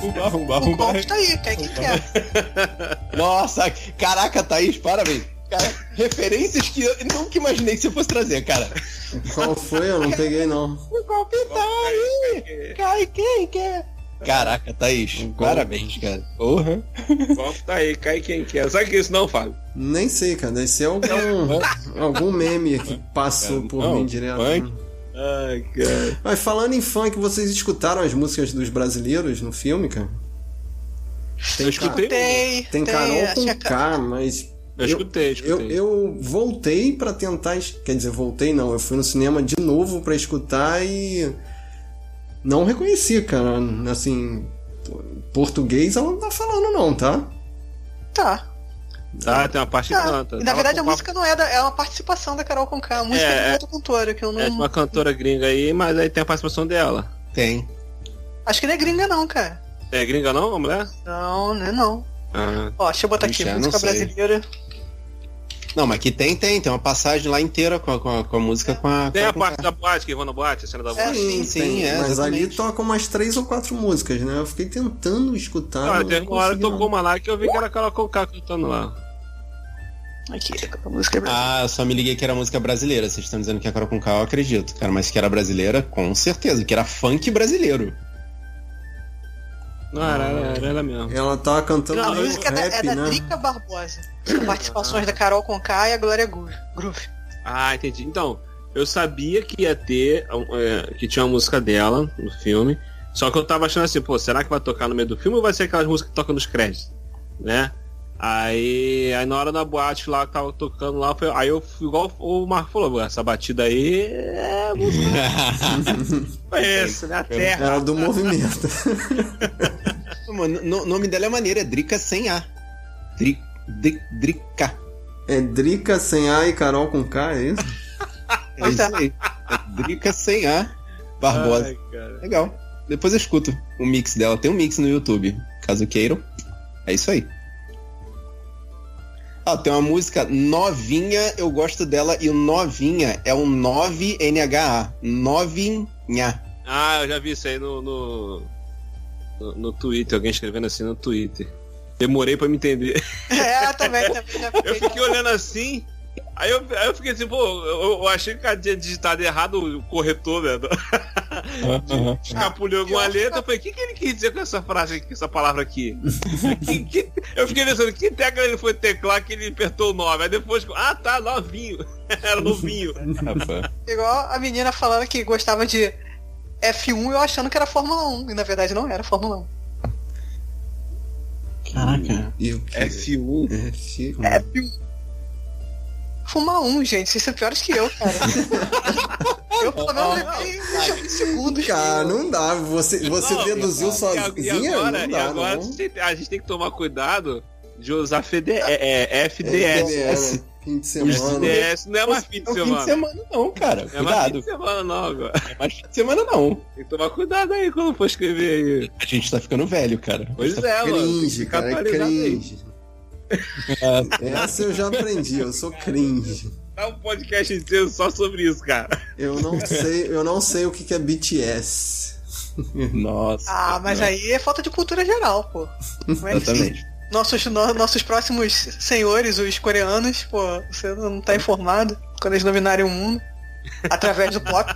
Rumba, rumba, rumba. O golpe tá aí, quer que quer. Nossa, caraca, Thaís, parabéns. Cara, referências que eu nunca imaginei que você fosse trazer, cara. Qual foi? Eu não peguei, não. O golpe tá aí. Cai quem quer. Caraca, Thaís, parabéns, cara. Porra. Golpe tá aí, cai quem quer. Sabe que isso não, Fábio? Nem sei, cara. Deve ser algum, algum meme que passou por Não, mim direto. funk. Ai, cara. Mas falando em funk, vocês escutaram as músicas dos brasileiros no filme, cara? Eu escutei. Tem, Tem Carol com Ca- K, mas. Eu escutei, escutei. Eu, eu voltei pra tentar. Quer dizer, voltei não. Eu fui no cinema de novo pra escutar e. Não reconheci, cara. Assim. Português ela não tá falando, não, tá? Tá. Ah, tem uma parte que tá. canta. E na verdade a com música não é da. É uma participação da Carol Conká. A música É, é, de é. outra cantora, que eu não. É de uma cantora gringa aí, mas aí tem a participação dela. Tem. Acho que não é gringa, não, cara. É gringa não, a mulher? Não, não é não. Ah, Ó, deixa eu botar aqui, música brasileira. Não, mas aqui tem, tem. Tem uma passagem lá inteira com a, com a, com a música com a. tem com a parte da boate, que vão na boate, a cena da boate. Sim, sim, Tem, é, Mas ali exatamente. tocam umas três ou quatro músicas, né? Eu fiquei tentando escutar. Olha, não teve uma hora que tocou uma lá que eu vi que era aquela Conká cantando lá. Aqui, a música é brasileira. Ah, eu só me liguei que era música brasileira. Vocês estão dizendo que é Carol com K, eu acredito, cara. Mas que era brasileira, com certeza. Que era funk brasileiro. Não, era, era, era ela mesmo. Ela tava cantando a meio música é da, rap, é da né? Drica Barbosa. Com participações da Carol Conká e a Glória Groove. Ah, entendi. Então, eu sabia que ia ter, é, que tinha uma música dela no filme, só que eu tava achando assim, pô, será que vai tocar no meio do filme ou vai ser aquelas músicas que tocam nos créditos? Né? Aí, aí na hora da boate lá que tava tocando lá, foi- aí eu fui igual o Marco falou, essa batida aí é música. Conheço, né? A terra. Era do movimento. Mano, o nome dela é maneiro, é Drica sem A. Dri, Dri, Drica. É Drica sem A e Carol com K, é isso? É isso aí. É Drica sem A. Barbosa. Ai. Legal. Depois eu escuto o mix dela. Tem um mix no YouTube, caso queiram. É isso aí. Ah, tem uma música novinha, eu gosto dela, e o novinha é um 9NHA. Novinha. Ah, eu já vi isso aí no, no, no, no Twitter, alguém escrevendo assim no Twitter. Demorei pra me entender. É, também, também já Eu fiquei olhando assim, aí eu, aí eu fiquei assim, pô, eu, eu achei que o cara tinha digitado errado o corretor, né? Escapuliu alguma eu- letra, eu falei, o que, que ele quis dizer com essa frase aqui, com essa palavra aqui? Que- que- eu fiquei pensando, que tecla ele foi teclar que ele apertou o 9? Aí depois, ah tá, novinho. Era novinho. Igual a menina falando que gostava de F1 eu achando que era Fórmula 1. E na verdade não era Fórmula 1. Caraca. E o que? F1. F1. F1. Fórmula 1, gente. Vocês são piores que eu, cara. eu pelo menos levei 20 segundos. Cara, não dá. Você, você Não, deduziu E, sozinha? e agora, não e dá, agora não. a gente tem- que tomar cuidado de usar FD, é, é, FDS. FDS. Fim de semana. FDS não é mais fim de Não é fim de semana. semana, não, cara. Não é mais fim Cuidado. de semana não agora. Não é mais fim de semana, não. Tem que tomar cuidado aí quando for escrever aí. A gente tá ficando velho, cara. Pois é, mano. tem que Cringe, ficar cara, é atualizado aí. Cringe. Essa eu já aprendi, eu sou cringe. Dá um podcast inteiro só sobre isso, cara. Eu não sei, eu não sei o que que é BTS. Nossa. Ah, mas aí é falta de cultura geral, pô. Como é que Exatamente. nossos, no- nossos próximos senhores, os coreanos, pô, você não tá informado quando eles dominarem o mundo. Através do pop,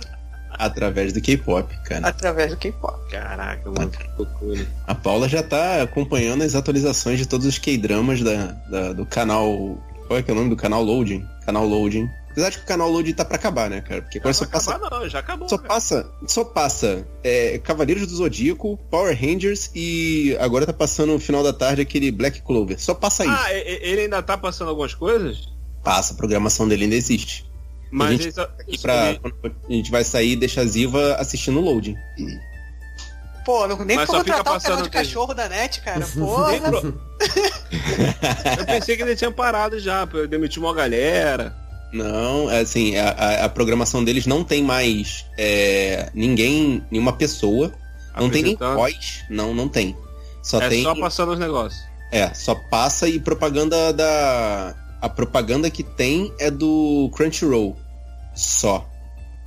Através do K-pop, cara. através do K-pop. Caraca, mano, que loucura. A Paula já tá acompanhando as atualizações de todos os K-dramas da, da- do canal. Qual é que é o nome do canal Loading? Canal Loading. Apesar de que o canal Loading tá pra acabar, né, cara? Porque agora só passa. acabar não, já acabou. Só cara. passa, só passa é, Cavaleiros do Zodíaco, Power Rangers e agora tá passando no final da tarde aquele Black Clover. Só passa isso. Ah, e- e- ele ainda tá passando algumas coisas? Passa, a programação dele ainda existe. Mas gente ele só... E pra, quando a gente vai sair, deixa a Ziva assistindo o Loading. Pô, não, nem fica contratar o canal de cachorro da net, cara. Porra. Eu pensei que ele tinha parado já, demitiu uma galera. Não, é assim, a, a- a programação deles não tem mais é, ninguém, nenhuma pessoa. Não tem nem voz. Não, não tem. Só é tem. só passando os negócios. É, só passa e propaganda da. A propaganda que tem é do Crunchyroll. Só.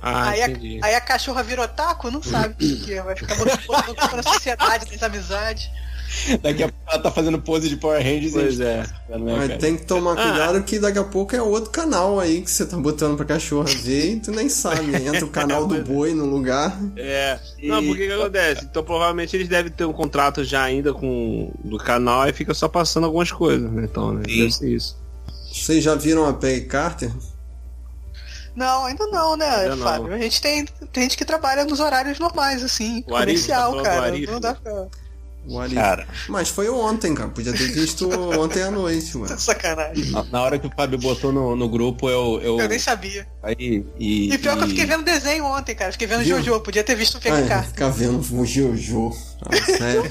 Ah, aí, a, aí a cachorra vira otaku, não sabe o que que é. Vai ficar botando botando na sociedade, das amizades. Daqui a pouco ela tá fazendo pose de Power Rangers Pois e é. Mas tem que tomar cuidado que daqui a pouco é outro canal aí que você tá botando pra cachorra ver e tu nem sabe. Entra o canal do boi no lugar. É. Não, porque que acontece? Então provavelmente eles devem ter um contrato já ainda com do canal e fica só passando algumas coisas, né? Então, né? Deve ser isso. Vocês já viram a Peggy Carter? Não, ainda não, né, Ainda não. Fábio? A gente tem, tem gente que trabalha nos horários normais, assim, O Arif, tá comercial, do cara. Arif, Não dá pra. O. Cara, Mas foi ontem, cara. Podia ter visto ontem à noite, mano. Sacanagem. na, na hora que o Fábio botou no, no grupo, eu. eu Eu nem sabia. aí, e, E pior que eu e- fiquei vendo desenho ontem, cara. Fiquei vendo Viu? Jojo. Podia ter visto o Ah, é, PK. ficar vendo o Jojo. Ah, sério.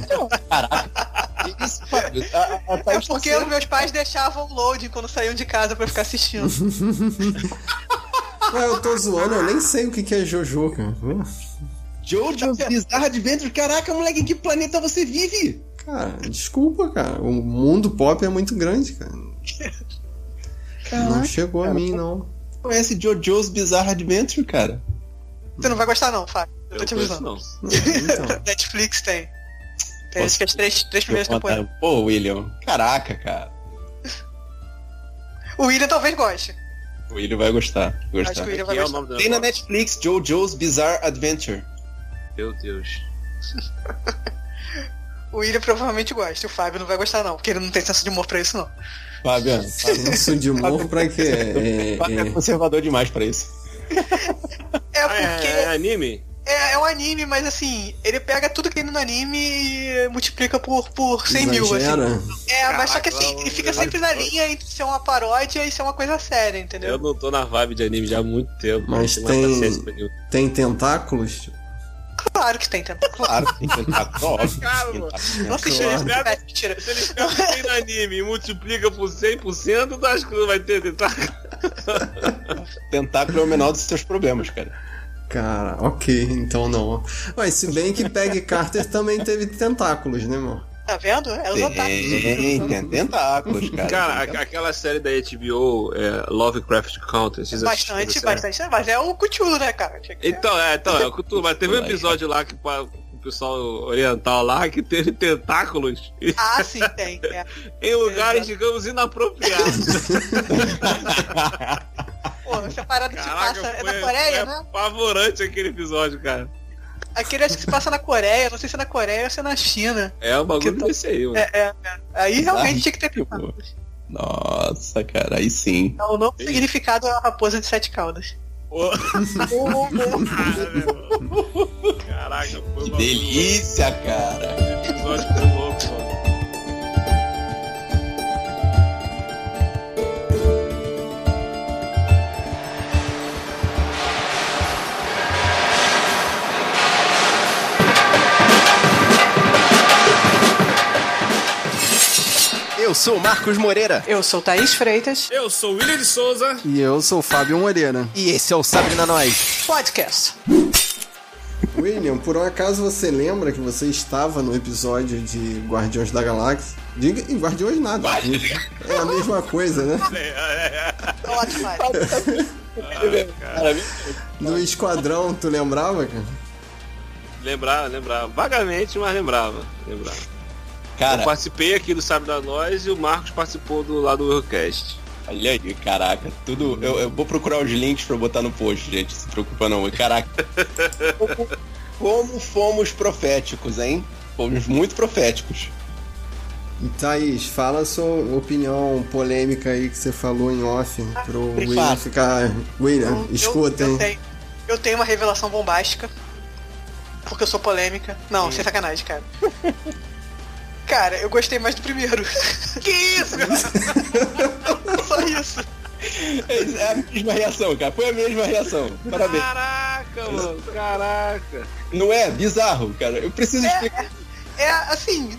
Que Isso, Fábio. A, a, a É tá porque meus pais deixavam loading quando saíam de casa pra ficar assistindo. Ué, eu tô zoando, eu nem sei o que que é Jojo, cara. Jojo's Bizarre Adventure. Caraca, moleque, em que planeta você vive? Cara, desculpa, cara. O mundo pop é muito grande, cara. Não chegou a mim, não. Conhece Jojo's Bizarre Adventure, cara? Você não vai gostar não, Fábio. Eu tô Eu te conheço, avisando. não. Então, Netflix tem. Tem Posso- acho que as três, três primeiras temporadas. Pô, William. Caraca, cara. O William talvez goste. O William vai gostar. Acho que gostar. o William vai é o gostar. nome do Tem na negócio? Netflix Jojo's Bizarre Adventure. Meu Deus. O William provavelmente gosta. O Fábio não vai gostar não, porque ele não tem senso de humor pra isso não. Fabiano, senso de humor pra quê? É, Fábio é é, conservador demais pra isso. É Ah, porque é, é anime? É, é um anime, mas assim, ele pega tudo que tem no anime e multiplica por, por 100 mil, assim. exagera. É, mas só que Caraca, assim, ele fica sempre na linha entre ser uma paródia e ser uma coisa séria, entendeu? Eu não tô na vibe de anime já há muito tempo. Mas tem-. Tem tentáculos? Claro que tem tempo. Claro, tem tentáculo, óbvio. Mano. tentáculo. Não assisti claro. isso, é, mentira. Se eles que tem no anime e multiplica por 100%, tu acha que não vai ter tentáculo? Tentáculo é o menor dos seus problemas, cara. Cara, ok, então não. Mas se bem que Peggy Carter também teve tentáculos, né, mano? Tá vendo? É os otários. Tem, tem tentáculos, cara. Cara, Tem a- aquela série da HBO, é, Lovecraft Country, vocês Bastante, bastante. Mas é o Cthulhu, né, cara? Então, é, então, é o Cthulhu, mas teve um episódio lá que o pessoal oriental lá que teve tentáculos Ah, sim, tem. é. em lugares, digamos, inapropriados. Pô, essa parada que se Caraca, passa é foi, na Coreia, foi né? apavorante aquele episódio, cara. Aquele acho que se passa na Coreia, não sei se é na Coreia ou se é na China. É um bagulho tal- desse aí, mano. É, é, é. Aí realmente tinha que ter tentáculos. Nossa, cara, aí sim. Então, o novo significado é a raposa de sete caudas. Caraca, foi um Que bagulho- delícia, cara. Eu sou o Marcos Moreira. Eu sou Thaís Freitas, Eu sou o William de Souza. E eu sou o Fábio Moreira. E esse é o Sabrina Nós. podcast. William, por um acaso você lembra que você estava no episódio de Guardiões da Galáxia? Diga, e Guardiões nada. É a mesma coisa, né? Ótimo. Cara, Do Esquadrão, tu lembrava, cara? Lembrava, lembrava. Vagamente, mas lembrava. lembrava. Eu cara participei aqui do Sábio da Nós e o Marcos participou do lado do Eurocast. olha aí, caraca. Tudo. Eu, eu vou procurar os links pra botar no post, gente. Se preocupa não. Caraca. Como, como fomos proféticos, hein? Fomos muito proféticos. E Thaís, fala a sua opinião polêmica aí que você falou em off pro Prepara. William ficar. William, Eu- escuta, eu, hein? eu, tenho, eu tenho uma revelação bombástica. Porque eu sou polêmica. Não, sem sacanagem, cara. Cara, eu gostei mais do primeiro. Que isso, Só isso. É a mesma reação, cara. Foi a mesma reação. Parabéns. Caraca, mano. Caraca. Não é? Bizarro, cara. Eu preciso explicar. É assim.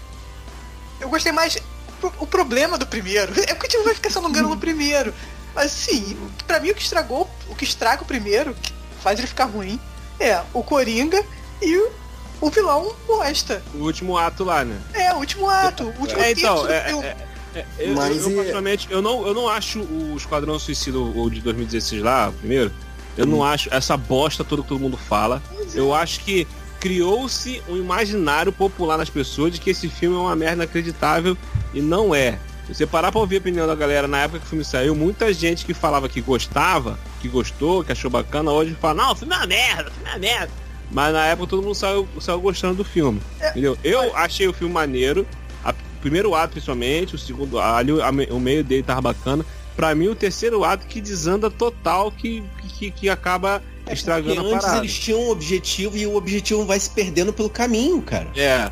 Eu gostei mais. O o problema do primeiro é porque a gente vai ficar se alongando no primeiro. Mas assim, pra mim o que estragou, o que estraga o primeiro, que faz ele ficar ruim, é o Coringa e o, o vilão bosta. O último ato lá, né? É, o último ato, o último É, então, do é, filme. é, é, eu, Mas eu, eu, particularmente, eu não, eu não acho o Esquadrão Suicida, o de 2016 lá, primeiro, Eu não acho essa bosta toda que todo mundo fala. Eu acho que criou-se um imaginário popular nas pessoas de que esse filme é uma merda inacreditável e não é. Se você parar pra ouvir a opinião da galera na época que o filme saiu, muita gente que falava que gostava, que gostou, que achou bacana, hoje fala, não, o filme é uma merda, o filme é uma merda. Mas na época todo mundo saiu, saiu gostando do filme. Entendeu? Eu achei o filme maneiro. A, o primeiro ato, principalmente, o segundo, ali o, a- o meio dele tava bacana. Pra mim, o terceiro ato que desanda total, que, que, que acaba estragando Porque a antes parada. eles tinham um objetivo e o objetivo vai se perdendo pelo caminho, cara. É.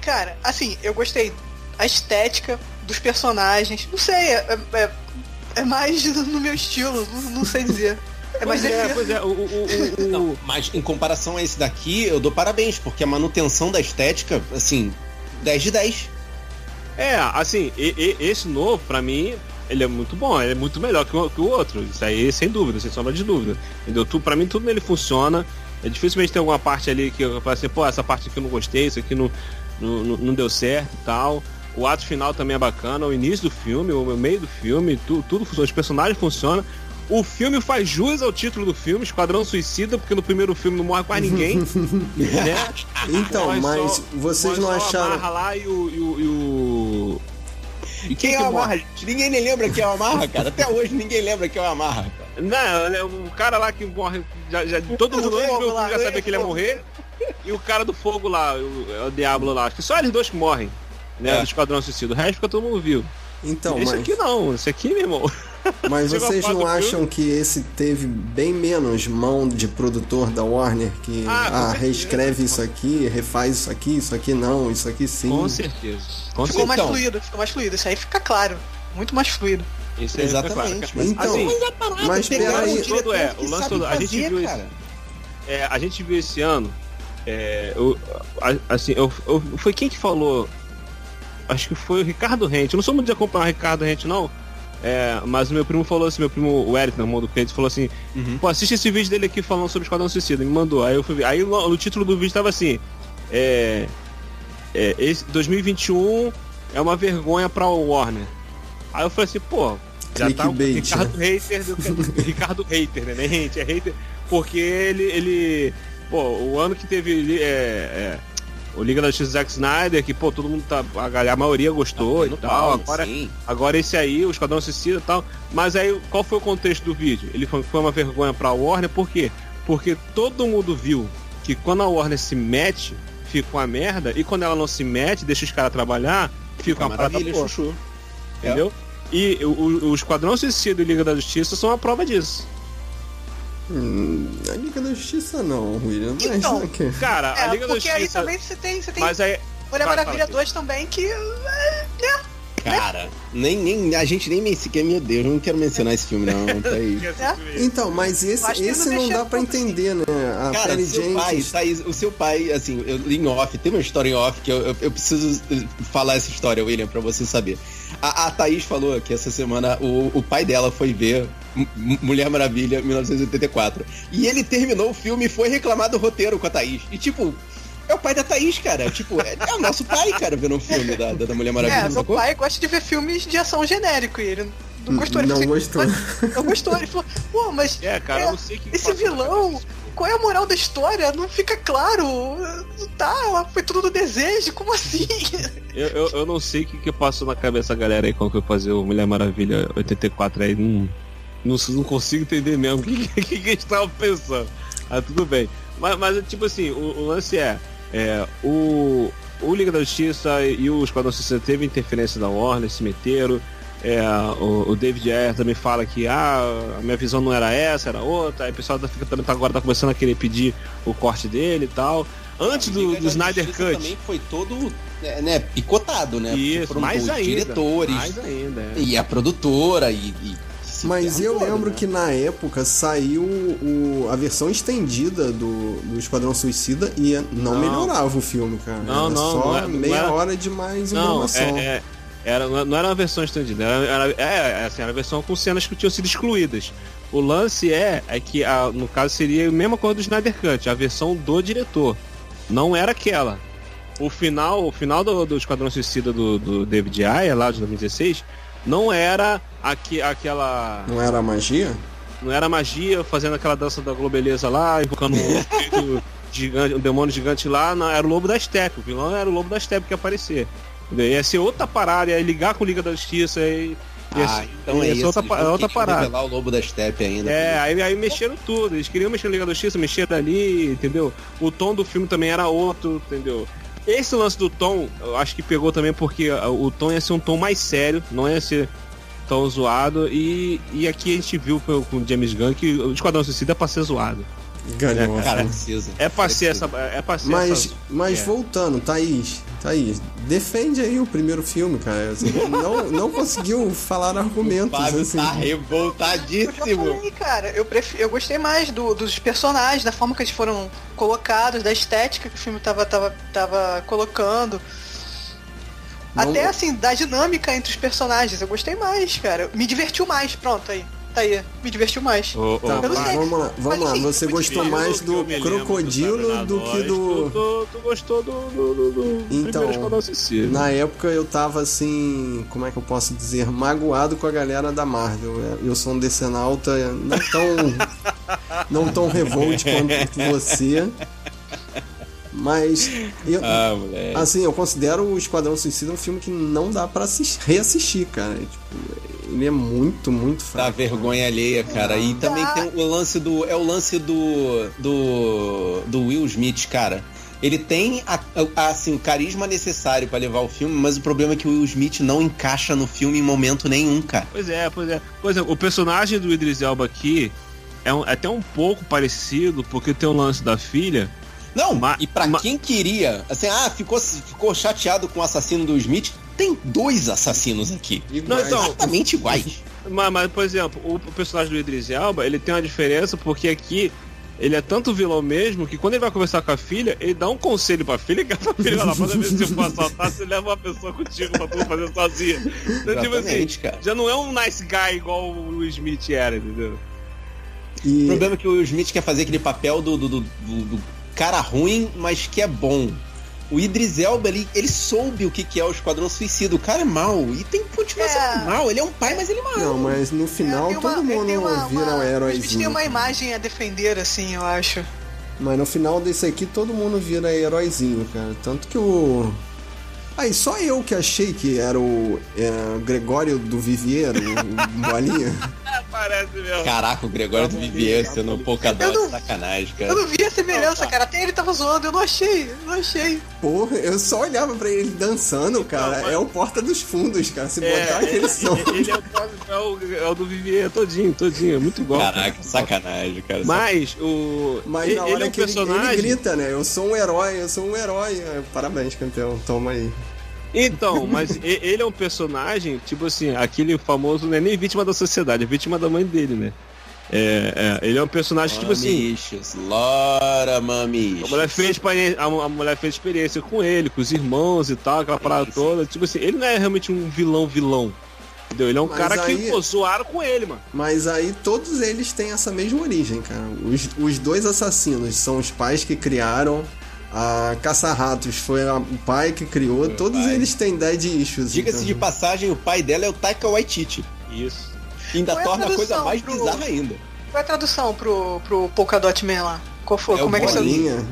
Cara, assim, eu gostei. A estética dos personagens. Não sei, é, é, é mais no meu estilo, não, não sei dizer. É mais Pois é, pois é. O, o, o, Não, mas em comparação a esse daqui, eu dou parabéns, porque a manutenção da estética, assim, 10 de 10. É, assim, e- e- esse novo, pra mim, ele é muito bom, ele é muito melhor que o, que o outro. Isso aí, sem dúvida, sem sombra de dúvida. Entendeu? Tu, pra mim, tudo nele funciona. É dificilmente tem alguma parte ali que eu falo assim, pô, essa parte aqui eu não gostei, isso aqui não, não, não- não deu certo e tal. O ato final também é bacana, o início do filme, o meio do filme, tu, tudo funciona, os personagens funcionam. O filme faz jus ao título do filme, Esquadrão Suicida, porque no primeiro filme não morre quase ninguém. né? Então, Morre mas só- vocês morre não só a acharam. Marra lá e o. E o, e o... E quem é o Amarra, gente? Ninguém nem lembra quem é o Amarra, cara. Até hoje ninguém lembra quem é o Amarra, cara. Não, é o cara lá que morre. Já, já- todo mundo lá, já sabia que ele ia morrer. E o cara do fogo lá, o, é o Diablo lá. Acho que só eles dois que morrem. Né, É. do Esquadrão Suicida. O resto fica todo mundo vivo. Então, esse mas, aqui não, esse aqui, meu irmão. Mas Chegou vocês não filme. acham que esse teve bem menos mão de produtor da Warner que Ah, ah, certeza. reescreve isso aqui, refaz isso aqui, isso aqui não, isso aqui sim. Com certeza. Com Ficou mais Então. fluido, ficou mais fluido. Isso aí fica claro. Muito mais fluido. Isso aí fica claro. Exatamente. Mas, Então, assim, mas a parada, mas peraí. O lance diretor todo é, que o lance todo- a gente fazer, viu cara. É, a gente viu esse ano. é, eu- assim, eu, eu- foi quem que falou? Acho que foi o Ricardo Rente. Eu não sou muito de acompanhar o Ricardo Rente, não. É, mas o meu primo falou assim, meu primo, o Eric, irmão do Pedro, falou assim, Uhum. pô, assiste esse vídeo dele aqui falando sobre Esquadrão Suicida, me mandou. Aí eu fui ver. Aí no, no título do vídeo tava assim, é, é, esse 2021 é uma vergonha pra Warner. Aí eu falei assim, pô, já tá o Ricardo Hater, do, Ricardo Hater, né? Nem gente, é hater, porque ele, ele, pô, o ano que teve é, é, o Liga da Justiça Zack Snyder, que, pô, todo mundo tá, a, galera- a maioria gostou e No tal, agora sim. Agora esse aí, o Esquadrão Suicida e tal. Mas aí, qual foi o contexto do vídeo? Ele foi, foi uma vergonha pra Warner, por quê? Porque todo mundo viu que quando a Warner se mete, fica uma merda, e quando ela não se mete, deixa os caras trabalhar, fica uma parada Maravilha, boa, chuchu. entendeu? E o, o, o Esquadrão Suicida e Liga da Justiça são a prova disso. Hum, a Liga da Justiça não, William. Mas Então. Cara, a É, Liga da porque aí Justiça... também você tem, você tem Mas aí... Mulher vai, Maravilha fala, 2 também, que. é, Cara, nem, nem, a gente nem sequer, meu Deus, eu não quero mencionar esse filme, não. Tá aí. Então, mas esse, esse não não dá pra tanto entender, né? A Cara, Perry seu pai, Jenkins. Thaís, o seu pai, assim, eu, em off, tem uma história em off que eu, eu, eu preciso eh, falar essa história, William, pra você saber. A, a Thaís falou que essa semana o, o pai dela foi ver Mulher Maravilha 1984. E ele terminou o filme e foi reclamar do roteiro com a Thaís. E tipo, é o pai da Thaís, cara. Tipo, é, é o nosso pai, cara, vendo um filme da, da, Mulher Maravilha, É, meu pai gosta de ver filmes de ação genérico e ele não gostou. Ele Não falou assim, gostou. "Mas- Não gostou. Ele falou, pô, mas É, cara, É, eu não sei o que esse vilão, qual é a moral da história? Não fica claro. Tá, foi tudo do desejo, como assim? Eu, eu, eu não sei o que, que passou na cabeça da galera aí quando foi fazer o Mulher Maravilha 84 aí. Não, não, não consigo entender mesmo o que, que, que eles estavam pensando. Ah, tudo bem. Mas, mas tipo assim, o, o lance é, é, o, o Liga da Justiça e o Esquadrão Suicida teve interferência da Warner, se meteram. É, o, o David Ayer também fala que ah, a minha visão não era essa, era outra. Aí o pessoal tá, fica, também tá, agora tá começando a querer pedir o corte dele e tal. Antes do, do da Snyder Cut. também foi todo, né, né, picotado, né? Isso, mais ainda. diretores Mais ainda, é. e a produtora e... e Mas eu todo, lembro né? que na época saiu o, a versão estendida do, do Esquadrão Suicida e não, Não. melhorava o filme, cara. Não, era não, só não era- não meia era- hora de mais Não, informação. é, é- era, não era uma versão estendida, era, era, é, assim, era a versão com cenas que tinham sido excluídas. O lance é, é que, a, no caso, seria a mesma coisa do Snyder Cut, a versão do diretor. Não era aquela. O final, o final do, do Esquadrão Suicida do, do David Ayer, lá de 2016, não era aqui, aquela. Não era magia? Não era magia fazendo aquela dança da globeleza lá, invocando um gigante, um demônio gigante lá, não, era o lobo da steppe. O vilão era o lobo da steppe que ia aparecer. Entendeu? Ia ser outra parada, ia ligar com Liga da Justiça e. Ia Ah, então é isso. outra, outra parada. revelar o lobo da steppe ainda. É, aí, aí mexeram tudo. Eles queriam mexer na Liga da Justiça, mexeram ali, entendeu? O tom do filme também era outro, entendeu? Esse lance do tom, eu acho que pegou também porque ah, o tom ia ser um tom mais sério, não ia ser tão zoado. E, e aqui a gente viu com, o James Gunn que o Esquadrão Suicida é pra ser zoado. Ganhou. É, Cara, precisa. É pra ser essa. É pra ser Mas, essa. mas é. voltando, Thaís, Thaís, defende aí o primeiro filme, cara. Assim, não, não conseguiu falar argumentos, Fábio assim. tá Eu já revoltadíssimo. falei, cara, eu, prefiro, eu gostei mais do- dos personagens, da forma que eles foram colocados, da estética que o filme tava, tava, tava colocando. Não- Até assim, da dinâmica entre os personagens. Eu gostei mais, cara. Me divertiu mais, pronto aí. Tá aí, me divertiu mais. Ô, ô, Tá, mas vamos lá, vamos lá. Você gostou mais do crocodilo do que do. Tu, tu- tu gostou do, do, do, do Então. Na época eu tava assim, como é que eu posso dizer, magoado com a galera da Marvel. Eu sou um decenalta não tão não tão revolt quanto você. Mas eu, Ah, moleque. assim, eu considero o Esquadrão Suicida um filme que não dá pra assis- reassistir, cara. Tipo, ele é muito, muito Dá fraco. vergonha alheia, cara. E também Dá. tem o lance do. É o lance do. Do. Do Will Smith, cara. Ele tem a, a- assim, o carisma necessário pra levar o filme, mas o problema é que o Will Smith não encaixa no filme em momento nenhum, cara. Pois é, pois é. Pois é, o personagem do Idris Elba aqui é um- até um pouco parecido, porque tem o lance da filha. Não, Ma- e pra ma- quem queria, assim, ah, ficou, ficou chateado com o assassino do Smith, tem dois assassinos aqui. Não, então, Exatamente iguais. Mas, mas, por exemplo, o, o personagem do Idris Elba, ele tem uma diferença porque aqui ele é tanto vilão mesmo que quando ele vai conversar com a filha, ele dá um conselho pra filha que a filha vai lá, toda vez que você for assaltar, você leva uma pessoa contigo pra tu fazer sozinha. Então, tipo assim, Exatamente, cara. já não é um nice guy igual o Will Smith era, entendeu? O E, problema é que o Will Smith quer fazer aquele papel do, do, do- do- do cara ruim, mas que é bom. O Idris Elba, ele, ele soube o que, que é o Esquadrão Suicida. O cara é mau e tem que continuar É. mau. Ele é um pai, mas ele é mau. não, mas no final Tem uma- todo mundo tem uma- vira uma- um O Smith tem heróizinho. uma imagem a defender, assim, eu acho. Mas no final desse aqui todo mundo vira heróizinho, cara. Tanto que o. Aí, só eu que achei que era o é, Gregório do Viviero, o Bolinha. Parece mesmo. Caraca, o Gregório do Vivier sendo um Polkadot, Eu não- sacanagem, Eu cara. não vi a semelhança, cara. Até ele tava zoando, eu não achei, eu não achei. Porra, eu só olhava pra ele dançando, cara. Não, mas- É o Porta dos Fundos, cara. Se É, botar aquele ele, som. ele é, o, é, o, é o do Vivier todinho, todinho, é muito igual. Caraca, sacanagem, cara. Mas o. Mas ele, na ele hora é um que ele, ele personagem. grita, né? Eu sou um herói, eu sou um herói. Parabéns, campeão. Toma aí. Então, mas ele é um personagem, tipo assim, aquele famoso não é nem vítima da sociedade, é vítima da mãe dele, né? É, é, ele é um personagem, tipo assim. Mamichos, Lora A Mamichos. mulher, fez, a, a mulher fez experiência com ele, com os irmãos e tal, aquela parada toda. Tipo assim, ele não é realmente um vilão vilão. Entendeu? Ele é um Mas cara aí- que pô, zoaram com ele, mano. Mas aí todos eles têm essa mesma origem, cara. Os, os dois assassinos são os pais que criaram. A Caça-Ratos foi a- o pai que criou. Todos pai. eles têm dead issues. Diga-se então. de passagem, o pai dela é o Taika Waititi. Isso. Ainda Qual é a torna a coisa tradução mais pro- bizarra ainda. Qual é a tradução pro, pro Polkadot Man lá? Qual foi? É Como é que é essa Bolinha.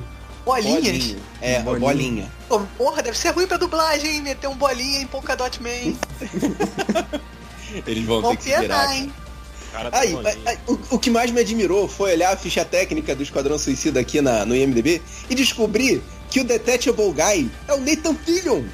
Bolinhas? Bolinha. É, Bolinha. bolinha. Pô, porra, deve ser ruim pra dublagem, hein? Meter um bolinha em Polkadot Man. Eles vão Vão ter que se virar. penar, hein? Cara tá Aí, aí, o, o que mais me admirou foi olhar a ficha técnica do Esquadrão Suicida aqui na, no IMDB e descobrir que o Detectable Guy é o Nathan Fillion.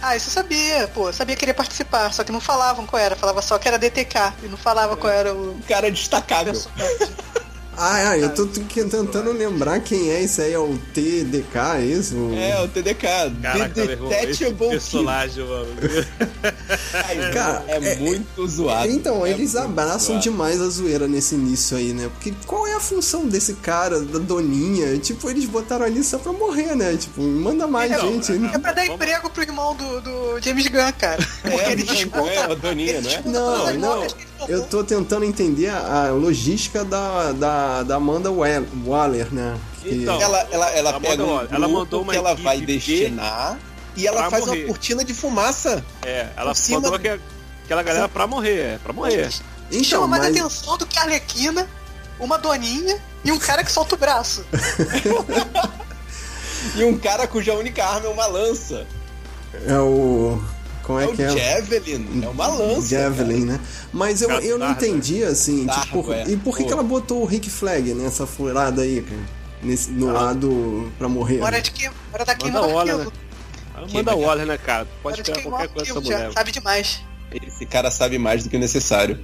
Ah, isso eu sabia, pô. eu Sabia que ele ia participar, só que não falavam qual era. Falava só que era DTK e não falava qual era o Um cara destacável. Ah, ah, eu tô tentando lembrar quem é esse aí. É o TDK, é isso? É, o TDK. Caraca, Detectable personagem, mano. Cara, é, é- muito zoado. Então, É eles abraçam zoado. demais a zoeira nesse início aí, né? Porque qual é a função desse cara, da Doninha? Tipo, eles botaram ali só pra morrer, né? Tipo, manda mais Então, gente. É pra dar Vamos- emprego pro irmão do, do James Gunn, cara. Porque É, ele não, disputa. é, a Doninha, não é? disputa Não, não. Eu tô tentando entender a, a logística da, da, da Amanda Wa- Waller, né? Que- Então, Ela, ela, ela pega um ela mandou uma que ela vai de- destinar e ela faz morrer. uma cortina de fumaça. É, ela mandou do- que- aquela galera pra morrer, é, pra morrer. Então, Chama mais mas- atenção do que a Arlequina, uma doninha e um cara que solta o braço. E um cara cuja única arma é uma lança. É o. Como é, É, que o é? Javelin. É uma lança. Javelin, né? Mas eu, eu não entendi, assim, Dardo, tipo, é. e por que, Pô. que ela botou o Rick Flag nessa furada aí, cara? Nesse, no lado pra morrer. Hora de que, hora da queima Manda arquivo. né? Manda Waller, né, cara? Pode esperar qualquer o coisa já. mulher. Sabe demais. Esse cara sabe mais do que o necessário.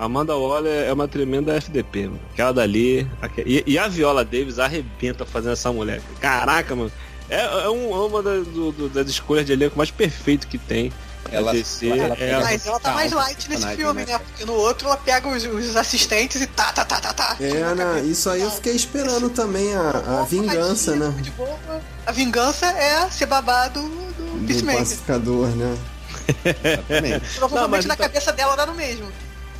Amanda Waller é uma tremenda FDP, mano. Aquela dali. E, e a Viola Davis arrebenta fazendo essa mulher. Caraca, mano. É, é um- é uma das, do- do- das escolhas de elenco mais perfeito que tem. Ela- DC, ela- é ela- Mas ela tá Tá, mais light nesse filme, né? né? Porque no outro ela pega os, os assistentes e tá, tá, tá, tá, tá. É, né? Isso aí eu fiquei esperando também a, a vingança, né? Boa. A vingança é ser babado do Do Peacemaker. pacificador, né? Exatamente. Provavelmente Não, mas na então- cabeça dela dá no mesmo.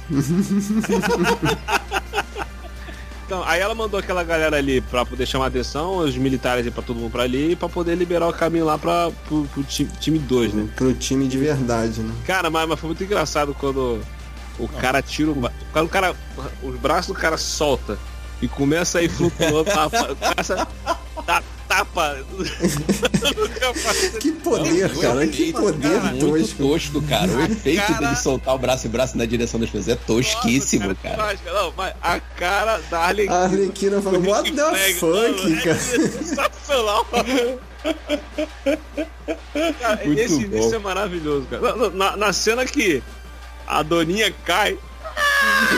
Então, aí ela mandou aquela galera ali pra poder chamar a atenção, os militares e pra todo mundo pra ali, pra poder liberar o caminho lá pra, pro, pro time, time 2, né? Pro time de verdade, né? Cara, mas, mas foi muito engraçado quando o cara tira o, quando o cara. Os braços do cara solta e começa a ir flutuando, começa tapa no capacete. Que poder, Não, cara. Que poder cara, Muito tosco. cara. O efeito cara- dele soltar o braço e o braço na direção das pessoas é tosquíssimo, Nossa, cara. demais, Não, mas a cara da Arlequina. A Arlequina falou, what the Flag, fuck, mano, cara? É sensacional. Cara, Muito esse bom. início é maravilhoso, cara. Na, na- na cena que a Doninha cai,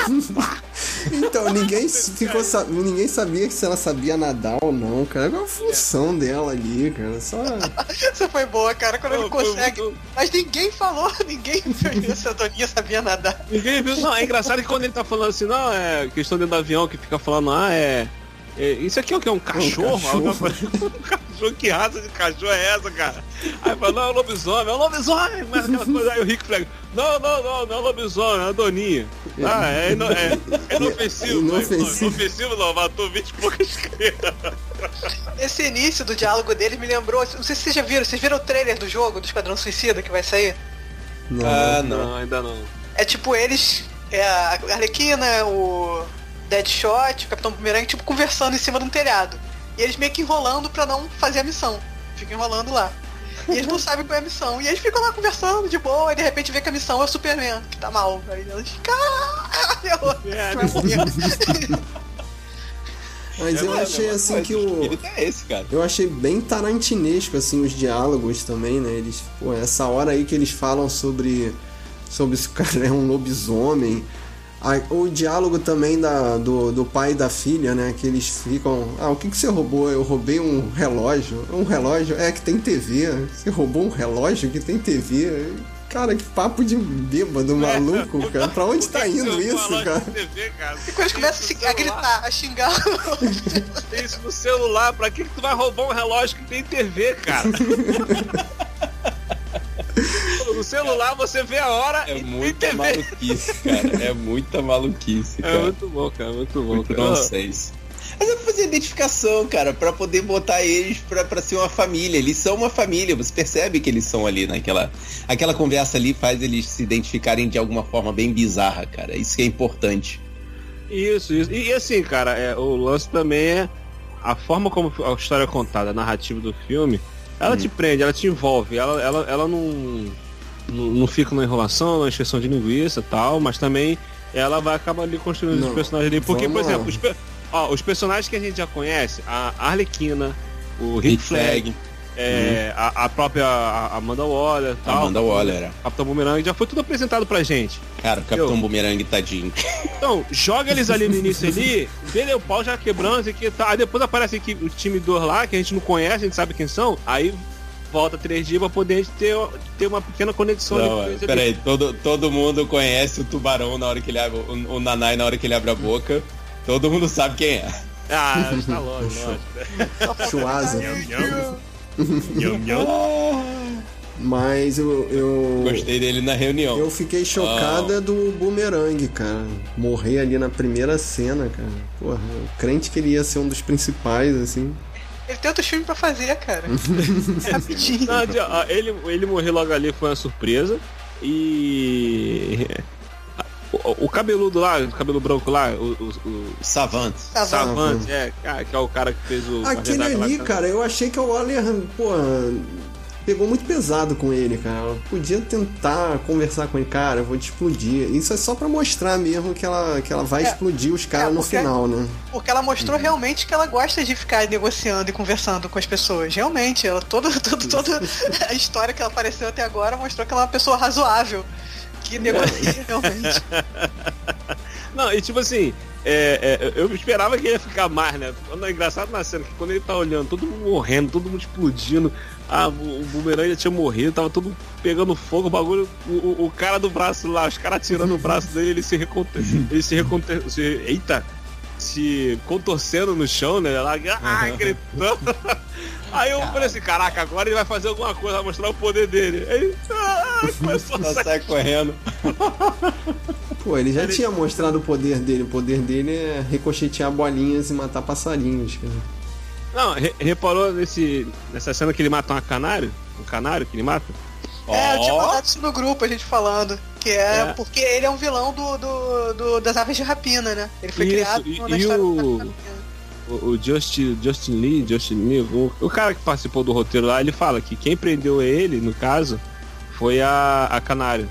Então, ninguém ficou sa- ninguém sabia se ela sabia nadar ou não, cara. Qual a função dela ali, cara? Só. Essa foi boa, cara, quando ele consegue. muito- Mas ninguém falou, ninguém viu se a Doninha sabia nadar. Ninguém viu. Não, é engraçado que quando ele tá falando assim, não, é questão dentro do avião que fica falando, ah, é. É, isso aqui é o que? Um cachorro? cachorro. Um cachorro? Que raça de cachorro é essa, cara? Aí fala, não, é um lobisomem, é um lobisomem, mas aquela coisa. Aí o Rick Flag, não, não, não, não é um lobisomem, é a Doninha. Ah, é, ino- é, é inofensivo, mas, Inofensivo. Não, inofensivo não, matou 20 e poucas crianças. Esse início do diálogo deles me lembrou. Não sei se vocês já viram, vocês viram o trailer do jogo, do Esquadrão Suicida que vai sair? Não. Ah, não. Não, ainda não. É tipo eles, é a Arlequina, o Deadshot, o Capitão Boomerang, tipo, conversando em cima de um telhado. E eles meio que enrolando pra não fazer a missão. Ficam enrolando lá. E eles não sabem qual é a missão. E eles ficam lá conversando de boa, e de repente vê que a missão é o Superman, que tá mal. Aí eles, caralho, É, vai morrer. Mas eu É, achei mas assim que o espírito é esse, cara. Eu achei bem tarantinesco, assim, os diálogos também, né? Eles, pô, essa hora aí que eles falam sobre, sobre se o cara é um lobisomem. O diálogo também da, do, do pai e da filha, né? Que eles ficam. Ah, o que, que você roubou? Eu roubei um relógio. Um relógio? É que tem TV. Você roubou um relógio que tem TV. Cara, que papo de bêbado maluco, cara. Pra onde tá indo isso, cara? TV, cara? E quando eles começam a gritar, a xingar. Tem isso no celular, pra que, que tu vai roubar um relógio que tem TV, cara? No celular você vê a hora É e tem muita TV. maluquice, cara. É muita maluquice, É cara. muito bom, cara, muito bom. Muito cara. nonsense. Mas é pra fazer identificação, cara, pra poder botar eles pra, pra ser uma família. Eles são uma família, você percebe que eles são ali naquela. Aquela conversa ali faz eles se identificarem de alguma forma bem bizarra, cara. Isso que é importante. Isso, isso. E, e assim, cara, é, o lance também é a forma como a história é contada, a narrativa do filme, ela Hum. te prende, ela te envolve, ela, ela, ela não, não, não fica na enrolação, na encheção de linguiça e tal, mas também ela vai acabar ali construindo Não, os personagens ali. Porque, por vamos lá. exemplo, os, pe- ó, os personagens que a gente já conhece, a Arlequina, o Rick Flag, é, a, a própria Amanda Waller tal. Amanda Waller. é. Capitão Boomerang, já foi tudo apresentado pra gente. Cara, o Capitão Eu- Boomerang, tadinho. Então, joga eles ali no início ali, vê o pau já quebrando e que tá. Aí depois aparece aqui o time 2 lá, que a gente não conhece, a gente sabe quem são, aí volta três dias pra poder a gente ter, ter uma pequena conexão Não, peraí, todo, todo mundo conhece o tubarão na hora que ele abre. O, o Nanai na hora que ele abre a boca. Todo mundo sabe quem é. Ah, está longe, lógico. Chuasa. Nham, nham. Mas eu. eu... Gostei dele na reunião. Eu fiquei chocada do Boomerang, cara. Morrer ali na primeira cena, cara. Porra, o crente que ele ia ser um dos principais, assim. Ele tem outros filmes pra fazer, cara. É rapidinho. Não, ó, ele, ele morrer logo ali foi uma surpresa. E. O, o cabeludo lá, o cabelo branco lá, o, o, o Savant. Savant, é, ah, que é o cara que fez o. Aquele ali, lá, cara, eu achei que o Waller, pô, pegou muito pesado com ele, cara. Podia tentar conversar com ele, cara, eu vou te explodir. Isso é só pra mostrar mesmo que ela, que ela vai É, explodir os caras é, no final, né? Porque ela mostrou realmente que ela gosta de ficar negociando e conversando com as pessoas. Realmente, ela toda, toda, toda a história que ela apareceu até agora mostrou que ela é uma pessoa razoável. Que negocia realmente. Não, e tipo assim, é, é, eu esperava que ia ficar mais, né? Quando é engraçado na cena que quando ele tá olhando, todo mundo morrendo, todo mundo explodindo, ah, o, o bumerangue já tinha morrido, tava todo pegando fogo, o bagulho, o, o- o cara do braço lá, os caras tirando o braço dele, ele se reconte... ele se reconte... se- eita, se contorcendo no chão, né? Lá, ah, gritando. Aí eu falei assim, caraca, agora ele vai fazer alguma coisa, vai mostrar o poder dele. Aí, ah, começou a Ela sair. sai correndo. Pô, ele já Ele- tinha mostrado o poder dele. O poder dele é ricochetear bolinhas e matar passarinhos. Não, re- reparou nesse, nessa cena que ele mata um canário? Um canário que ele mata? É, eu tinha mandado isso no grupo, a gente falando. Que é, É. porque ele é um vilão do, do, do- das aves de rapina, né? Ele foi Isso, criado e- na e história. O, o Justin, Justin Lee, Justin Lee, o, o cara que participou do roteiro lá, ele fala que quem prendeu ele, no caso, foi a, a Canário.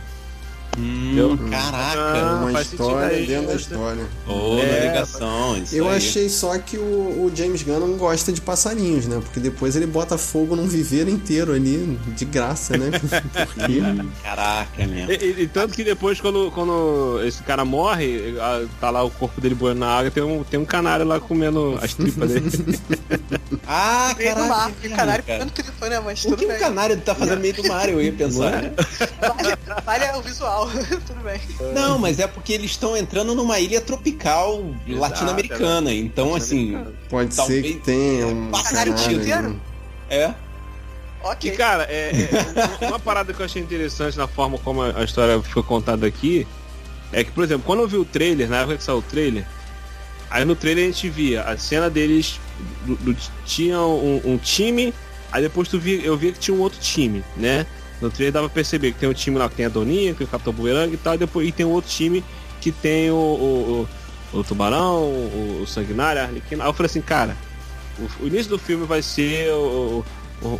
Hum, Ah, caraca. Uma faz sentido história aí, dentro da né? história. Ô, É, navegação. Isso Eu aí. achei só que o, o James Gunn não gosta de passarinhos, né? Porque depois ele bota fogo num viveiro inteiro ali, de graça, né? Porque... Caraca, mesmo. E, e- e tanto que depois, quando, quando esse cara morre, tá lá o corpo dele boiando na água, tem um, tem um canário lá comendo as tripas dele. Ah, Meio do mar. E o canário cara. tripa, né? Mas O tudo que bem. o canário tá fazendo meio do mar, eu ia pensar. Não Vale, vale o visual. tudo bem. Não, mas é porque eles estão entrando numa ilha tropical latino-americana. Então, assim, Pode Talvez ser que tenha um canário. Inteiro? é. Ok. E cara, é, é, uma parada que eu achei interessante na forma como a a história foi contada aqui é que, por exemplo, quando eu vi o trailer, na época que saiu o trailer, aí no trailer a gente via a cena deles, do, do- tinha um, um time, aí depois tu via, eu via que tinha um outro time, né? No trailer dava pra perceber que tem um time lá que tem a Doninha, que tem o Capitão Bumerangue e tal, e depois e tem um outro time que tem o, o, o- o Tubarão, o, o Sanguinário, a Arlequina. Aí eu falei assim, cara, o, o início do filme vai ser o,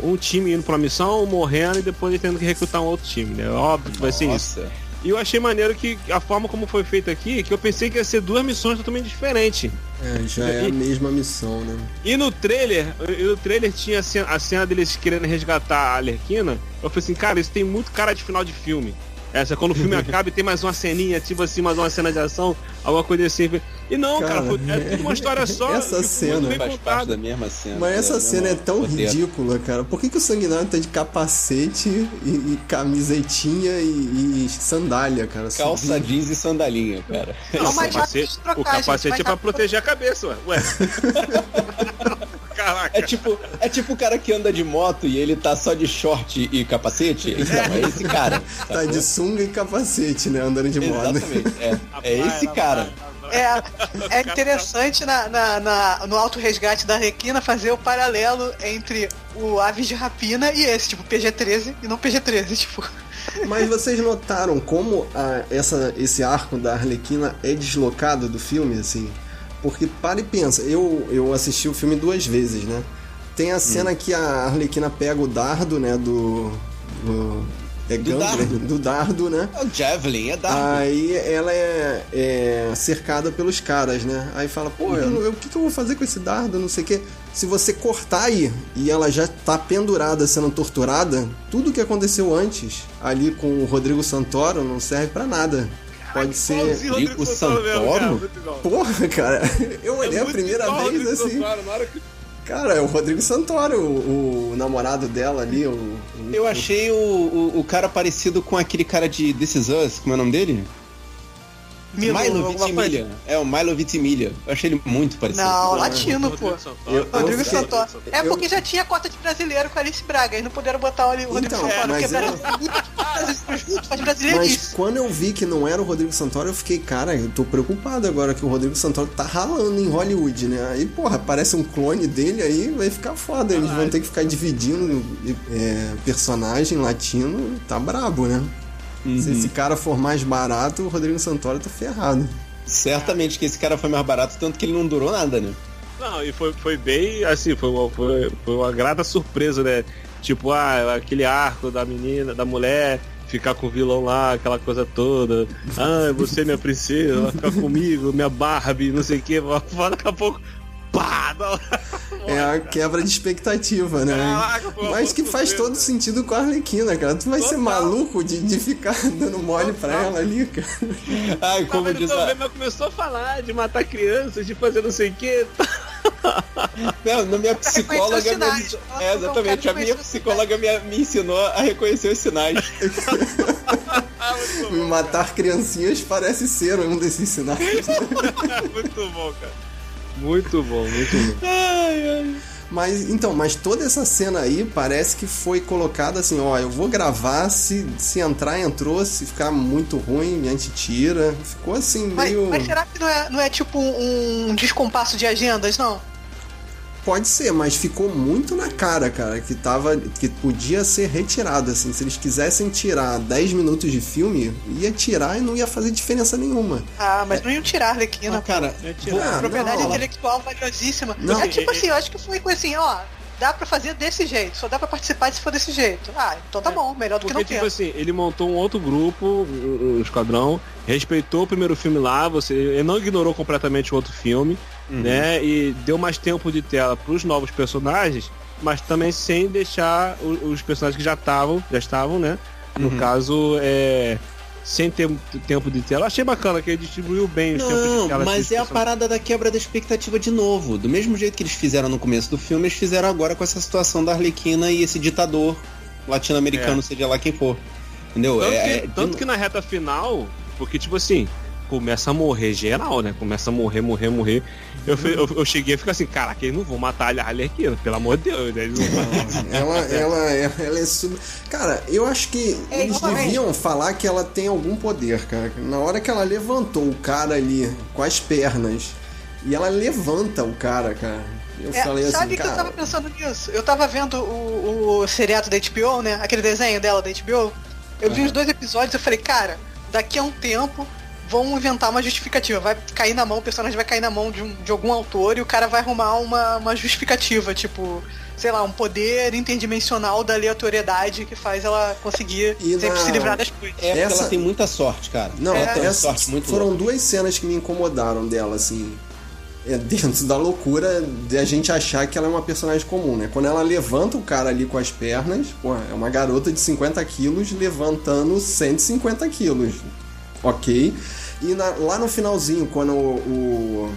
um time indo pra missão, morrendo e depois ele tendo que recrutar um outro time, né? Óbvio que vai ser isso. E eu achei maneiro que a forma como foi feito aqui, que eu pensei que ia ser duas missões totalmente diferentes. É, já é a mesma missão, né? E no trailer, e no trailer tinha a cena, a cena deles querendo resgatar a Alerquina. Eu falei assim, cara, isso tem muito cara de final de filme. Essa, quando o filme acaba e tem mais uma ceninha, tipo assim, mais uma cena de ação, alguma coisa assim. E não, cara, Cara, foi, é tudo uma história só. essa e cena muito bem Faz parte contada. da mesma cena. Mas essa da cena é tão roteiro. ridícula, cara. Por que, que o Sanguinário tá de capacete e, e camisetinha e, e sandália, cara? Calça Subindo? jeans e sandalinha, cara. Não, o mas capacete, trocar, o capacete é pra proteger a cabeça, ué. Caraca. É tipo, é tipo o cara que anda de moto e ele tá só de short e capacete. Então, é esse cara. Tá de sunga e capacete, né? Andando de moto. Exatamente. É, é esse cara. É, é interessante na, na- na- no auto resgate da Requina fazer o paralelo entre o Aves de Rapina e esse, tipo, PG-13 e não PG-13, tipo. Mas vocês notaram como a- essa, esse arco da Arlequina é deslocado do filme, assim? Porque para e pensa, eu, eu assisti o filme duas vezes, né? Tem a Hum. cena que a Arlequina pega o dardo, né? Do. do é Do dardo. do dardo, né? É o Javelin, é da. Aí ela é, é cercada pelos caras, né? Aí fala, pô, eu- o que, que eu vou fazer com esse dardo? Não sei o quê. Se você cortar aí e ela já tá pendurada sendo torturada, tudo que aconteceu antes, ali com o Rodrigo Santoro, não serve pra nada. Pode ser. Igualzinho o Rodrigo Santoro. Porra, cara, eu olhei É a primeira vez Rodrigo assim. Santoro, na hora que- Cara, é o Rodrigo Santoro, o, o namorado dela ali. O, o- Eu achei o, o, o cara parecido com aquele cara de This Is Us, como é o nome dele? Milo, Milo. É, o Milo Vitimilha. Eu achei ele muito parecido. Não, latino, pô. Rodrigo Santoro. Eu- Rodrigo Santoro. É eu- porque já tinha cota de brasileiro com Alice Braga, e não puderam botar o Rodrigo Então, Santoro, mas porque eu- Mas brasileirice. quando eu vi que não era o Rodrigo Santoro, eu fiquei, cara, eu tô preocupado agora que o Rodrigo Santoro tá ralando em Hollywood, né? Aí, porra, aparece um clone dele aí, vai ficar foda. Eles vão ter que ficar dividindo é, personagem latino, tá brabo, né? Se Uhum. esse cara for mais barato, o Rodrigo Santoro tá ferrado. Certamente que esse cara foi mais barato, tanto que ele não durou nada, né? Não, e foi, foi bem, assim, foi uma, foi, foi uma grata surpresa, né? Tipo, ah, aquele arco da menina, da mulher, ficar com o vilão lá, aquela coisa toda. Ah, você é minha princesa, vai ficar comigo, minha Barbie, não sei o que. Daqui a pouco, pá! Não. É a quebra de expectativa, né? Caraca, uma Mas que faz todo sentido com a Arlequina, cara. Tu vai ser Total. maluco de, de ficar dando mole pra ela ali, cara. Ai, Não, como mas diz a... mas começou a falar de matar crianças, de fazer não sei o que. Não, na minha psicóloga. Me... É, falou, "Eu exatamente. A minha psicóloga me, me ensinou a reconhecer os sinais. Ah, Me matar criancinhas parece ser um desses sinais. muito bom, cara. Muito bom, muito bom. Ai, ai. Mas então, mas toda essa cena aí parece que foi colocada assim, ó, eu vou gravar, se, se entrar, entrou, se ficar muito ruim, a gente tira. Ficou assim, Mas, meio. mas será que não é, não é tipo um descompasso de agendas, não? Pode ser, mas ficou muito na cara, cara, que tava. que podia ser retirado, assim. Se eles quisessem tirar 10 minutos de filme, ia tirar e não ia fazer diferença nenhuma. Ah, mas não iam tirar a Arlequina. Não, cara, É vou- tirar. Ah, propriedade não. intelectual valiosíssima. Não. É tipo assim, eu acho que foi coisa assim, ó, dá pra fazer desse jeito, só dá pra participar se for desse jeito. Ah, então tá É, bom, melhor do que Porque, não tipo ter. assim, ele montou um outro grupo, um, um esquadrão, respeitou o primeiro filme lá, você, ele não ignorou completamente o outro filme, né? E deu mais tempo de tela pros novos personagens, mas também sem deixar o- os personagens que já estavam, já estavam, né? No Uhum. caso, é. Sem ter tempo de tela. Achei bacana que ele distribuiu bem os tempos de Não, tela. mas é a parada da quebra da expectativa de novo. Do mesmo jeito que eles fizeram no começo do filme, eles fizeram agora com essa situação da Arlequina e esse ditador latino-americano, É. seja lá quem for. Entendeu? Tanto, É- que, é de tanto que na reta final, porque tipo assim, começa a morrer geral, né? Começa a morrer, morrer, morrer. Eu, eu, eu cheguei a ficar assim, caraca, eles não vão matar a Arlequina, pelo amor de Deus, né? Ela, ela, é- ela é sub. Cara, eu acho que É, eles deviam falar que ela tem algum poder, cara. Na hora que ela levantou o cara ali com as pernas e ela levanta o cara, cara. Eu É, falei sabe assim, que eu tava cara. pensando nisso? Eu tava vendo o, o seriado da HBO, né? Aquele desenho dela da HBO. Eu vi os dois episódios e eu falei, cara, daqui a um tempo vão inventar uma justificativa. Vai cair na mão, o personagem vai cair na mão de, um- de algum autor e o cara vai arrumar uma, uma justificativa, tipo, sei lá, um poder interdimensional da aleatoriedade que faz ela conseguir E sempre na- se livrar das coisas. É Essa- ela tem muita sorte, cara. Não, ela tem essa, sorte muito foram louca. duas cenas que me incomodaram dela, assim. É dentro da loucura de a gente achar que ela é uma personagem comum, né? Quando ela levanta o cara ali com as pernas, pô, é uma garota de 50 quilos levantando 150 quilos. Ok. E na- lá no finalzinho, quando o,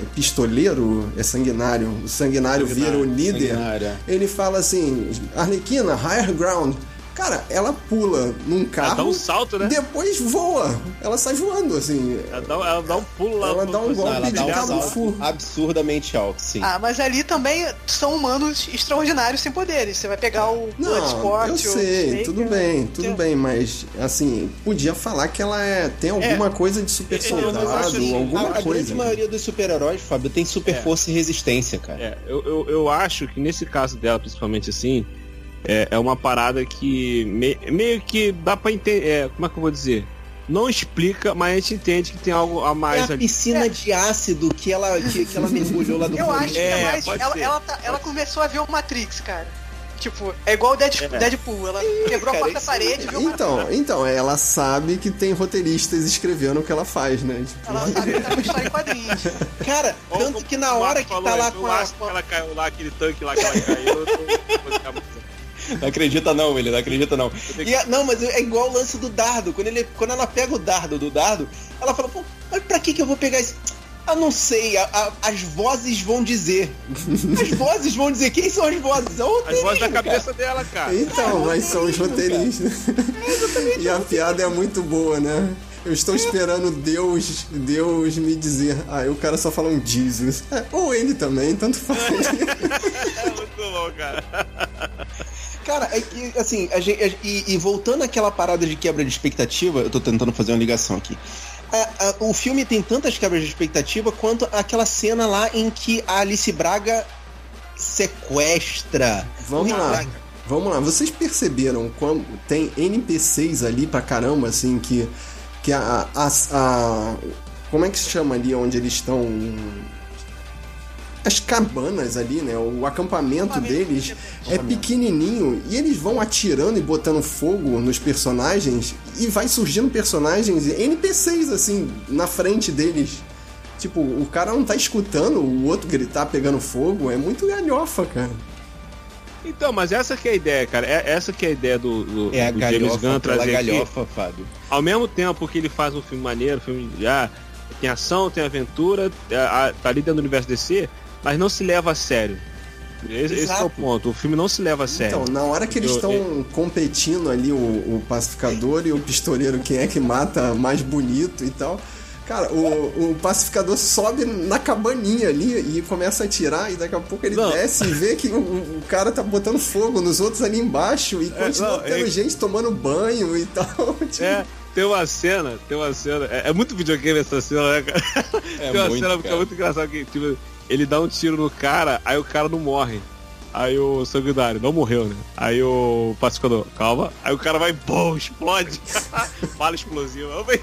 o pistoleiro, é sanguinário, o sanguinário, vira o líder, Sanguinária. ele fala assim, Arlequina, higher ground. Cara, ela pula num Ela carro. dá um salto, né? Depois voa. Ela sai voando, assim. Ela dá, ela dá um pulo lá. Ela dá um golpe Não, ela de dá um cabo salto fu. absurdamente alto, sim. Ah, mas ali também são humanos extraordinários sem poderes. Você vai pegar o Não, Bloodsport, eu sei, Snake, tudo bem, tudo É. bem, mas assim, podia falar que ela é, tem alguma coisa de super Eu- eu soldado, acho assim, alguma a, a coisa. grande maioria dos super-heróis, Fábio, tem super É. força e resistência, cara. É, eu, eu, eu acho que nesse caso dela, principalmente assim, é, é uma parada que me- meio que dá pra entender. É, como é que eu vou dizer? Não explica, mas a gente entende que tem algo a É mais a ali. piscina de ácido que ela, que, que ela mergulhou lá do Eu fundo. acho que É, é mais. Ela, ela, tá- ela começou a ver o Matrix, cara. Tipo, é igual o Deadpool. É. Deadpool. Ela quebrou cara, a quarta isso- parede, viu o Então, então, ela sabe que tem roteiristas escrevendo o que ela faz, né? Tipo, Ela sabe que tá história em quadrinhos. Cara, tanto que na hora que tá lá com a... ela caiu lá, aquele tanque lá que ela caiu. eu tô- vou ficar muito- Não acredita não, ele não acredita não. E a- não, mas é igual o lance do dardo. Quando, ele, quando ela pega o dardo do dardo, ela fala, pô, mas pra que que eu vou pegar isso? Ah, não sei, a- a- as vozes vão dizer. As vozes vão dizer. Quem são as vozes? É o As vozes da cabeça dela, cara. então, mas são os roteiristas. e a piada é muito boa, né? Eu estou esperando Deus, Deus me dizer. Ah, o cara só fala um Jesus. É, ou ele também, tanto faz. É muito bom, cara. Cara, é que, assim, a gente, a- e, e voltando àquela parada de quebra de expectativa, eu tô tentando fazer uma ligação aqui. A- a- o filme tem tantas quebras de expectativa quanto aquela cena lá em que a Alice Braga sequestra. Vamos lá. Braga. Vamos lá, vocês perceberam como tem NPCs ali pra caramba, assim, que. Que a. a, a como é que se chama ali onde eles estão? As cabanas ali, né? O acampamento deles é pequenininho e eles vão atirando e botando fogo nos personagens e vai surgindo personagens NPCs assim na frente deles. Tipo, o cara não tá escutando o outro gritar pegando fogo, é muito galhofa, cara. Então, mas essa que é a ideia, cara. É, essa que é a ideia do, do, É a do James galhofa Gunn pela trazer aqui. galhofa, Fábio. Ao mesmo tempo que ele faz um filme maneiro, filme já tem ação, tem aventura, a- tá ali dentro do universo DC, mas não se leva a sério. Esse, esse é o ponto. O filme não se leva a sério. Então, na hora que eles Eu- estão competindo ali, o, o pacificador e o pistoleiro, quem é que mata mais bonito e tal. Cara, o, o pacificador sobe na cabaninha ali e começa a atirar, e daqui a pouco ele Não. desce e vê que o, o cara tá botando fogo nos outros ali embaixo e continua não, tendo é- gente tomando banho e tal. Tipo, É, tem uma cena, tem uma cena. É, é muito videogame essa cena, né, cara? É tem uma muito, cena que é cara. muito engraçada que, tipo, ele dá um tiro no cara, aí o cara não morre. Aí o sanguinário não morreu, né? Aí o pacificador, calma. Aí o cara vai, bom, explode. Eu falei,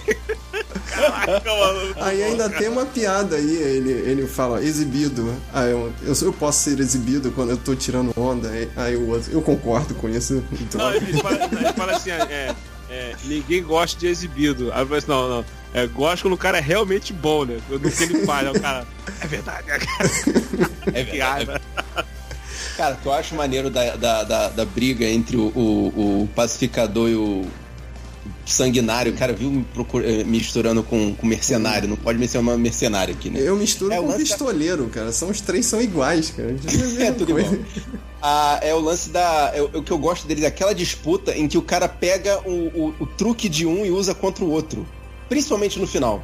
Caraca, mano. Aí ainda tem uma piada aí, ele, ele fala, exibido. Aí eu, eu, eu posso ser exibido quando eu tô tirando onda. Aí, o outro, eu concordo com isso. Então, Não, ele fala, ele fala assim, é, é, ninguém gosta de exibido. Aí eu falei assim, não, não. É, gosto quando o cara é realmente bom, né? No que ele faz. Aí o cara, é verdade, né, cara? É verdade. raiva. Cara, o que eu acho maneiro da, da, da, da briga entre o, o, o pacificador e o sanguinário, cara, viu me procura- eh, misturando com, com mercenário. Não pode mencionar mercenário aqui, né? eu misturo É, o com lance da- pistoleiro, cara. São os três são iguais, cara. É tudo igual. Ah, é o lance da. é o, o que eu gosto deles, é aquela disputa em que o cara pega o, o, o truque de um e usa contra o outro. Principalmente no final.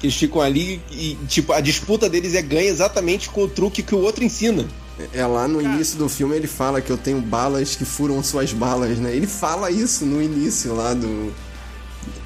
Que eles ficam ali e, tipo, a disputa deles é ganha exatamente com o truque que o outro ensina. É lá no início do filme ele fala que eu tenho balas que furam suas balas, né? Ele fala isso no início lá do.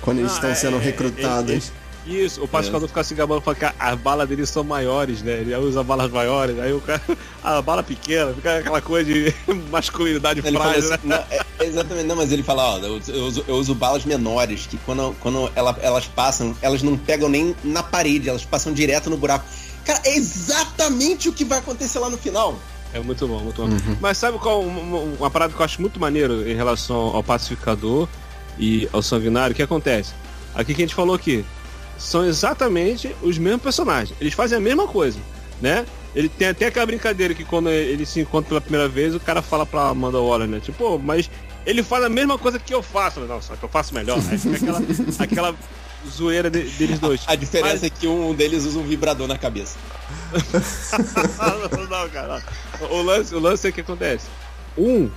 Quando eles Não, estão é- sendo é- recrutados. Isso, o pacificador fica se gabando falando que as balas deles são maiores, né? Ele usa balas maiores, aí o cara. A bala pequena, fica aquela coisa de masculinidade Ele frágil, assim, né? não, é- exatamente, não, mas ele fala, ó, eu, eu uso, eu uso balas menores, que quando, quando ela- elas passam, elas não pegam nem na parede, elas passam direto no buraco. Cara, é exatamente o que vai acontecer lá no final. É muito bom, muito bom. Mas sabe qual uma- uma parada que eu acho muito maneiro em relação ao pacificador e ao sanguinário? O que acontece? Aqui que a gente falou aqui, são exatamente os mesmos personagens. Eles fazem a mesma coisa, né? Ele tem até aquela brincadeira que quando ele se encontra pela primeira vez, o cara fala pra Amanda Waller, né? Tipo, "Pô, mas ele faz a mesma coisa que eu faço. Não, só que eu faço melhor. Aí fica aquela, aquela zoeira de- deles dois. A diferença Mas- é que um deles usa um vibrador na cabeça. não, não, cara. O lance, o lance é que acontece. Um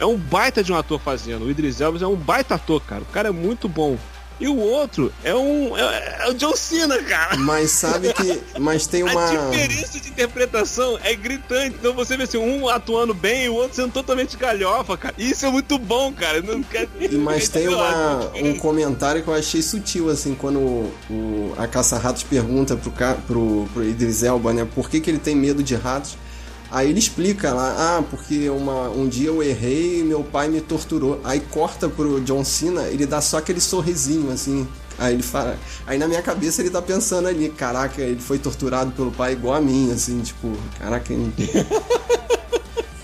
é um baita de um ator fazendo. O Idris Elba é um baita ator, cara. O cara é muito bom. E o outro é um. É, é o John Cena, cara. Mas sabe que. Mas tem uma. A diferença de interpretação é gritante. Então você vê assim, um atuando bem e o outro sendo totalmente galhofa, cara. Isso é muito bom, cara. Não quer Mas tem uma, diferença. um comentário que eu achei sutil, assim, quando o, o- a caça-ratos pergunta pro, pro, pro Idris Elba, né, por que, que ele tem medo de ratos. Aí ele explica lá, ah, porque uma, um dia eu errei e meu pai me torturou. Aí corta pro John Cena, ele dá só aquele sorrisinho, assim. Aí ele fala. Aí na minha cabeça ele tá pensando ali, caraca, ele foi torturado pelo pai igual a mim, assim, tipo, caraca, ele-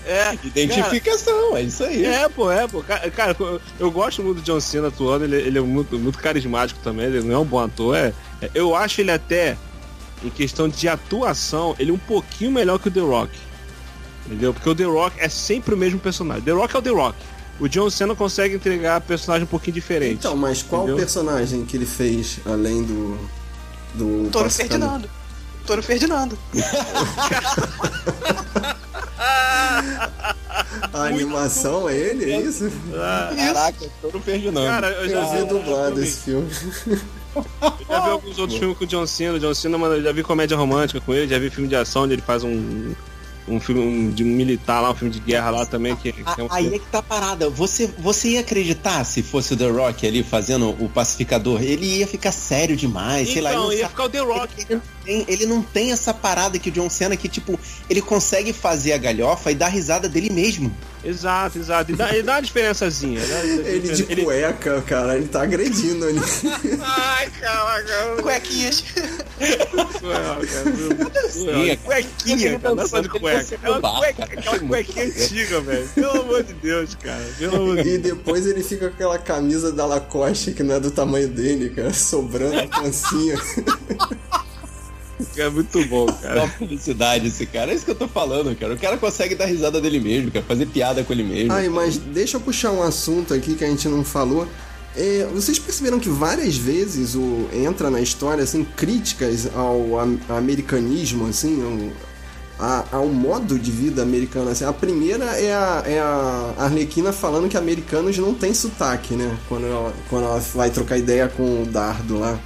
É, Identificação, é isso aí. É, pô, é, pô. Ca- Cara, eu, eu gosto muito do John Cena atuando, ele, ele é muito, muito carismático também, ele não é um bom ator. É, é- eu acho ele até, em questão de atuação, ele é um pouquinho melhor que o The Rock. Entendeu? Porque o The Rock é sempre o mesmo personagem. The Rock é o The Rock. O John Cena consegue entregar personagem um pouquinho diferente. Então, mas qual Entendeu? personagem que ele fez além do. do Toro? Ferdinando. Toro Ferdinando. A animação é ele, é isso? Caraca, todo Ferdinando. Cara, eu já Eu vi dublado eu esse filme. já vi alguns outros filmes com o John Cena. O John Cena, mano, eu já vi comédia romântica com ele, já vi filme de ação onde ele faz um. Um filme de um militar lá, um filme de guerra lá também, que, que é um Aí é que tá a parada. Você, você ia acreditar se fosse o The Rock ali fazendo o pacificador? Ele ia ficar sério demais, sei lá. ele Então, não ia sabe- ficar o The Rock. Ele, não tem, ele não tem essa parada que o John Cena que, tipo, ele consegue fazer a galhofa e dar risada dele mesmo. Exato, exato. E dá, e dá uma diferençazinha. Dá, Ele de ele- cueca, cara, ele tá agredindo ali. Ai, caraca. Cuequinhas. Sim, Cuequinha, cara. Não é só de cueca. É uma cueca, aquela cuequinha antiga, velho. Pelo amor de Deus, cara. Pelo amor de E depois ele fica com aquela camisa da Lacoste que não é do tamanho dele, cara, sobrando a pancinha. É muito bom, Uma cara. felicidade esse cara. É isso que eu tô falando, cara. O cara consegue dar risada dele mesmo, cara. Fazer piada com ele mesmo. Ai, mas deixa eu puxar um assunto aqui que a gente não falou. É, vocês perceberam que várias vezes o, entra na história assim críticas ao am- americanismo, assim, ao, a- ao modo de vida americano. Assim. A primeira é a, é a Arlequina falando que americanos não têm sotaque, né? Quando ela, quando ela vai trocar ideia com o Dardo lá.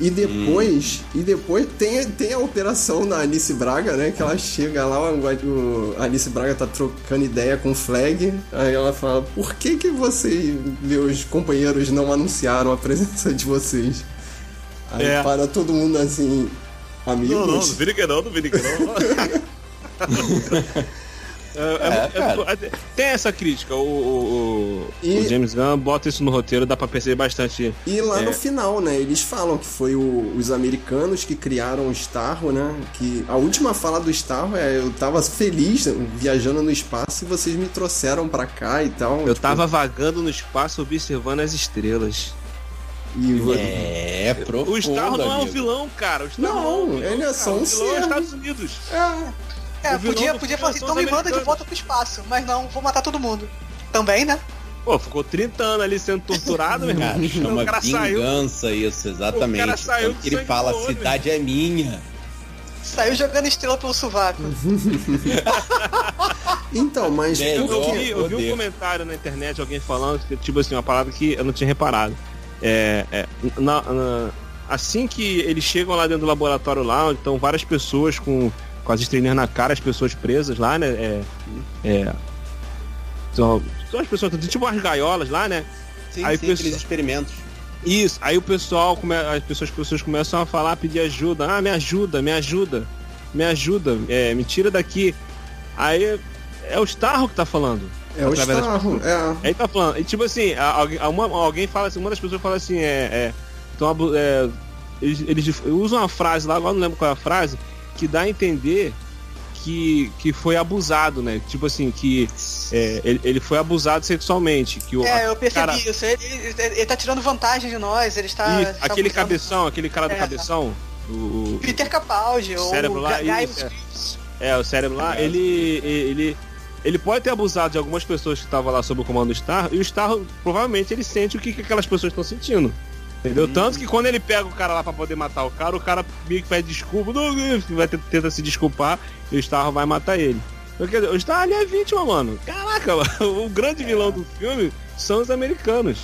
E depois, e depois tem, tem a operação da Alice Braga, né? Que ela chega lá, o, Alice Braga tá trocando ideia com o Flag. Aí ela fala, por que que vocês, meus companheiros, não anunciaram a presença de vocês? Aí É. para todo mundo assim, amigos. Não, não, não vire que não, não que não. É, é- É, é- é- tem essa crítica, o, o, E- o James Gunn bota isso no roteiro, dá pra perceber bastante. E lá É. no final, né, eles falam que foi o- os americanos que criaram o Starro, né? Que a última fala do Starro é eu tava feliz viajando no espaço e vocês me trouxeram pra cá e tal. Eu tipo, tava vagando no espaço observando as estrelas. E, É, profundo, o Starro não é um amigo. vilão, cara. Não, é um vilão, ele é só um O vilão é os ser. Estados Unidos. É, É, podia, podia falar assim, então me manda de volta pro espaço. Mas não, vou matar todo mundo. Também, né? Pô, ficou 30 anos ali sendo torturado, meu irmão. Cara, chama o cara saiu. vingança isso, exatamente. O cara saiu ele fala, a cidade é minha. Saiu jogando estrela pelo sovaco. Então, mas É, Eu vi, eu vi um comentário na internet, alguém falando, que, tipo assim, uma palavra que eu não tinha reparado. É, é, na- na- assim que eles chegam lá dentro do laboratório lá, onde estão várias pessoas com, com as estrelinhas na cara, as pessoas presas lá, né? É, é, são, são as pessoas, tipo umas gaiolas lá, né? Sim, Aí, sim, pessoal- aqueles experimentos. Isso, aí o pessoal, come... as pessoas, as pessoas começam a falar, pedir ajuda. Ah, me ajuda, me ajuda, me ajuda, é, me tira daqui. Aí é o Starro que tá falando. É o Starro, é. Aí tá falando, e tipo assim, a- alguém, a- uma- alguém fala assim, uma das pessoas fala assim, é. é, tão abu- é, eles, eles usam uma frase lá, agora não lembro qual é a frase, que dá a entender que, que foi abusado, né? Tipo assim, que é, ele, ele foi abusado sexualmente. Que o, É, eu percebi cara- isso. Ele, ele, ele tá tirando vantagem de nós, ele está. Isso, está aquele abusando. cabeção, aquele cara do É. cabeção, o, Peter Capaldi, ou cérebro lá, isso, é. É, o cérebro lá, ele, ele, ele pode ter abusado de algumas pessoas que estavam lá sob o comando do Star, e o Star provavelmente ele sente o que, que aquelas pessoas estão sentindo. Entendeu? Tanto que quando ele pega o cara lá pra poder matar o cara, o cara meio que pede desculpa, vai tenta se desculpar, e o Star vai matar ele. Então, quer dizer, o Star ali é vítima, mano. Caraca, o grande vilão do filme são os americanos.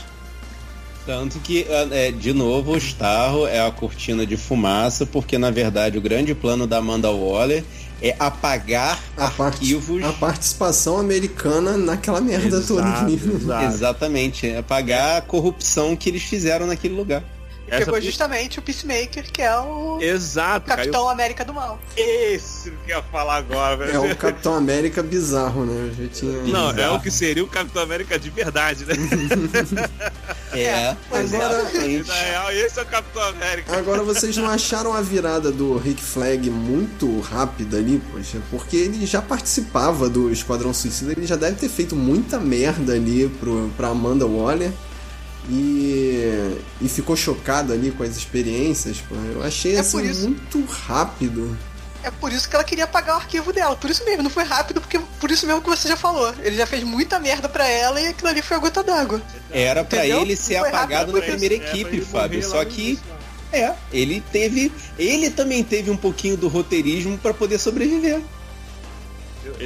Tanto que, é, de novo, o Starro é a cortina de fumaça, porque na verdade o grande plano da Amanda Waller é apagar A, part- arquivos. a participação americana naquela merda toda. Exato, que- exato. Exatamente, é apagar a corrupção que eles fizeram naquele lugar. Que Essa- foi justamente o Peacemaker, que é o Exato. Capitão América do Mal. Esse que eu ia falar agora, velho. É o Capitão América bizarro, né? Eu já tinha. Não, é Bizarro. o que seria o Capitão América de verdade, né? É, pois é. exatamente. Na real, esse é o Capitão América. Agora vocês não acharam a virada do Rick Flag muito rápida ali, poxa? Porque ele já participava do Esquadrão Suicida, ele já deve ter feito muita merda ali pro, pra Amanda Waller. E, e ficou chocado ali com as experiências, pô. Eu achei É assim por isso. muito rápido. É por isso que ela queria apagar o arquivo dela. Por isso mesmo, não foi rápido, porque por isso mesmo que você já falou. Ele já fez muita merda pra ela e aquilo ali foi a gota d'água. Era pra Entendeu? ele ser apagado na por isso. primeira É, equipe, ele Fábio. Só que início. é, ele teve, ele também teve um pouquinho do roteirismo pra poder sobreviver.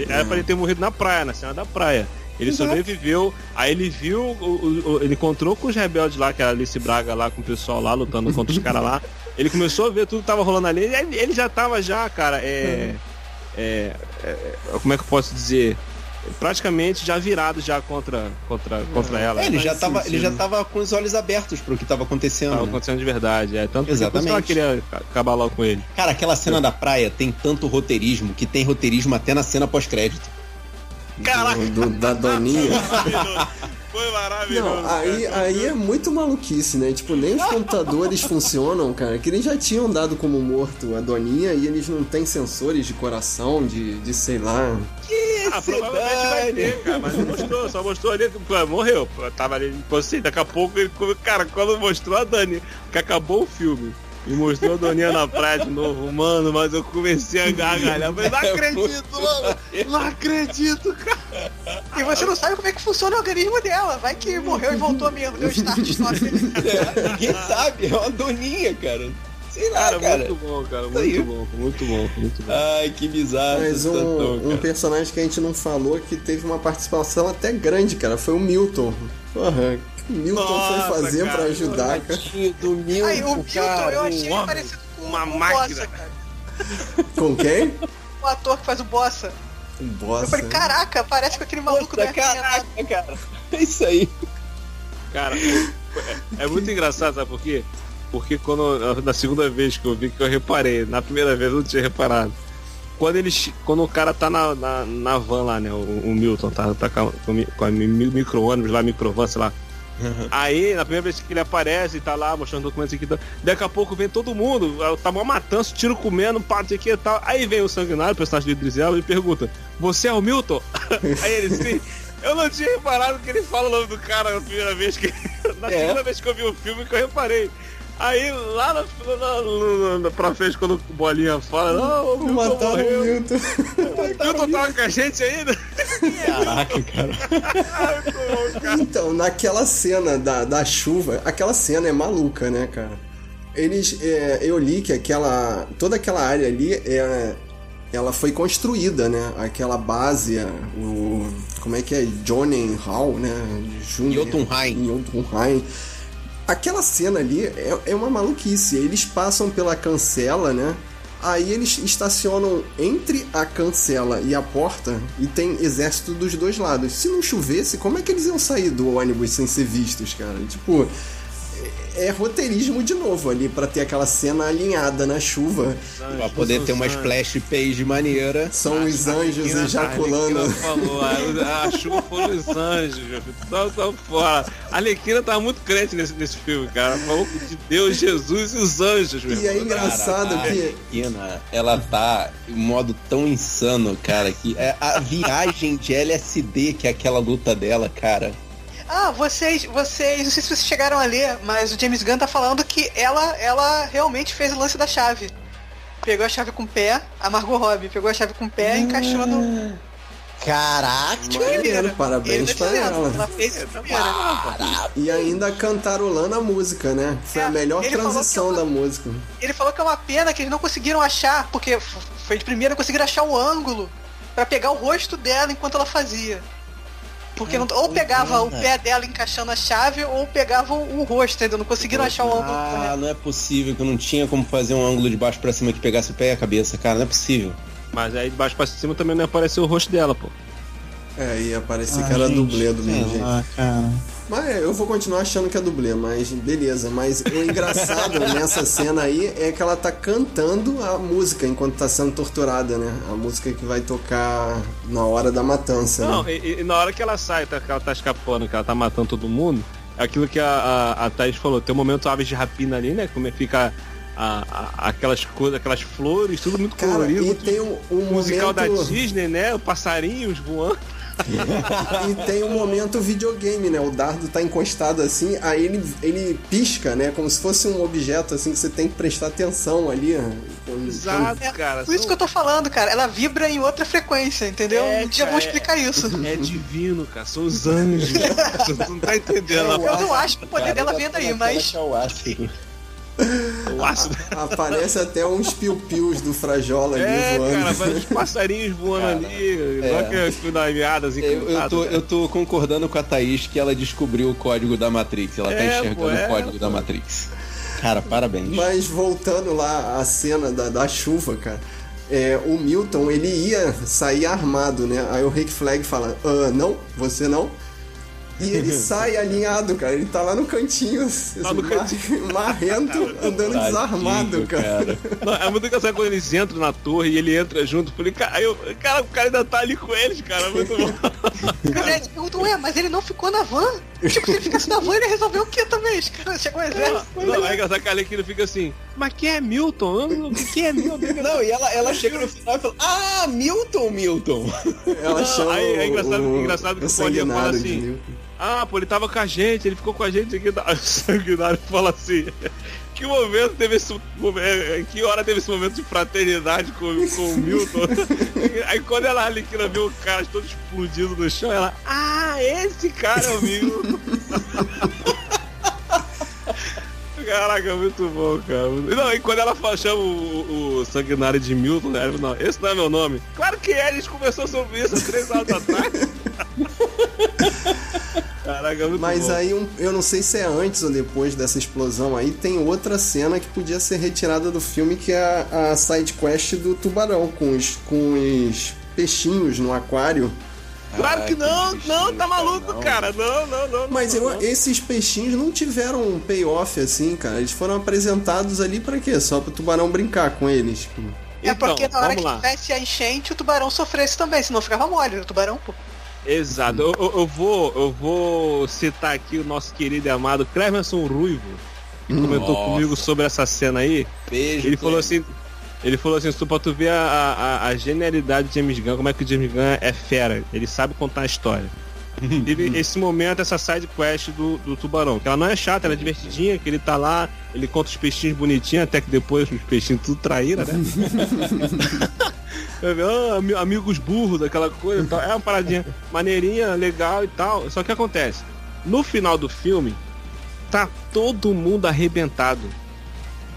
Era pra ele ter morrido na praia, na cena da praia. Ele Exato. sobreviveu, aí ele viu, o- o- o- ele encontrou com os rebeldes lá, que era a Alice Braga lá, com o pessoal lá, lutando contra os caras lá. Ele começou a ver tudo que tava rolando ali, ele, ele já tava já, cara, é, é, é, Como é que eu posso dizer? Praticamente já virado já contra, contra, contra ela. É, ele já faz tava, ele já tava com os olhos abertos pro que tava acontecendo. Tava né? acontecendo de verdade, é. Tanto isso que ela Exatamente. queria ca- acabar logo com ele. Cara, aquela cena da praia tem tanto roteirismo que tem roteirismo até na cena pós-crédito. Caraca! Do, da Doninha. Foi maravilhoso. Não, aí, aí é muito maluquice, né? Tipo, nem os computadores funcionam, cara. Que eles já tinham dado como morto a Doninha e eles não têm sensores de coração, de, de sei lá. Que Ah, provavelmente vai ter, cara, mas não mostrou, só mostrou ali, pô, morreu, tava ali inconsciente, daqui a pouco ele, cara, quando mostrou a Dani, que acabou o filme, e mostrou a Doninha na praia de novo, mano, mas eu comecei a gargalhar, eu falei, não acredito, mano, não acredito, cara. E você não sabe como é que funciona o organismo dela. Vai que morreu e voltou mesmo. Deu start stop. Ninguém sabe, é uma doninha, cara. Sei lá, Cara, cara. muito bom, cara, muito bom, muito bom, muito bom. Ai, que bizarro. Mas um, um personagem que a gente não falou que teve uma participação até grande, cara, foi o Milton. Porra, Milton Nossa, foi fazer cara. pra ajudar, cara? Do Milton, Aí, o Milton, cara. eu achei um parecido com uma o máquina. Bossa, cara. Com quem? O ator que faz o Bossa. O Eu Bossa. falei, caraca, parece com aquele maluco Nossa, do caraca, cara. É isso aí. Cara, é, é muito engraçado, sabe por quê? Porque quando na segunda vez que eu vi que eu reparei, na primeira vez eu não tinha reparado. Quando ele che- quando o cara tá na, na, na van lá, né? O, o Milton tá, tá com a, com a micro-ônibus lá, microvan, sei lá. Aí, na primeira vez que ele aparece, tá lá mostrando documentos aqui, tá- daqui a pouco vem todo mundo, tá mó matança, tiro comendo, pá, não sei o que e tal. Aí vem o sanguinário, o personagem de Idris Elba, e pergunta: Você é o Milton? Aí ele, sim. Eu não tinha reparado que ele fala o nome do cara na primeira vez que. Na É. segunda vez que eu vi o filme que eu reparei. Aí lá na, na, na, na- pra frente, quando o Bolinha fala, não, o Milton Mataram o morreu. Milton. O Milton tava com a gente ainda. Caraca, cara. Então, naquela cena da, da chuva, aquela cena é maluca, né, cara? Eles, é, eu li que aquela, toda aquela área ali é, ela foi construída, né? Aquela base, o, como é que é, Johnny Hall, né? Júnior- Jotunheim. Jotunheim. Aquela cena ali é, é uma maluquice. Eles passam pela cancela, né? Aí eles estacionam entre a cancela e a porta e tem exército dos dois lados. Se não chovesse, como é que eles iam sair do ônibus sem ser vistos, cara? Tipo, é, é roteirismo de novo ali pra ter aquela cena alinhada na chuva. Pra poder ter uma splash page maneira. São os anjos ejaculando. A falou, a, a chuva foram os anjos, meu filho. Tão, tão fora. A Alequina tava muito crente nesse, nesse filme, cara. Falou de Deus, Jesus e os anjos, meu E é engraçado Cara, a que Arlequina, ela tá em modo tão insano, cara, que é a viagem de LSD que é aquela luta dela, cara. Ah, vocês, vocês, não sei se vocês chegaram a ler, mas o James Gunn tá falando que ela, ela realmente fez o lance da chave. Pegou a chave com o pé, a Margot Robbie pegou a chave com o pé e encaixou no. Caraca! Maneiro, parabéns tá pra ela. Ela fez a primeira. E ainda cantarolando a música, né? Foi a É, melhor ele falou transição da música. Ele falou que é uma pena que eles não conseguiram achar, porque foi de primeira, conseguiram achar o ângulo pra pegar o rosto dela enquanto ela fazia. Porque não- ou pegava o pé dela encaixando a chave, ou pegava o, rosto, entendeu? Não conseguiram achar o ângulo Ah, correto. não é possível que eu não tinha como fazer um ângulo de baixo pra cima que pegasse o pé e a cabeça, cara, não é possível. Mas aí de baixo pra cima também não apareceu o rosto dela, pô. É, ia parecer Ah, que era gente, dublê do mesmo jeito. lá, cara. Mas eu vou continuar achando que é dublê, mas beleza. Mas o engraçado nessa cena aí é que ela tá cantando a música enquanto tá sendo torturada, né? A música que vai tocar na hora da matança, Não, né? e, e na hora que ela sai, tá, que ela tá escapando, que ela tá matando todo mundo, é aquilo que a, a, a Thaís falou, tem um momento aves de rapina ali, né? Como é que fica a- a- aquelas coisas, aquelas flores, tudo muito Cara, colorido. e muito tem um, um musical momento... da Disney, né? Passarinhos voando. E tem um momento videogame, né? O dardo tá encostado assim, aí ele, ele pisca, né? Como se fosse um objeto assim que você tem que prestar atenção ali. Quando- Exato, É, cara. Por isso que eu tô falando, cara. Ela vibra em outra frequência, entendeu? É, um dia cara, vamos explicar isso. É divino, cara. São os anjos. Você não tá entendendo. Eu não acho que o poder dela vem daí, mas. É o ácido. O ácido. Aparece até uns piu-pius do Frajola ali É, voando. cara, os passarinhos voando Cara, ali. é. Meada, assim, Eu, eu, tô, eu tô concordando com a Thaís que ela descobriu o código da Matrix. Ela tá É, enxergando pô, é, o código da Matrix. Cara, parabéns. Mas voltando lá à cena da, da chuva, cara. é, o Milton, ele ia sair armado, né? Aí o Rick Flag fala, ah, não, você não? E ele sai alinhado, cara. Ele tá lá no cantinho, Tá no cantinho. marrento, andando desarmado, Tadinho, cara. Não, é muito engraçado quando eles entram na torre e ele entra junto. Falei, cara, aí eu, cara, o cara ainda tá ali com eles, cara. Muito bom. Cara, eles perguntam, ué, mas ele não ficou na van? Tipo, se ele ficasse na van, ele resolveu o que também? Chegou o exército. Não, é engraçado que a Arlequina fica assim, mas quem é Milton? O que é Milton? Não, e ela, ela chega no final e fala: Ah, Milton, Milton. Ela chama Aí é engraçado- o, engraçado que o Paulinho fala assim. Ah, pô, ele tava com a gente, ele ficou com a gente aqui. O sanguinário fala assim. Que momento teve esse momento, em que hora teve esse momento de fraternidade com, com o Milton? Aí quando ela Arlequina vê o cara todo explodido no chão, ela, ah, esse cara é o Milton. Caraca, muito bom, cara. Não, e quando ela fala, chama o, o sanguinário de Milton, né? não, esse não é meu nome. Claro que é, a gente conversou sobre isso há três anos atrás. Caraca, muito Mas bom. aí, um- eu não sei se é antes ou depois dessa explosão aí, tem outra cena que podia ser retirada do filme, que é a, a side quest do tubarão, com os, com os peixinhos no aquário. Claro que não, não, tá maluco, cara. Não, não, não. Mas eu- esses peixinhos não tiveram um payoff assim, cara. Eles foram apresentados ali pra quê? Só pro tubarão brincar com eles. tipo. É porque na hora Então, vamos que lá. tivesse a enchente, o tubarão sofresse também, senão ficava mole. O tubarão, pô. Exato. Eu, eu- eu vou, eu vou citar aqui o nosso querido e amado Clemerson Ruivo, que comentou Nossa. comigo sobre essa cena aí. Beijo. Ele falou assim. Ele falou assim, pra tu ver a, a, a genialidade de James Gunn, como é que o James Gunn é fera, ele sabe contar a história. Ele- esse momento, essa side quest do, do tubarão, que ela não é chata, ela é divertidinha, que ele tá lá, ele conta os peixinhos bonitinhos, até que depois os peixinhos tudo traíram, né? Ami- amigos burros, aquela coisa e tal. É uma paradinha maneirinha, legal e tal. Só que acontece, no final do filme, tá todo mundo arrebentado.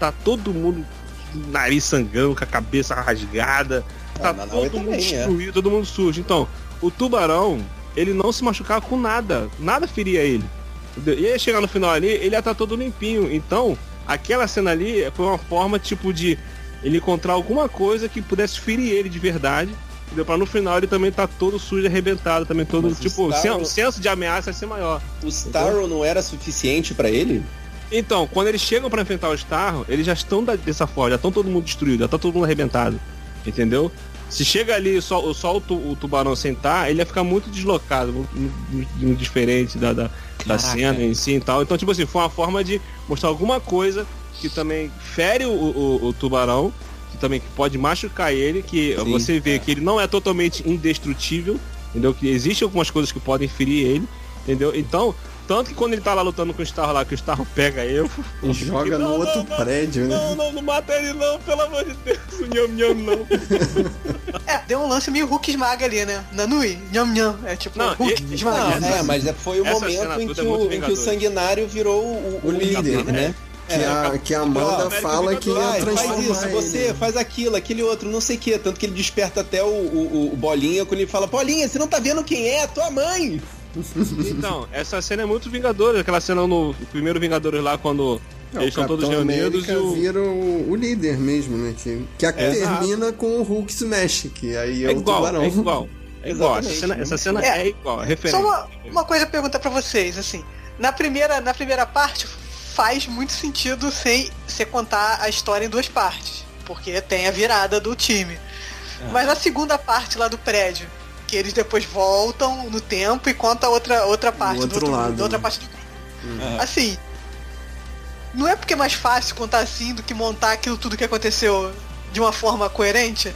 Tá todo mundo com o nariz sangrando, com a cabeça rasgada. Tá Ah, nave todo mundo também, é. destruído, todo mundo sujo. Então, o tubarão, ele não se machucava com nada. Nada feria ele. E aí chegar no final ali, ele ia estar todo limpinho. Então, aquela cena ali foi uma forma, tipo, de ele encontrar alguma coisa que pudesse ferir ele de verdade. Entendeu? Pra no final ele também tá todo sujo e arrebentado, também todo, Mas o tipo, sen- o senso de ameaça ia ser maior. O Starro não era suficiente pra ele? Então, quando eles chegam pra enfrentar o Starro, eles já estão dessa forma, já estão todo mundo destruído, já tá todo mundo arrebentado. Entendeu? Se chega ali só, só o, tu- o tubarão sentar, ele ia ficar muito deslocado, muito, muito- muito diferente da, da, da cena em si e tal. Então, tipo assim, foi uma forma de mostrar alguma coisa que também fere o, o- o tubarão, que também pode machucar ele, que Sim, você vê é. que ele não é totalmente indestrutível, entendeu? Que existem algumas coisas que podem ferir ele, entendeu? Então, tanto que quando ele tá lá lutando com o Starro lá, que o Starro pega ele, E joga no Não, outro não, não, prédio, né? não, não, não mata ele não, pelo amor de Deus, o nham nham não. É, deu um lance meio Hulk esmaga ali, né? Nanui, nham nham. É tipo, Não, Hulk e- esmaga. Não, é, mas é- foi o essa momento em toda que, é o, em que o sanguinário virou o, O líder, né? Que, a, que a Amanda Ó, fala que ia Vai, faz transformar isso, você, ele. faz aquilo, aquele outro, não sei o que. Tanto que ele desperta até o, o, o Bolinha quando ele fala, Bolinha, você não tá vendo quem é? Tua mãe! Então, essa cena é muito Vingadores, aquela cena no primeiro Vingadores lá, quando É, eles o estão todos reunidos América e o... vira o, líder mesmo, né? Que, que a- É, termina com o Hulk Smash, que aí é, É o igual, tubarão. é igual. É igual, essa cena, essa cena É. é, igual, é Só referência. uma, uma coisa a perguntar pra vocês, assim. Na primeira, na primeira parte, faz muito sentido sem você contar a história em duas partes. Porque tem a virada do time. É. Mas na segunda parte lá do prédio, que eles depois voltam no tempo e conta outra, outra parte outro do outro, lado, da outra né? parte do grupo. Aham. Assim, não é porque é mais fácil contar assim do que montar aquilo tudo que aconteceu de uma forma coerente?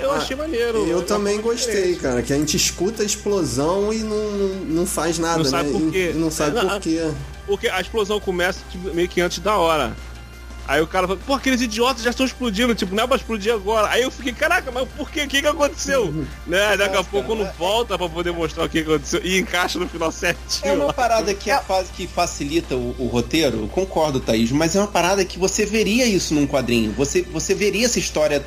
Eu- achei maneiro. Eu é também gostei, diferente. cara, que a gente escuta a explosão e não, não faz nada, Não sabe né? por quê. E não sabe Não, por quê. Porque a explosão começa tipo, meio que antes da hora. Aí o cara fala, pô, aqueles idiotas já estão explodindo, tipo, não é pra explodir agora. Aí eu fiquei, caraca, mas por quê? O que que aconteceu? né? Aí Daqui a pouco é- volta pra poder mostrar o que aconteceu e encaixa no final É certinho. uma parada que, é faz, que facilita o, o roteiro, eu concordo, Thaís, mas é uma parada que você veria isso num quadrinho. Você, você veria essa história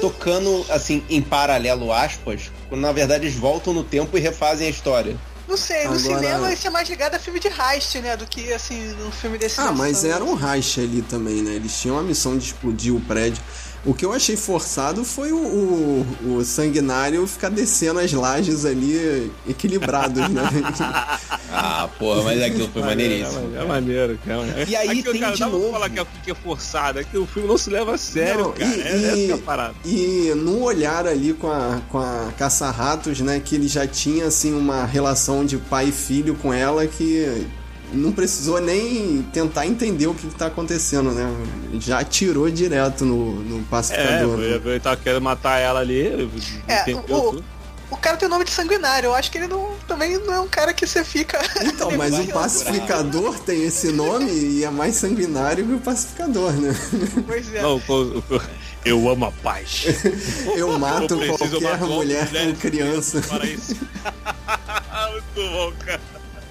tocando, assim, em paralelo, aspas, quando na verdade eles voltam no tempo e refazem a história. Não sei, no Agora- cinema isso é mais ligado a filme de heist, né? Do que assim, num filme desse. Ah, mas era um racha ali também, né? Eles tinham a missão de explodir o prédio. O que eu achei forçado foi o, o, o sanguinário ficar descendo as lajes ali equilibrados, né? Ah, porra, mas aquilo foi maneiríssimo. É, é maneiro, cara. E aí Aquilo, tem cara, de dá pra novo. falar que é, que é forçado, é que o filme não se leva a sério, Não, cara. e- é, essa e- que é a parada. E no olhar ali com a, com a Caça-Ratos, né, que ele já tinha, assim, uma relação de pai e filho com ela que não precisou nem tentar entender o que, que tá acontecendo, né? Já atirou direto no, no É, pacificador. né? ele tava querendo matar ela ali, É, o-. O cara tem o nome de sanguinário. Eu acho que ele não, também não é um cara que você fica. Então, mas o pacificador tem esse nome e é mais sanguinário que o pacificador, né? Pois é. Não, o- o- eu amo a paz. Eu mato Eu qualquer mulher mulheres com criança. Para isso. Muito bom, cara.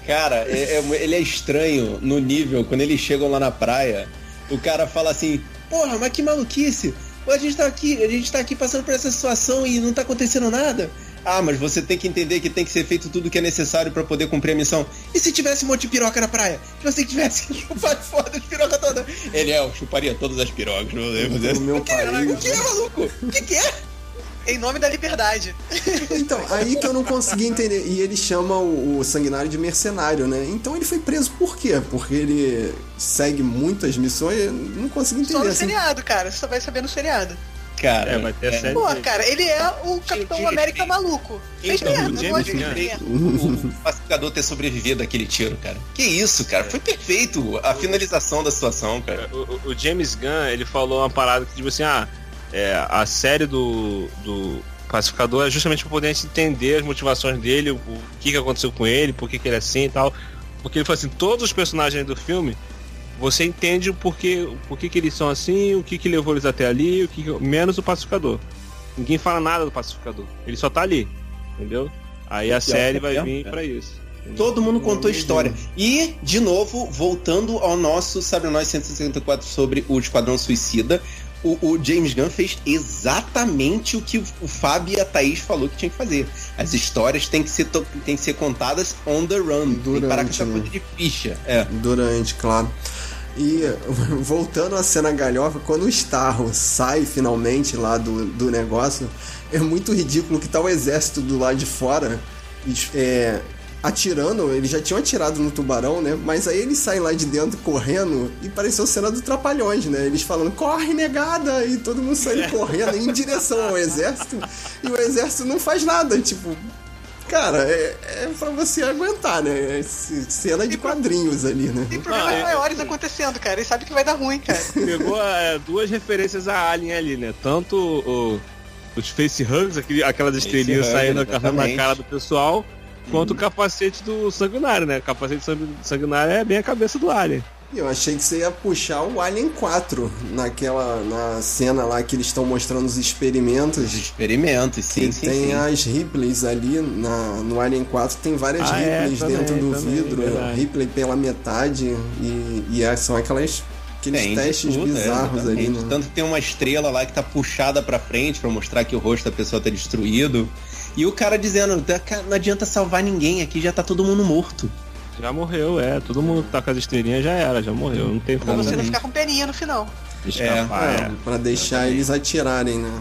Cara, é- é- ele é estranho no nível, quando eles chegam lá na praia, o cara fala assim, porra, mas que maluquice! A gente tá aqui, a gente tá aqui passando por essa situação e não tá acontecendo nada. Ah, mas você tem que entender que tem que ser feito tudo que é necessário pra poder cumprir a missão. E se tivesse um monte de piroca na praia? Se você tivesse que chupar foda as pirocas todas. Ele é, eu chuparia todas as pirocas, meu Deus. O meu O que, é? país. o que é, maluco? O que, que é? Em nome da liberdade. Então, aí que eu não consegui entender. E ele chama o, o sanguinário de mercenário, né? Então ele foi preso por quê? Porque ele segue muitas missões? Eu Não consegui Só entender. no assim. seriado, cara. Você só vai saber no seriado. Cara, É, vai ter a série. Pô, cara, ele é o Capitão Gente, América gente, maluco. Fez então, merda, James Gunn. o pacificador ter sobrevivido àquele tiro, cara. Que isso, cara? Foi perfeito a finalização da situação, cara. O, o- o James Gunn, ele falou uma parada que, tipo assim, ah, é, a série do, do Pacificador é justamente pra poder entender as motivações dele, o, o que, que aconteceu com ele, por que, que ele é assim e tal. Porque ele falou assim, todos os personagens do filme, você entende o porquê, o porquê que eles são assim, o que, que levou eles até ali, o que, que- menos o Pacificador. Ninguém fala nada do Pacificador. Ele só tá ali, entendeu? Aí a série vai vir pra isso. Todo mundo contou história. E, de novo, voltando ao nosso Sabe Nós 164 sobre o Esquadrão Suicida, o, o James Gunn fez exatamente o que o Fábio e a Thaís falou que tinha que fazer. As histórias têm que ser, têm que ser contadas on the run. tem que parar com Durante, essa né? coisa de ficha. É. Durante, claro. E voltando à cena galhofa, quando o Starro sai finalmente lá do, do negócio, é muito ridículo que tá o exército do lado de fora é, atirando, eles já tinham atirado no tubarão, né? Mas aí eles saem lá de dentro correndo e pareceu cena do Trapalhões, né? Eles falando, corre negada! E todo mundo saindo correndo em direção ao exército e o exército não faz nada, tipo. Cara, é, é pra você aguentar, né? É cena de quadrinhos ali, né? Tem problemas Ah, é- maiores acontecendo, cara. Ele sabe que vai dar ruim, cara. pegou é, duas referências a Alien ali, né? Tanto o- os facehugs, aquele, aquelas estrelinhas saindo agarrando na cara do pessoal, quanto o capacete do sanguinário, né? O capacete sangu- sanguinário é bem a cabeça do Alien. Eu achei que você ia puxar o Alien 4 naquela na cena lá que eles estão mostrando os experimentos. Os experimentos, sim, sim, tem sim. as Ripleys ali na, no Alien 4 tem várias Ah, é, Ripleys também, dentro do também, vidro, verdade. Ripley pela metade e, e é- são aquelas aqueles Tem testes tudo, é, bizarros ali, exatamente. né? Tanto que tem uma estrela lá que tá puxada pra frente pra mostrar que o rosto da pessoa tá destruído. E o cara dizendo, "Tá, não adianta salvar ninguém, aqui já tá todo mundo morto. Já morreu, é. Todo mundo que tá com as estrelinhas já era, já morreu. Não tem Pra como você não ficar com peninha no final. escapar. É, pra deixar eles atirarem, né?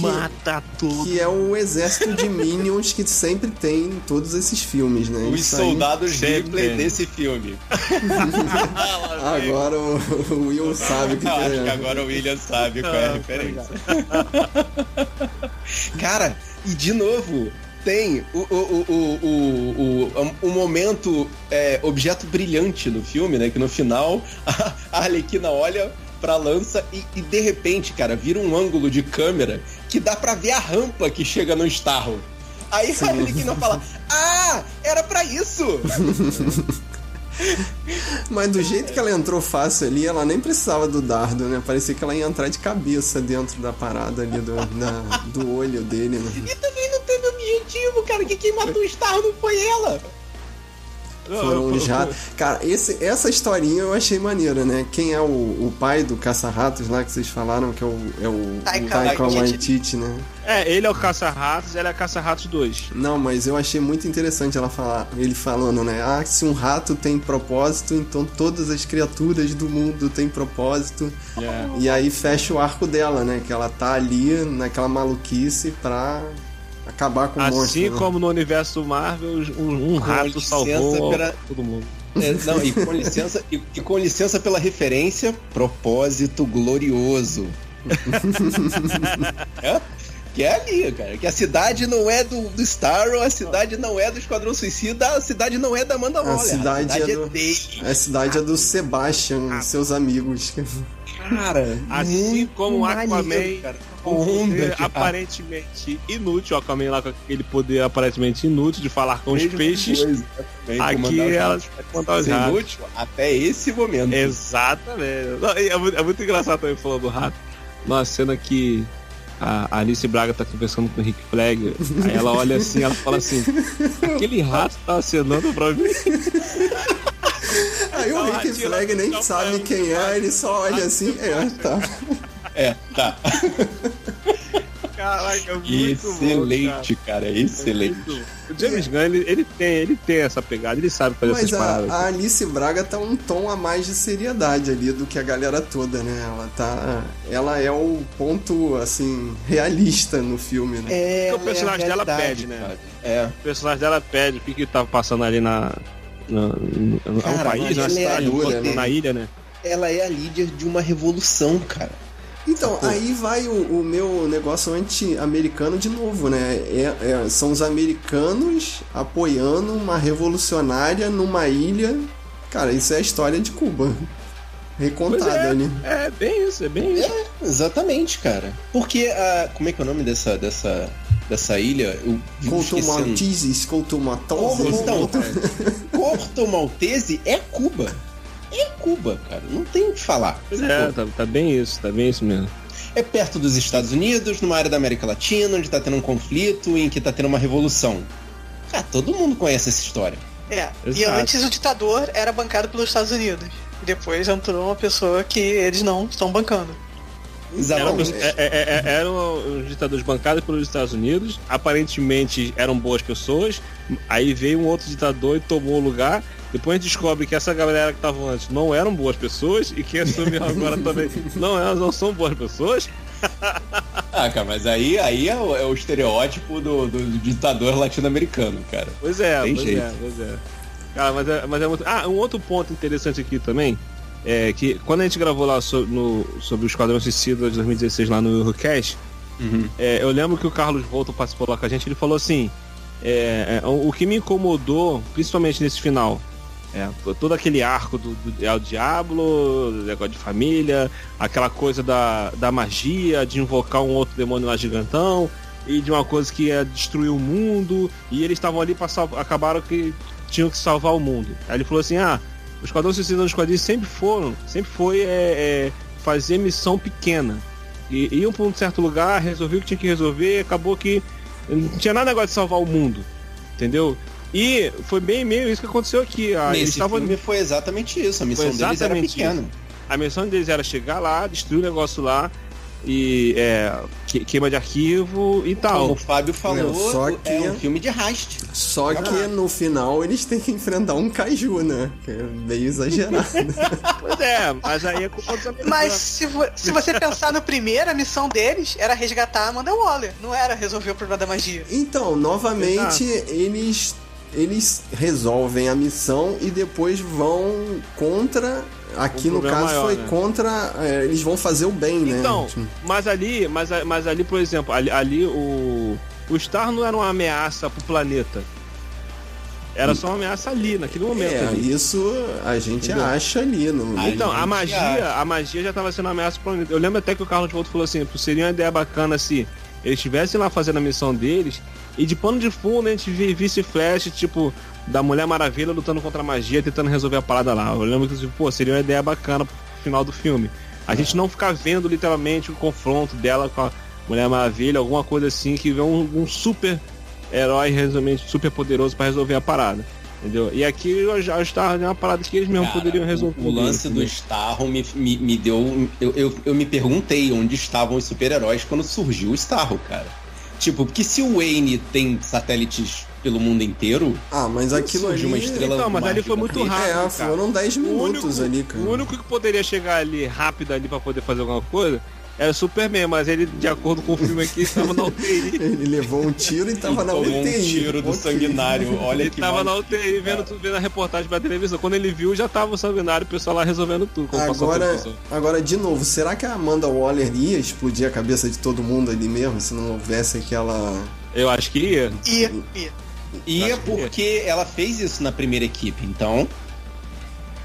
Mata tudo. Que é o exército de minions que sempre tem em todos esses filmes, né? Os Isso soldados Ripley tem. desse filme. Agora o, o Will sabe o que, que acho que é. agora o William sabe qual é a referência. Cara, e de novo, tem o, o, o, o, o, o, momento é, objeto brilhante no filme, né? Que no final a, a Arlequina olha pra lança e, e de repente, cara, vira um ângulo de câmera que dá pra ver a rampa que chega no Starro. Aí a Arlequina fala, ah, era pra isso! Mas do jeito que ela entrou fácil ali, ela nem precisava do dardo, né? Parecia que ela ia entrar de cabeça dentro da parada ali do, do olho dele, né? E também não teve objetivo, cara, que quem matou o Starro não foi ela! Foram os ratos. Cara, esse, essa historinha eu achei maneira, né? Quem é o, o pai do caça-ratos lá que vocês falaram, que é o, é o Taika Taika Waititi. Né? É, ele é o caça-ratos, ela é a caça-ratos 2. Não, mas eu achei muito interessante ela falar, ele falando, né? Ah, se um rato tem propósito, então todas as criaturas do mundo têm propósito. É. E aí fecha o arco dela, né? Que ela tá ali naquela maluquice pra Acabar com o assim monstro. né? como no universo Marvel, um, um rato salvou pela- todo mundo. É, não, e com licença, e, e com licença pela referência, propósito glorioso. é? Que é ali, cara. Que a cidade não é do, do Starro, a cidade não é do Esquadrão Suicida, a cidade não é da Amanda Waller. cidade a cidade é é, do- dele. A cidade é do Sebastian e seus amigos. Cara, Assim como o Aquaman, maneiro, cara. Onda aparentemente inútil, o Aquaman lá com aquele poder aparentemente inútil de falar com os Mesma peixes. coisa, Aqui comandar os ela ratos. vai contar os ratos. inútil até esse momento. Exatamente. Não, É muito, é muito engraçado também falando do rato. Uma cena que a Alice Braga tá conversando com o Rick Flag. Aí ela olha assim, ela fala assim: aquele rato tá acenando pra mim. Aí o Rick Flag nem não, sabe não, quem é, ele só olha assim, é, tá. É, tá. Caraca, é muito Excelente, bom, cara. cara. Excelente. O James Gunn, ele, ele tem, ele tem essa pegada, ele sabe fazer Mas essas a, paradas. a Alice Braga tá um tom a mais de seriedade ali do que a galera toda, né? Ela tá. Ela é o ponto, assim, realista no filme, né? É, Porque o personagem é a dela pede, né? cara. É. O personagem dela pede o que que tava passando ali na. Na no, no- Cara, é um país, na ela é cidade, a um pouco líder, na ilha, né? Ela é a líder de uma revolução, cara. Então, Sacou? aí vai o, o meu negócio anti-americano de novo, né? É- é- são os americanos apoiando uma revolucionária numa ilha. Cara, isso é a história de Cuba. Recontada ali. É bem isso, é bem isso. Exatamente, cara. Porque a. Como é que é o nome dessa, dessa, dessa ilha? Vivo esquecendo. Coutomaltese, Coutomatose. Então, Porto Maltese é Cuba. É Cuba, cara. Não tem o que falar. É, tá, tá bem isso, tá bem isso mesmo. É perto dos Estados Unidos, numa área da América Latina, onde tá tendo um conflito, em que tá tendo uma revolução. Cara, todo mundo conhece essa história. É. E Exato. antes o ditador era bancado pelos Estados Unidos. E depois entrou uma pessoa que eles não estão bancando. Eram, Exatamente. é- é- é- eram os ditadores bancados pelos Estados Unidos, aparentemente eram boas pessoas, aí veio um outro ditador e tomou o lugar. Depois a gente descobre que essa galera que estavam antes não eram boas pessoas e quem assumiu agora também não, elas não são boas pessoas. Ah, cara, mas aí, aí é, o, é o estereótipo do, do ditador latino-americano, cara. Pois é, Tem pois jeito. é, pois é. Cara, mas é, mas é muito. Ah, um outro ponto interessante aqui também é que quando a gente gravou lá so- no- sobre o Esquadrão Suicida de 2016 lá no Eurocast, É, eu lembro que o Carlos Volto participou lá com a gente, ele falou assim: é, é, o, que me incomodou, principalmente nesse final, é, todo aquele arco do, do El Diablo, do negócio de família, aquela coisa da, da magia, de invocar um outro demônio lá gigantão, e de uma coisa que ia destruir o mundo, e eles estavam ali para acabaram que tinham que salvar o mundo. Aí ele falou assim: ah, os Esquadrão Suicida dos quadrinhos sempre foram, sempre foi é, é, fazer missão pequena. E iam para um certo lugar, resolviam o que tinha que resolver, acabou que não tinha nada negócio de salvar o mundo. Entendeu? E foi bem meio isso que aconteceu aqui. Ah, eles Nesse estavam filme foi exatamente isso. A missão deles era pequena. a missão deles era chegar lá, destruir o negócio lá e é, que- queima de arquivo e Como tal. o Fábio falou, Não, só que- é um filme de rast. Só que no final eles têm que enfrentar um kaiju, né? Que é meio exagerado. Pois é, mas aí é culpa dos americanos. Mas se, vo- se você pensar no primeiro, a missão deles era resgatar a Amanda Waller. Não era resolver o problema da magia. Então, novamente, eles eles resolvem a missão e depois vão contra. Aqui Um no caso maior, foi né? contra. é, eles vão fazer o bem, né? Então, Tipo, mas ali, mas, mas ali, por exemplo, ali, ali o. O Star não era uma ameaça pro planeta. Era só uma ameaça ali, naquele momento. É, ali. isso a gente Entendeu? acha ali. No... A Então, a magia, acha. a magia já estava sendo uma ameaça pro planeta. Eu lembro até que o Carlos Volto falou assim, "Pô, seria uma ideia bacana se eles estivessem lá fazendo a missão deles e de pano de fundo a gente vi- visse flash, tipo, da Mulher Maravilha lutando contra a magia, tentando resolver a parada lá. Eu lembro que, tipo, pô, seria uma ideia bacana pro final do filme. A gente não ficar vendo literalmente o confronto dela com a Mulher Maravilha, alguma coisa assim, que vê um, um super herói realmente super poderoso para resolver a parada. Entendeu? E aqui eu já estava uma parada que eles mesmos Cara, poderiam resolver. O, o lance do entendeu? Starro me, me, me deu. Eu, eu, eu me perguntei onde estavam os super-heróis quando surgiu o Starro, cara. Tipo, porque se o Wayne tem satélites pelo mundo inteiro, Ah, mas aquilo ali. surge uma estrela Então, mas ali foi muito rápido. É, cara. foram 10 O minutos único, ali, cara. o único que poderia chegar ali rápido ali para poder fazer alguma coisa era Superman, mas ele, de acordo com o filme aqui, estava na UTI. Ele levou um tiro e tava na Tomou UTI. um tiro do sanguinário. Olha Ele que tava na mal- UTI vendo, vendo a reportagem pra televisão. Quando ele viu, já tava o sanguinário, o pessoal lá resolvendo tudo. Agora, agora, de novo, será que a Amanda Waller ia explodir a cabeça de todo mundo ali mesmo se não houvesse aquela. Eu acho que ia. Ia, ia. Ia Acho que porque ela fez isso na primeira equipe, então.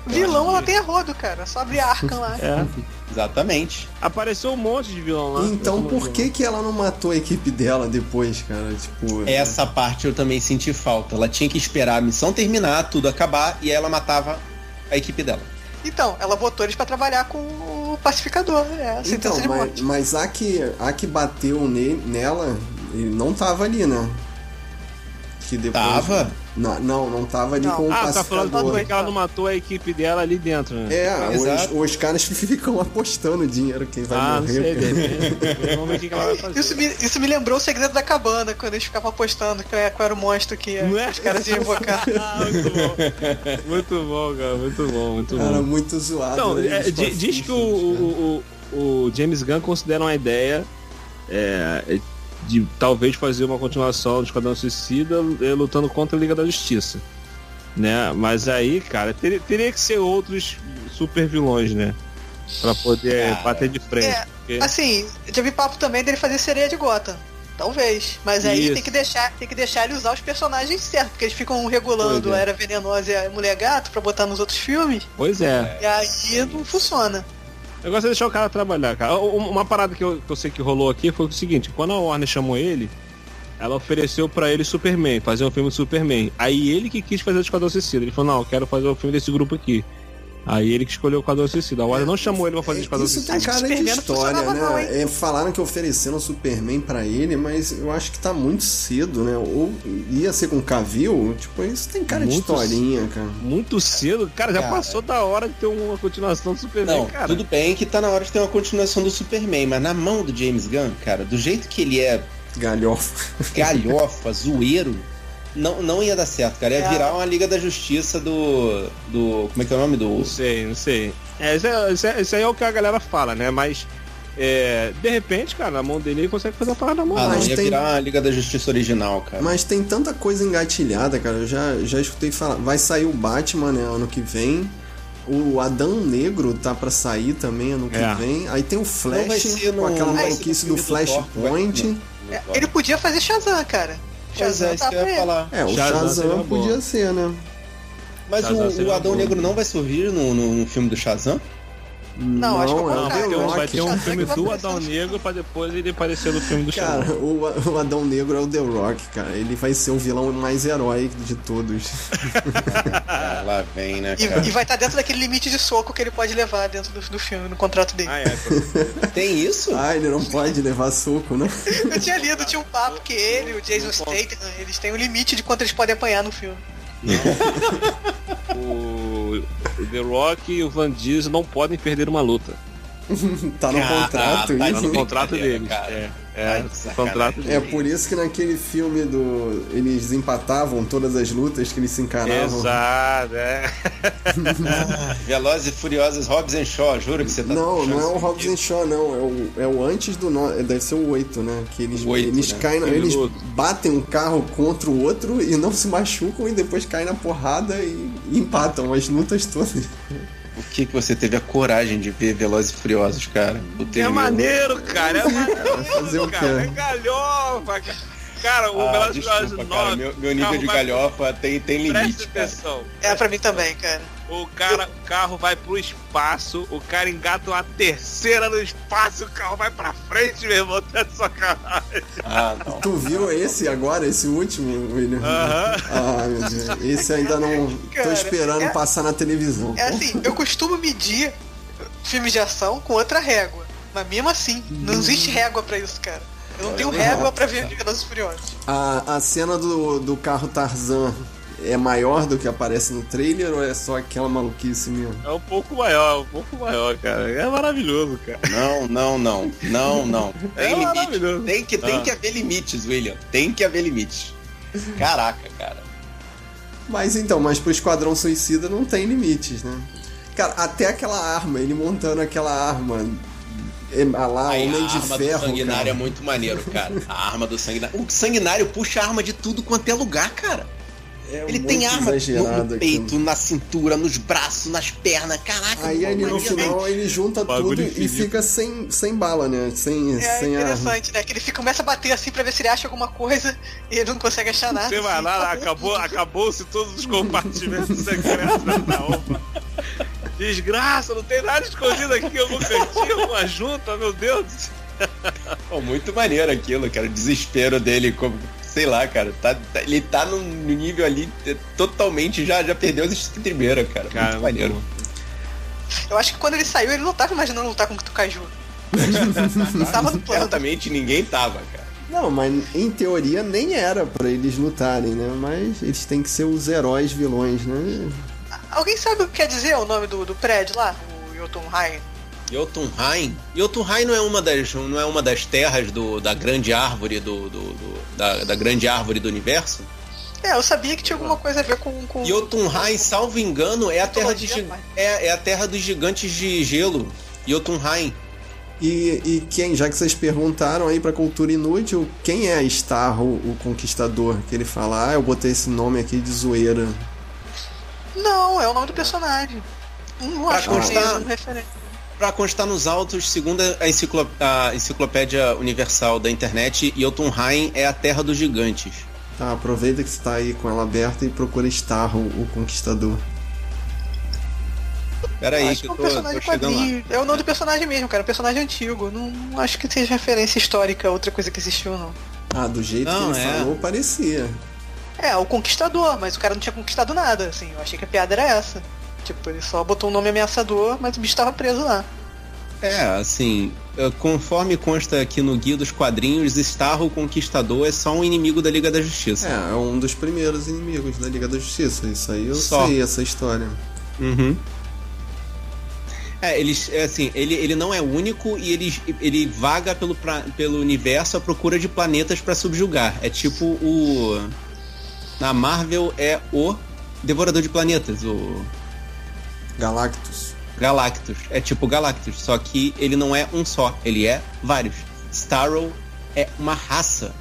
Vilão ela tem a rodo, cara. Só abrir a Arkham lá. É. Exatamente. Apareceu um monte de vilão lá. então por que que ela não matou a equipe dela depois, cara? Tipo. Essa parte eu também senti falta. Ela tinha que esperar a missão terminar, tudo acabar, e aí ela matava a equipe dela. Então, ela botou eles pra trabalhar com o pacificador. É, a sentença Então, de mas, mas a que, a que bateu ne- nela, ele não tava ali, né? Que depois. Tava? Não, não, não tava ali Não. com o Ah, tá falando pacificador. porque ela não matou a equipe dela ali dentro, né? É, os, os caras ficam apostando dinheiro quem vai ah, não sei, morrer. de repente. Vamos ver o que que ela vai fazer. Isso me, isso me lembrou o segredo da cabana, quando eles ficavam apostando qual era- qual era o monstro que é? os caras iam invocar. Ah, muito bom. Muito bom, cara. Muito bom, muito Cara, bom. muito zoado. Então, né, é, diz que cara. o, o, o James Gunn considera uma ideia é, de talvez fazer uma continuação do Esquadrão Suicida é, lutando contra a Liga da Justiça. Né? Mas aí, cara, teria, teria que ser outros super vilões, né? Pra poder Cara. bater de frente. É, porque- Assim, já vi papo também dele fazer sereia de Gotham. Talvez. Mas aí Isso. tem que, deixar, tem que deixar ele usar os personagens certos, porque eles ficam regulando Pois é. a Era Venenosa e a Mulher Gato pra botar nos outros filmes. Pois é. E aí não funciona. O negócio é deixar o cara trabalhar, cara. Um- Uma parada que eu, que eu sei que rolou aqui foi o seguinte: quando a Warner chamou ele, ela ofereceu pra ele Superman, fazer um filme de Superman. Aí ele que quis fazer o Esquadrão Suicida. Ele falou: Não, eu quero fazer o filme desse grupo aqui. Aí ele que escolheu o Esquadrão Suicida. A Warner não chamou ele pra fazer o Esquadrão Isso Suicida. tem Acho que cara de história, funcionava não, né? É, falaram que ofereceram Superman pra ele, mas eu acho que tá muito cedo, né? Ou ia ser com Cavill, tipo, isso tem cara de Muito historinha, cara. Muito cedo, cara, já Cara. passou da hora de ter uma continuação do Superman, Não, cara. tudo bem que tá na hora de ter uma continuação do Superman, mas na mão do James Gunn, cara, do jeito que ele é Galhofa. galhofa, zoeiro, não, não ia dar certo, cara. Ia É. virar uma Liga da Justiça do. do. Como é que é o nome? Do. Não sei, não sei. É, isso, é, isso é- isso aí é o que a galera fala, né? Mas, é, de repente, cara, na mão dele ele consegue fazer a parada na mão. Ah, não, Mas ia tem- virar uma Liga da Justiça original, cara. Mas tem tanta coisa engatilhada, cara. Eu já, já escutei falar. Vai sair o Batman, né, ano que vem. O Adão Negro tá pra sair também ano que É. vem. Aí tem o Flash, ser com no- aquela no maluquice do do Flashpoint. no- É, ele podia fazer Shazam, cara. Pois é, isso tá que eu ia falar. É, o Shazam Shazam, podia ser, né? Mas Shazam o, o Adão bom. Negro não vai surgir no, no, no filme do Shazam? Não, acho que é o é Não, o contrário. vai ter, um- The vai ter um Rock. filme do Adão Negro pra depois ele aparecer no filme do Cara, o, o Adão Negro é o The Rock, cara. Ele vai ser o vilão mais heróico de todos. Ah, lá vem, né, E, cara? e vai estar dentro daquele limite de soco que ele pode levar dentro do, do filme, no contrato dele. Ah, é. Tem isso? Ah, ele não pode levar soco, né? Eu tinha lido, tinha um papo que ele, o Jason Statham, eles têm um limite de quanto eles podem apanhar no filme. O, o The Rock e o Van Diesel não podem perder uma luta. Tá no Ah, contrato tá isso. Tá no contrato deles. É, Tá é contrato É deles. por isso que naquele filme do. Eles empatavam todas as lutas que eles se encaravam. Exato, é. Velozes e Furiosos Hobbs and Shaw, juro que você tá Não, não é o Hobbs and Shaw, não. É o, é o antes do. No... Deve ser o 8, né? Que eles, O oito, eles né? caem. na- Eles batem um carro contra o outro e não se machucam e depois caem na porrada e, e empatam as lutas todas. Que, que você teve a coragem de ver Velozes e Furiosos, cara? O É maneiro, cara. É maneiro, fazer o cara. É galhofa, cara. Cara, o Ah, Velozes e Furiosos cara. 9, Meu, meu nível de galhofa tem, tem limite, cara. atenção. É pra mim também, cara. O cara, o carro vai pro espaço, o cara engata uma terceira no espaço, o carro vai pra frente, meu irmão, tá de sacanagem. Ah, não. Tu viu esse agora, esse último, William? Aham. Ah, meu Deus. Esse ainda não. Tô Cara, esperando é- passar na televisão. É assim, eu costumo medir filmes de ação com outra régua. Mas mesmo assim, não existe régua pra isso, cara. Eu não tenho régua pra ver Velozes Furiosos. A, a cena do, do carro Tarzan é maior do que aparece no trailer ou é só aquela maluquice mesmo? É um pouco maior, um pouco maior, cara. É maravilhoso, cara. Não, não, não. Não, não. Tem É limite. maravilhoso. Tem que, tem Ah. que haver limites, William. Tem que haver limites. Caraca, cara. Mas então, mas pro Esquadrão Suicida não tem limites, né? Cara, até aquela arma, ele montando aquela arma É, ah lá, Aí, Homem a de arma Ferro. do sanguinário cara. é muito maneiro, cara. A arma do sanguinário. O sanguinário puxa arma de tudo quanto é lugar, cara. É Ele tem arma no, no aquilo. peito, na cintura, nos braços, nas pernas. Caraca, Aí mano, ele no maneiro. final ele junta Bagulho tudo e infinito. fica sem, sem bala, né? Sem, É sem arma. interessante, né? Que ele fica, começa a bater assim pra ver se ele acha alguma coisa e ele não consegue achar nada. Você vai assim. lá, acabou, acabou-se todos os compartimentos secretos da roupa. Desgraça, não tem nada escondido aqui em algum cantinho, uma junta, meu Deus. do céu. Pô, muito maneiro aquilo, cara. O desespero dele, como. Sei lá, cara. Tá, tá- ele tá num nível ali é, totalmente. Já, já perdeu as estribeiras, cara. Cara, muito maneiro. Eu acho que quando ele saiu, ele não tava imaginando lutar com o Tucaju. Não tava no plano. Certamente ninguém tava, cara. Não, mas em teoria nem era pra eles lutarem, né? Mas eles têm que ser os heróis vilões, né? Alguém sabe o que quer dizer o nome do, do prédio lá? O Jotunheim? Jotunheim? Jotunheim não é uma das, não é uma das terras do, da grande árvore do, do- do- da, da grande árvore do universo? É, eu sabia que tinha alguma coisa a ver com. com Jotunheim, salvo engano, é a terra pai. é, é a terra dos gigantes de gelo. Jotunheim. E, e quem, já que vocês perguntaram aí pra cultura inútil, quem é Starro, o conquistador? Que ele fala, ah, eu botei esse nome aqui de zoeira. Não, é o nome do personagem. Não Pra acho que constar- seja uma referência. Pra constar nos autos, segundo a, enciclo- a enciclopédia universal da internet, Jotunheim é a terra dos gigantes. Tá, aproveita que você tá aí com ela aberta e procura Starro, o conquistador. Pera aí, acho que que eu é um tô, personagem tô chegando lá. quadrinho. É o nome do personagem mesmo, cara. É um personagem antigo. Não, não acho que seja referência histórica a outra coisa que existiu, não. Ah, do jeito Não, que ele é. falou, parecia. É, o Conquistador, mas o cara não tinha conquistado nada, assim. Eu achei que a piada era essa. Tipo, ele só botou um nome ameaçador, mas o bicho tava preso lá. É, assim, eh, conforme consta aqui no guia dos quadrinhos, Starro o Conquistador é só um inimigo da Liga da Justiça. É, é um dos primeiros inimigos da Liga da Justiça. Isso aí eu Só. sei, essa história. Uhum. É, eles, é assim, ele, ele não é único e ele, ele vaga pelo, pra- pelo universo à procura de planetas pra subjugar. É tipo o. Na Marvel é o Devorador de Planetas, o Galactus. Galactus. É tipo Galactus, só que ele não é um só, ele é vários. Starro é uma raça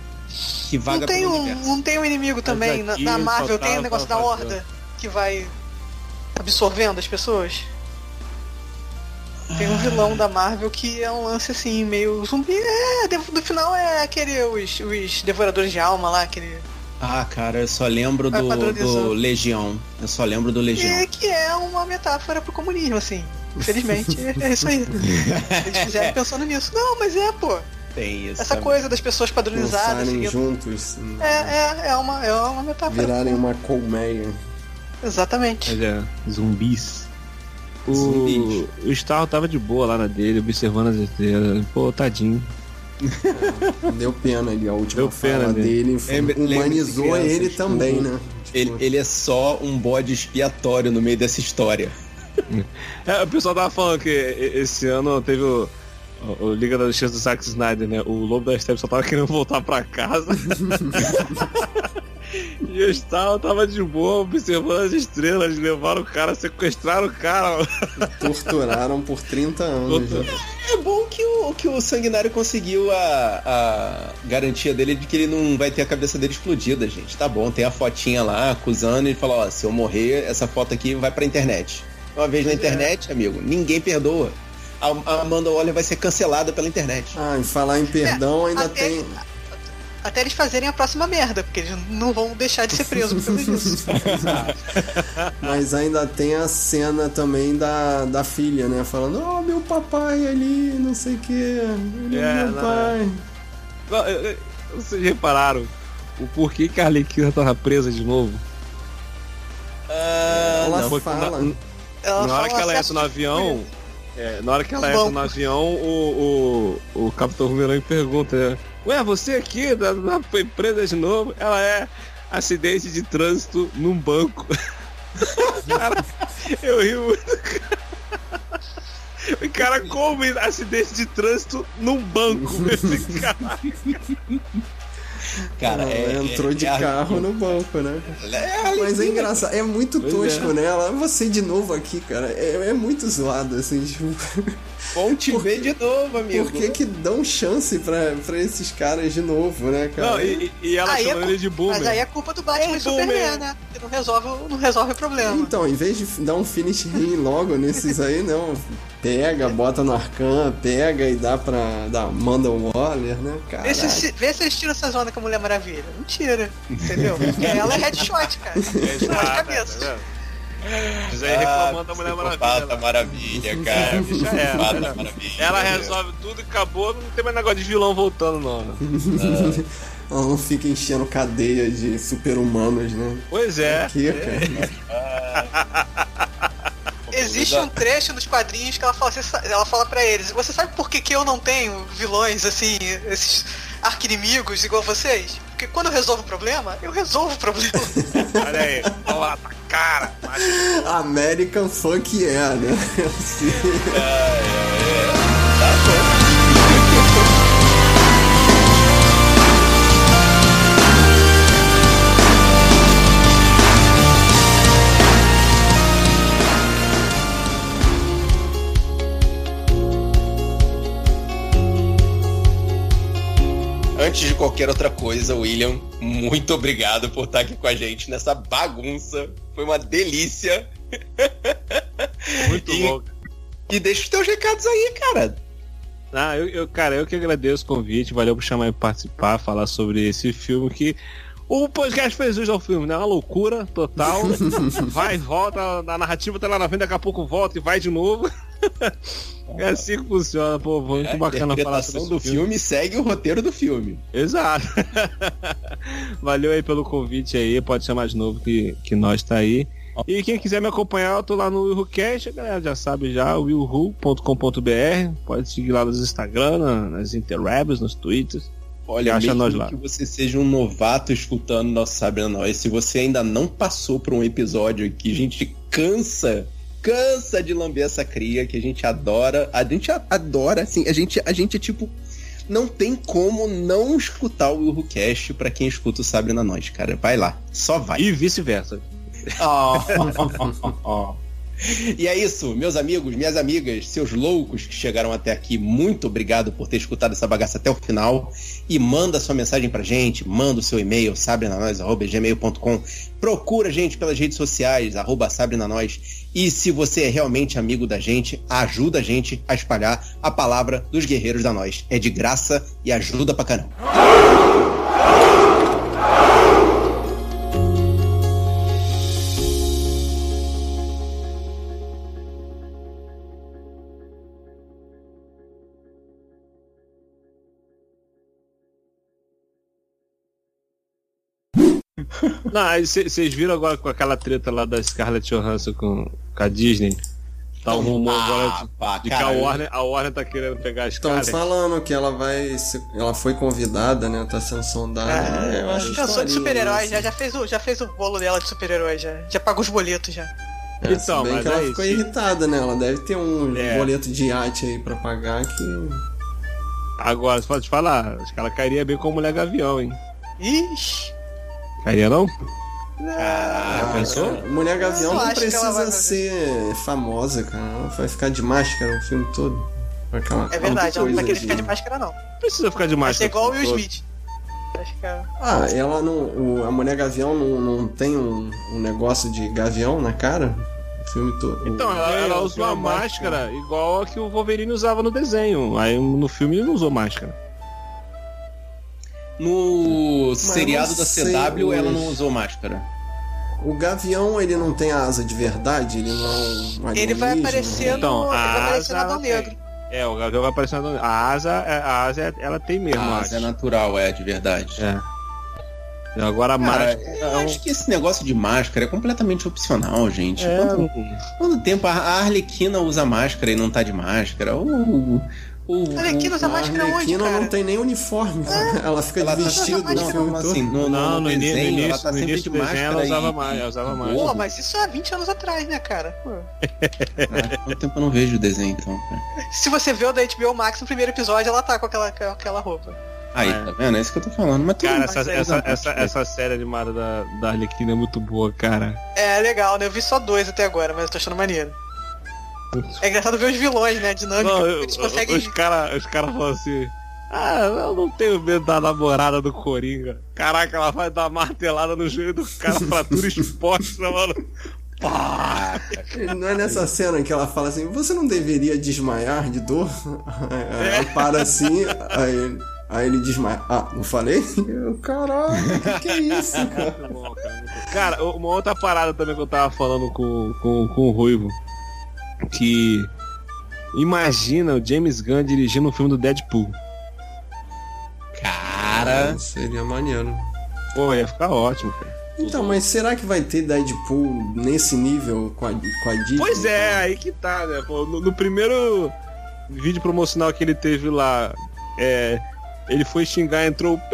que vaga Não tem, pelo um, universo. não tem um inimigo também. Na, aqui na só Marvel tem o tava negócio da horda que vai absorvendo as pessoas. Tem um vilão da Marvel que é um lance assim, meio zumbi. É, no final é aquele, os, os devoradores de alma lá, aquele. Ah, cara, eu só lembro do, do Legião. Eu só lembro do Legião. É, que é uma metáfora pro comunismo, assim. Infelizmente, é, isso aí. Eles fizeram pensando nisso. Não, mas é, pô. Tem isso. Essa também. coisa das pessoas padronizadas. Seguindo- juntos. É, é, é uma, é uma metáfora. Virarem uma colmeia. Exatamente. Mas é, zumbis. O, Zumbis. o Starro tava de boa lá na dele, observando as estrelas. Pô, tadinho. Deu pena ali, a última Deu pena fala dele. humanizou lembre-se, ele crianças, também, né? Ele, ele é só um bode expiatório no meio dessa história. É, o pessoal tava falando que esse ano teve o, o, o Liga da Justiça do Zack Snyder, né? O Lobo da Steppe só tava querendo voltar pra casa. e o Starro tava de boa, observando as estrelas, levaram o cara, sequestraram o cara. Torturaram por 30 anos. né? É bom que o, que o Sanguinário conseguiu a, a garantia dele de que ele não vai ter a cabeça dele explodida, gente. Tá bom, tem a fotinha lá acusando e fala, ó, se eu morrer, essa foto aqui vai pra internet. Uma vez na internet, amigo, ninguém perdoa. A, Amanda Waller vai ser cancelada pela internet. Ah, em falar em perdão, ainda até, tem. Até eles fazerem a próxima merda, porque eles não vão deixar de ser presos por causa disso. Mas ainda tem a cena também da, da filha, né? Falando, oh, meu papai ali, não sei o que. Ele é, É, meu não, pai. Não, eu- eu- Vocês repararam o porquê que a Arlequina tava presa de novo? Ah, Ela não. Fala. na- Ela na hora fala que ela entra no avião, é, na hora que ela entra no avião, o, o, o Capitão Boomerang pergunta, Ué, você aqui, da, da, foi presa de novo? Ela é acidente de trânsito num banco. cara, eu ri muito. O cara, como acidente de trânsito num banco? Esse cara. Cara, ela é, entrou é, de é carro a- no banco, né? É, Mas é engraçado, é muito Pois tosco, é. né? Ela, você de novo aqui, cara, é, é muito zoado, assim, tipo, Bom te ver de novo, amigo. por que que dão chance pra, pra esses caras de novo, né, cara? Não, e, e ela Aí é chamando cu- ele de boomer. Mas aí é culpa do Batman É e Superman, né? Que não resolve, não resolve o problema. Então, em vez de dar um finish rim logo nesses aí, não. Pega, bota no Arcan, pega e dá pra. Dá, manda um Waller, né? Cara. Vê se, vê se eles tiram essa zona com a Mulher Maravilha. Não tira, entendeu? Porque ela é headshot, cara. É, Headshot de cabeça. tá Isso aí reclamando da Mulher Maravilha. Psicopata lá. Maravilha, cara. Psicopata né? Maravilha. Ela resolve tudo e acabou, não tem mais negócio de vilão voltando, não. né? Ela não fica enchendo cadeia de super-humanos, né? Pois é. Que, cara? Existe um trecho nos quadrinhos que ela fala, sa- ela fala pra eles, você sabe por que, que eu não tenho vilões, assim, esses arquinimigos igual vocês? Porque quando eu resolvo o problema, eu resolvo o problema. Olha aí, olha lá, tá cara. American Funk yeah, né? Assim. Antes de qualquer outra coisa, William, muito obrigado por estar aqui com a gente nessa bagunça. Foi uma delícia. muito E- louco. E deixa os teus recados aí, cara. Ah, eu, eu- cara, eu que agradeço o convite, valeu por chamar e participar, falar sobre esse filme que. O podcast fez jus ao filme, né? Uma loucura total. vai e volta, a narrativa tá lá na frente, daqui a pouco volta e vai de novo. É assim que funciona, pô, muito a bacana falar interpretação sobre do filme. filme segue o roteiro do filme. Exato. Valeu aí pelo convite aí, pode chamar de novo que, que nós tá aí. E quem quiser me acompanhar, eu tô lá no WilhuCast, a galera já sabe já, wilhu.com.br. Pode seguir lá nos Instagram, na- nas interwebs, nos twitters. Olha, Acha nós lá. que você seja um novato escutando nosso Sabrina Nós, se você ainda não passou por um episódio que a gente cansa, cansa de lamber essa cria, que a gente adora, a gente adora, assim, a gente, a gente é tipo, não tem como não escutar o WilhoCast pra quem escuta o Sabrina Nós, cara. Vai lá, só vai. E vice-versa. E é isso, meus amigos, minhas amigas, seus loucos que chegaram até aqui, muito obrigado por ter escutado essa bagaça até o final. E manda sua mensagem pra gente, manda o seu e-mail, sabrenanois.gmail.com. Procura a gente pelas redes sociais, arroba sabrenanois. E se você é realmente amigo da gente, ajuda a gente a espalhar a palavra dos guerreiros da nós. É de graça e ajuda pra caramba. Não, vocês viram agora com aquela treta lá da Scarlett Johansson com, com a Disney? Tá um rumor agora de, pá, de que a Warner, a Warner tá querendo pegar a Estão falando que ela vai. Ela foi convidada, né? Tá sendo sondada. É, eu acho Cansou de historinha, super-herói, assim. já, já, fez o, já fez o bolo dela de super-herói, já. Já pagou os boletos já. É, se Então, bem mas que ela é ficou isso. irritada, né? Ela deve ter um É. boleto de iate aí pra pagar que. Agora, pode falar, acho que ela cairia bem como mulher gavião, hein? Ixi. Cairia não? Ah, pensou? Mulher Gavião não ela precisa ser famosa, cara. Ela vai ficar de máscara o filme todo. Aquela É verdade, ela não vai querer ficar de máscara, não. Não precisa ficar de Vai máscara. ser igual o Will. Smith. Acho que é. Ah, ela não. o- a Mulher Gavião não, não tem um, um negócio de gavião na cara? O filme todo. Então, ela, É, ela filme uma é máscara igual a que o Wolverine usava no desenho. Aí no filme ele não usou máscara. No seriado não da CW, ela mas- não usou máscara. O Gavião, ele não tem asa de verdade? Ele não é um Ele vai aparecer Então, no. a Ele vai aparecer no asa ela tem. Negro. É, o Gavião vai aparecendo. A asa, é- a asa é- ela tem mesmo, Ah, acho. é natural, é, de verdade. É. Agora a Cara, máscara. eu acho que esse negócio de máscara é completamente opcional, gente. É, Quanto, quanto tempo a a Arlequina usa máscara e não tá de máscara? O, o, A Arlequina usa A máscara onde, Arlequina cara? não tem nem uniforme. Ela fica ela de tá- vestido não, no não, filme assim, no, Não, no, no desenho, ela início, tá no sempre início de do desenho ela máscara usava e- mais, ela usava mais. Pô, mas isso há 20 anos atrás, né, cara? Pô. Ah, Quanto tempo eu não vejo o desenho, então, cara. Se você vê o da HBO Max no primeiro episódio, ela tá com aquela, com aquela roupa. Aí, É. tá vendo? É isso que eu tô falando. Mas Cara, essa, essa, não, essa, essa série animada da, da Arlequina é muito boa, cara. É legal, né? Eu vi só dois até agora, mas eu tô achando maneiro. É engraçado ver os vilões, né? A dinâmica. Não, eu- eles conseguem. os caras os cara falam assim. Ah, eu não tenho medo da namorada do Coringa. Caraca, ela vai dar martelada no joelho do cara, fratura exposta, mano. Pá! Não é nessa cena que ela fala assim, você não deveria desmaiar de dor? Aí ela para assim, aí, aí ele desmaia. Ah, não falei? Eu, caralho, o que, que é isso, cara? Cara, uma outra parada também que eu tava falando com, com, com o Ruivo. Que. Imagina o James Gunn dirigindo um filme do Deadpool. Cara. Seria maneiro. Pô, ia ficar ótimo, cara. Então, mas será que vai ter Deadpool nesse nível com a, com a Disney? Pois é, aí que tá, né? Pô, no, no primeiro vídeo promocional que ele teve lá, é, ele foi xingar, entrou.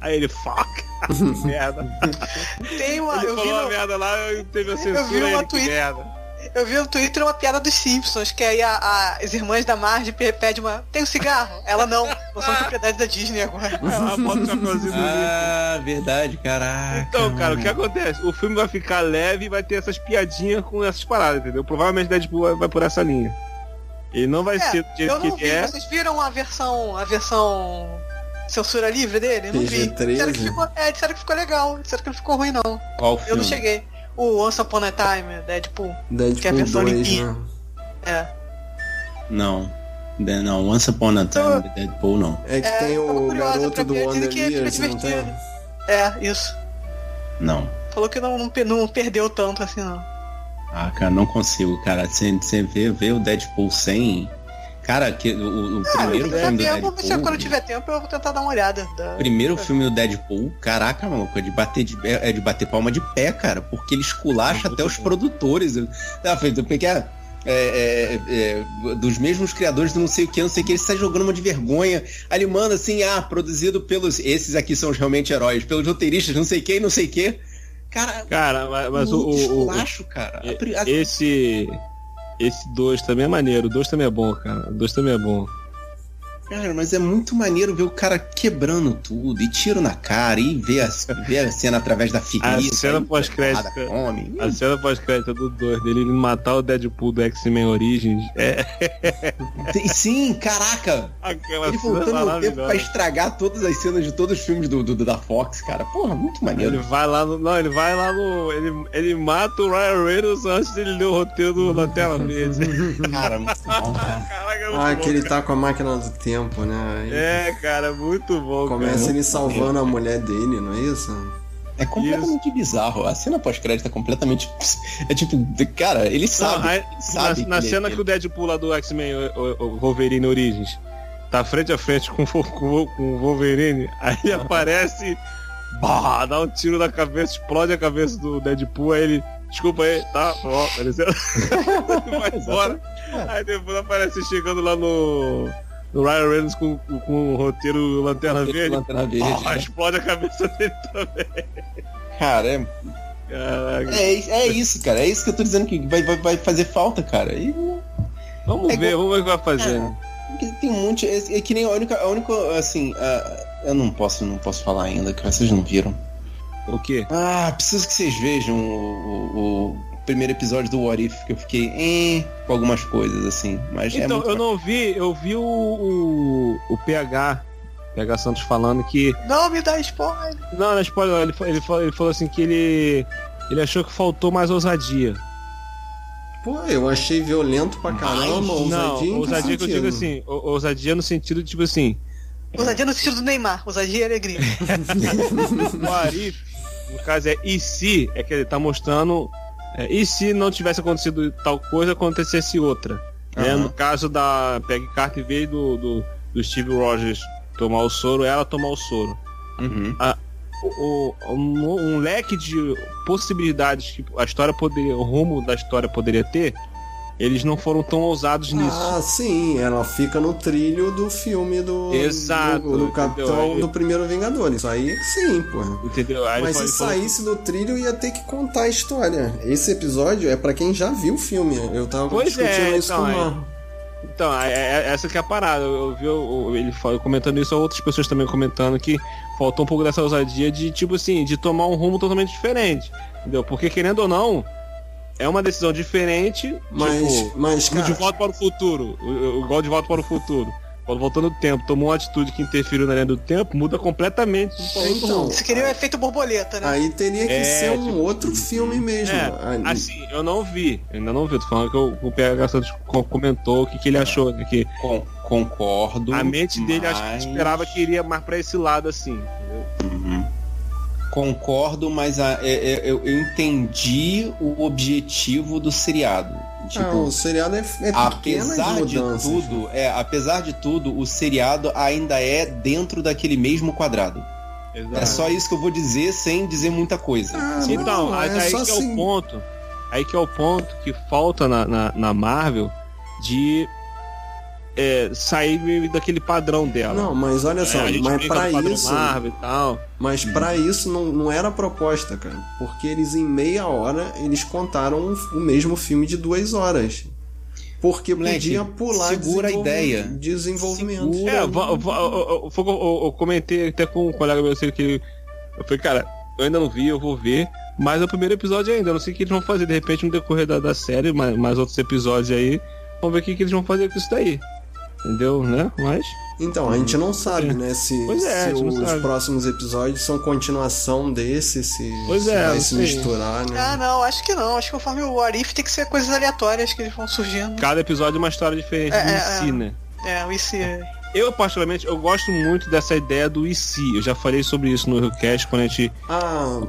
Aí ele, fuck. merda. Tem uma. Ele Eu vi, falou uma no, merda lá e teve a vi censura uma ele, que tweet- merda. Eu vi no Twitter uma piada dos Simpsons, que aí a- a- as irmãs da Marge pe- pedem uma. Tem um cigarro? Ela não. Nós somos propriedade da Disney agora. Ela bota o. Ah, verdade, caraca. Então, cara, o que acontece? O filme vai ficar leve e vai ter essas piadinhas com essas paradas, entendeu? Provavelmente Deadpool vai, vai por essa linha. Ele não vai É, ser do jeito eu que vi. é. Vocês viram a versão. a versão. censura livre dele? Eu não vi. PG-13? Disseram que, ficou, é, disseram que ficou legal. Disseram que não ficou ruim, não. Qual Eu filme? não cheguei. O Once Upon a Time, Deadpool. Deadpool que é a versão 2, limpinha. né? É. Não. De- Não, Once Upon a Time, Então- Deadpool não. É que É, tem o garoto do Wonder que é Years, não tem? É, isso. Não. Falou que não, não, não perdeu tanto assim, não. Ah, cara, não consigo, cara. Você você vê, vê o Deadpool sem. Cara, que, o, o Ah, primeiro filme do ver se quando eu Deadpool. tiver tempo eu vou tentar dar uma olhada. Da... Primeiro filme do Deadpool, caraca, maluco, é de bater, de, é de bater palma de pé, cara, porque ele esculacha até os produtores. Ah, feito, porque é, é, é, dos mesmos criadores do não sei o que, não sei o que, ele sai jogando uma de vergonha. Aí ele manda assim, ah, produzido pelos. Esses aqui são os realmente heróis, pelos roteiristas, não sei o que, não sei o que. Cara, Cara, mas, mas o, o- o- esculacho, cara. A pri- a- esse. Esse 2 também é maneiro. O 2 também é bom, cara. O 2 também é bom. Cara, mas é muito maneiro ver o cara quebrando tudo e tiro na cara e ver a, ver a cena através da ferida. A cena Come. A cena pós-crédito do 2 dele matar o Deadpool do X-Men Origins é Sim, caraca! aquela Ele voltando no tempo pra estragar todas as cenas de todos os filmes do, do- da Fox, cara. Porra, muito Ele maneiro. vai lá no. Não, ele vai lá no. Ele, ele mata o Ryan Reynolds antes dele ler o roteiro do Lanterna Verde. Cara, muito bom, cara. Caraca, é muito Ah, bom, que ele cara. tá com a máquina do tempo, né? Aí É, cara, muito bom. Começa cara. ele salvando a mulher dele, não é isso? É completamente bizarro. A cena pós-crédito é completamente. É tipo, cara, ele Não, sabe. aí, ele sabe na, na que ele- cena que o Deadpool lá do X-Men, o, o- o Wolverine Origins, tá frente a frente com, com, o- com o Wolverine, aí ele aparece, bah, dá um tiro na cabeça, explode a cabeça do Deadpool, aí ele, desculpa aí, tá, ó. Ele vai embora. Aí depois aparece chegando lá no, no Ryan Reynolds com, com, o roteiro Lanterna Verde. Lanterna Verde, Bah, né? explode a cabeça dele também. Cara, é, Caraca. é, é isso, cara. É isso que eu tô dizendo que vai, vai, vai fazer falta, cara. E Vamos É ver, igual- vamos ver o que vai fazer. É. Tem um monte. É, é que nem a única. A única assim. a- eu não posso, não posso falar ainda, cara. Vocês não viram. O quê? Ah, preciso que vocês vejam o, o- o primeiro episódio do What If, que eu fiquei eh, com algumas coisas, assim. Mas é Então, muito eu não vi, eu vi o, o, o PH, PH Santos falando que. Não me dá spoiler. Não, não é spoiler, não, ele, ele, falou, ele falou assim que ele. Ele achou que faltou mais ousadia. Pô, eu achei violento pra caramba, ousadia. não, em que ousadia que eu digo assim, ou- ousadia no sentido tipo assim, Ousadia no sentido do Neymar. Ousadia e alegria. o Arif, no caso é e se, é que ele tá mostrando. É, e se não tivesse acontecido tal coisa, acontecesse outra. né? Aham. No caso da Peggy Carter, em vez do, do, do Steve Rogers tomar o soro, ela tomar o soro. Uhum. o, o- um, um leque de possibilidades que a história poderia, o rumo da história poderia ter, eles não foram tão ousados nisso. Ah, sim, ela fica no trilho do filme do. Exato, Do, do Capitão do primeiro Vingador. Isso aí sim, porra. Entendeu? Aí Mas se falou- saísse do trilho, ia ter que contar a história. Esse episódio é pra quem já viu o filme. Eu tava Pois discutindo é, isso então, com o é. Mar. Então, é, é- essa que é a parada. Eu, vi ele comentando isso, outras pessoas também comentando que faltou um pouco dessa ousadia de, tipo assim, de tomar um rumo totalmente diferente. Entendeu? Porque, querendo ou não, é uma decisão diferente. Mas, tipo, mas o cara, de volta para o futuro. Gol de volta para o futuro. Quando voltou no tempo, tomou uma atitude que interferiu na linha do tempo, muda completamente outro Então. Você queria o efeito borboleta, né? aí teria que É, ser um tipo, outro filme mesmo. É, assim, eu não vi, eu ainda não vi, tô falando que o, o PH Santos co- comentou o que, que ele achou, né, que Con- concordo. a mente dele acho que mas- esperava que iria mais pra esse lado assim, entendeu? Uhum. Concordo, mas a- é- é- eu, eu entendi o objetivo do seriado. Tipo, Ah, o seriado é, é apesar de mudanças. tudo, é, apesar de tudo, o seriado ainda é dentro daquele mesmo quadrado. É só isso que eu vou dizer sem dizer muita coisa. Ah, Então, Não, aí, é aí que é assim. o ponto. Aí que é o ponto que falta na, na, na Marvel de é, sair daquele padrão dela. Não, mas olha só, É, a gente mas padrão isso, Marvel e tal. mas para isso não, não era proposta, cara, porque eles em meia hora eles contaram o mesmo filme de duas horas. Porque Moleque, podia pular segura a ideia. desenvolvimento. Segura. É, eu, eu- foi o que eu- eu- eu comentei até com um colega meu assim, que eu falei, cara, eu ainda não vi, eu vou ver, mas é o primeiro episódio ainda, eu não sei o que eles vão fazer, de repente no decorrer da, da série, mais, mais outros episódios aí, vamos ver o que, que eles vão fazer com isso daí. Entendeu, né? Mas. Então, a gente não sabe, É. né, se, Pois é, se os sabe. próximos episódios são continuação desse, se, Pois se é, vai se sei. misturar, né? Ah, não, acho que não. Acho que conforme o Arif tem que ser coisas aleatórias que eles vão surgindo. Cada episódio é uma história diferente É, do é, IC, é. né? É, o IC. Eu, particularmente, eu gosto muito dessa ideia do IC. Eu já falei sobre isso no Cast quando a gente. Ah,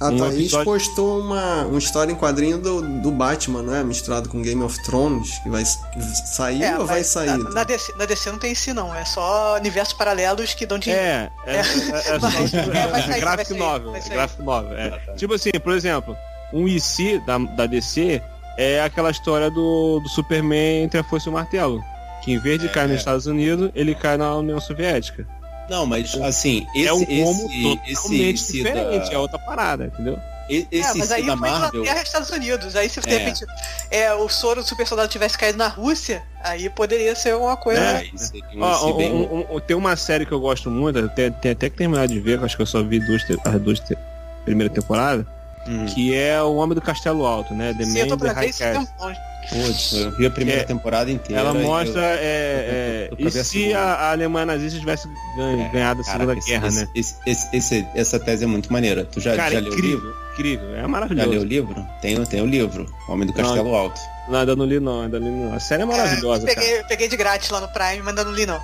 a Um Thaís episódio- postou uma, uma história em quadrinho do, do Batman, não é? Misturado com Game of Thrones, que vai sair É, ou vai sair? Na, na DC, na DC não tem IC, não. É só universos paralelos que dão dinheiro. É, é, é, é, é, é, é gráfico novel. É gráfico novel. É. Ah, tá. Tipo assim, por exemplo, um IC da, da DC é aquela história do, do Superman entre a força e o martelo. Que em vez de É, cair nos é. Estados Unidos, ele cai na União Soviética. Não, mas assim, esse, é um esse, esse, totalmente esse diferente, da, é outra parada, entendeu? e- É, esse mas aí esse da foi Marvel. Inglaterra e Estados Unidos. Aí se de É. repente é, o soro do super soldado tivesse caído na Rússia, aí poderia ser uma coisa. É, esse, esse Ó, um- bem- um- um- tem uma série que eu gosto muito, tem, tem até que terminar de ver, acho que eu só vi duas, as duas te- primeira temporada, Hum. que é O Homem do Castelo Alto, né? The Sim, Man eu tô pra ver isso tem um monte. Putz, eu vi a primeira É, temporada inteira. Ela e mostra, eu- é, é, pra e ver a se a, a Alemanha nazista tivesse ganho- É, ganhado a Segunda esse- Guerra, esse, né? esse- esse- esse- essa tese é muito maneira. Tu já, Cara, já leu o incrível, livro? incrível, é Já leu o maravilhoso. livro? Tem, tem o livro, Homem do Não, Castelo Alto. Não, ainda não li não, ainda não li não. A série é maravilhosa, É, cara. peguei, peguei de grátis lá no Prime, mas ainda não li não.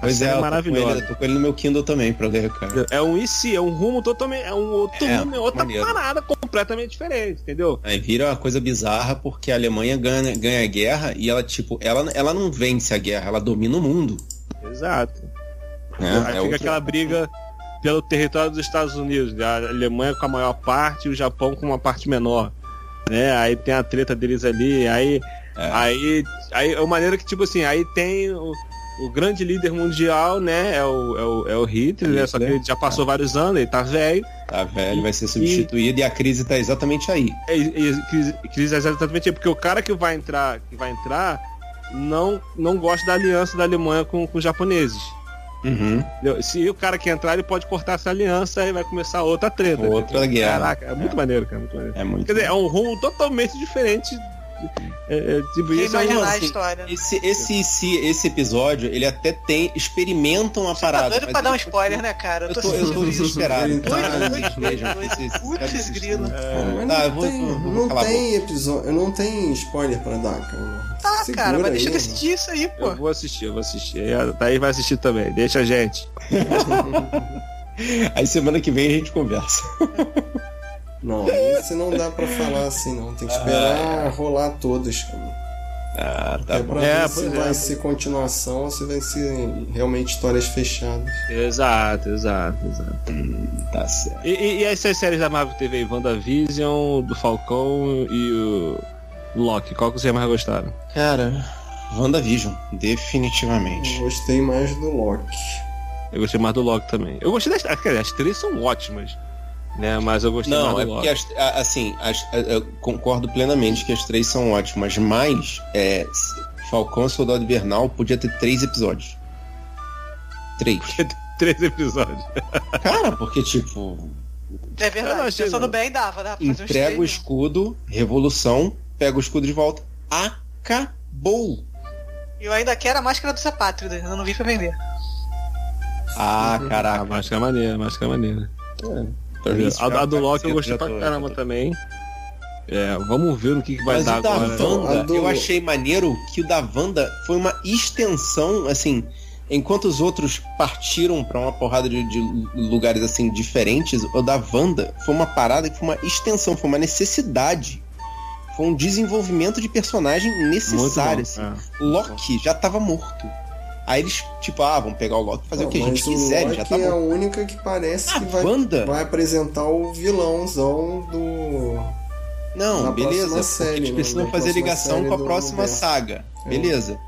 Pois é, é eu tô maravilhosa. ele- eu tô com ele no meu Kindle também pra ler, cara. É um IC, é um rumo totalmente, é um outro É, rumo, é outra maneiro. parada completamente diferente, entendeu? Aí vira uma coisa bizarra porque a Alemanha ganha, ganha a guerra e ela, tipo, ela, ela não vence a guerra, ela domina o mundo. Exato. Né? Aí É fica outro- aquela briga pelo território dos Estados Unidos, né? a Alemanha com a maior parte e o Japão com uma parte menor. Né? Aí tem a treta deles ali, aí. É. Aí. Aí é uma maneira que, tipo assim, aí tem o, grande líder mundial, né? É o, é o, é o Hitler, né? Só que ele já passou vários anos, ele tá velho. Tá velho, vai ser substituído e a crise tá exatamente aí. É, e- e- crise- crise exatamente aí, porque o cara que vai entrar, que vai entrar, não, não gosta da aliança da Alemanha com, com os japoneses. Uhum. Se o cara que entrar, ele pode cortar essa aliança e vai começar outra treta. Outra guerra. Caraca, é muito maneiro, cara. Muito maneiro. É muito. Quer dizer, é um rumo totalmente diferente. É, é, tipo, isso é um- a assim? Esse, esse, esse, esse episódio, ele até tem. Experimenta uma Tá parada. doido mas pra dar um eu- spoiler, né, cara? Eu tô, eu tô sentindo isso. desesperado. Tá- Putz, grilo. Tá, não eu tem, a episódio, não tem spoiler pra dar, cara. Tá, Segura cara, mas deixa eu decidir isso aí, pô. Eu vou assistir, eu vou assistir. A Thaís vai assistir também. Deixa a gente. Aí semana que vem a gente conversa. Não, esse não dá pra falar assim, não. Tem que esperar rolar todos, cara. Ah, tá é bom. pra É, ver se pois vai é. ser continuação ou se vai ser realmente histórias fechadas. Exato, exato, exato. Tá certo. E, e, e essas séries da Marvel TV, WandaVision, do Falcão e o Loki, qual que vocês mais gostaram? Cara, WandaVision, Eu definitivamente. gostei mais do Loki. Eu gostei mais do Loki também. Eu gostei das. Quer dizer, as três são ótimas. Né? Mas eu gostei Não, mais é do porque, Loki. as, a- assim, as- eu concordo plenamente que as três são ótimas, mas é, Falcão e Soldado Invernal podia ter três episódios. Três. Três episódios. Cara, porque tipo. É Eu verdade. achei, Pensando bem, dava, dava Entrega o escudo, revolução, pega o escudo de volta. Acabou! Eu ainda quero a máscara do Sapátrio, eu não vi pra vender. Ah, A caraca. máscara é maneira, a máscara é Isso A, a do Loki eu gostei pra caramba também. É, vamos ver no que, que vai Mas dar o da agora. Wanda, A do- eu achei maneiro que o da Wanda foi uma extensão, assim, enquanto os outros partiram pra uma porrada de, de lugares assim diferentes, o da Wanda foi uma parada que foi uma extensão, foi uma necessidade. Foi um desenvolvimento de personagem necessário. bom. assim. é. Loki já tava morto. Aí eles, tipo, ah, vamos pegar o Loki e fazer o que a gente quiser, ele já Loki tá é a morto. única que parece A que vai, Wanda? vai apresentar o vilãozão do. Não, na beleza. série, eles né? precisam Na fazer ligação com a próxima universo. saga. É. Beleza.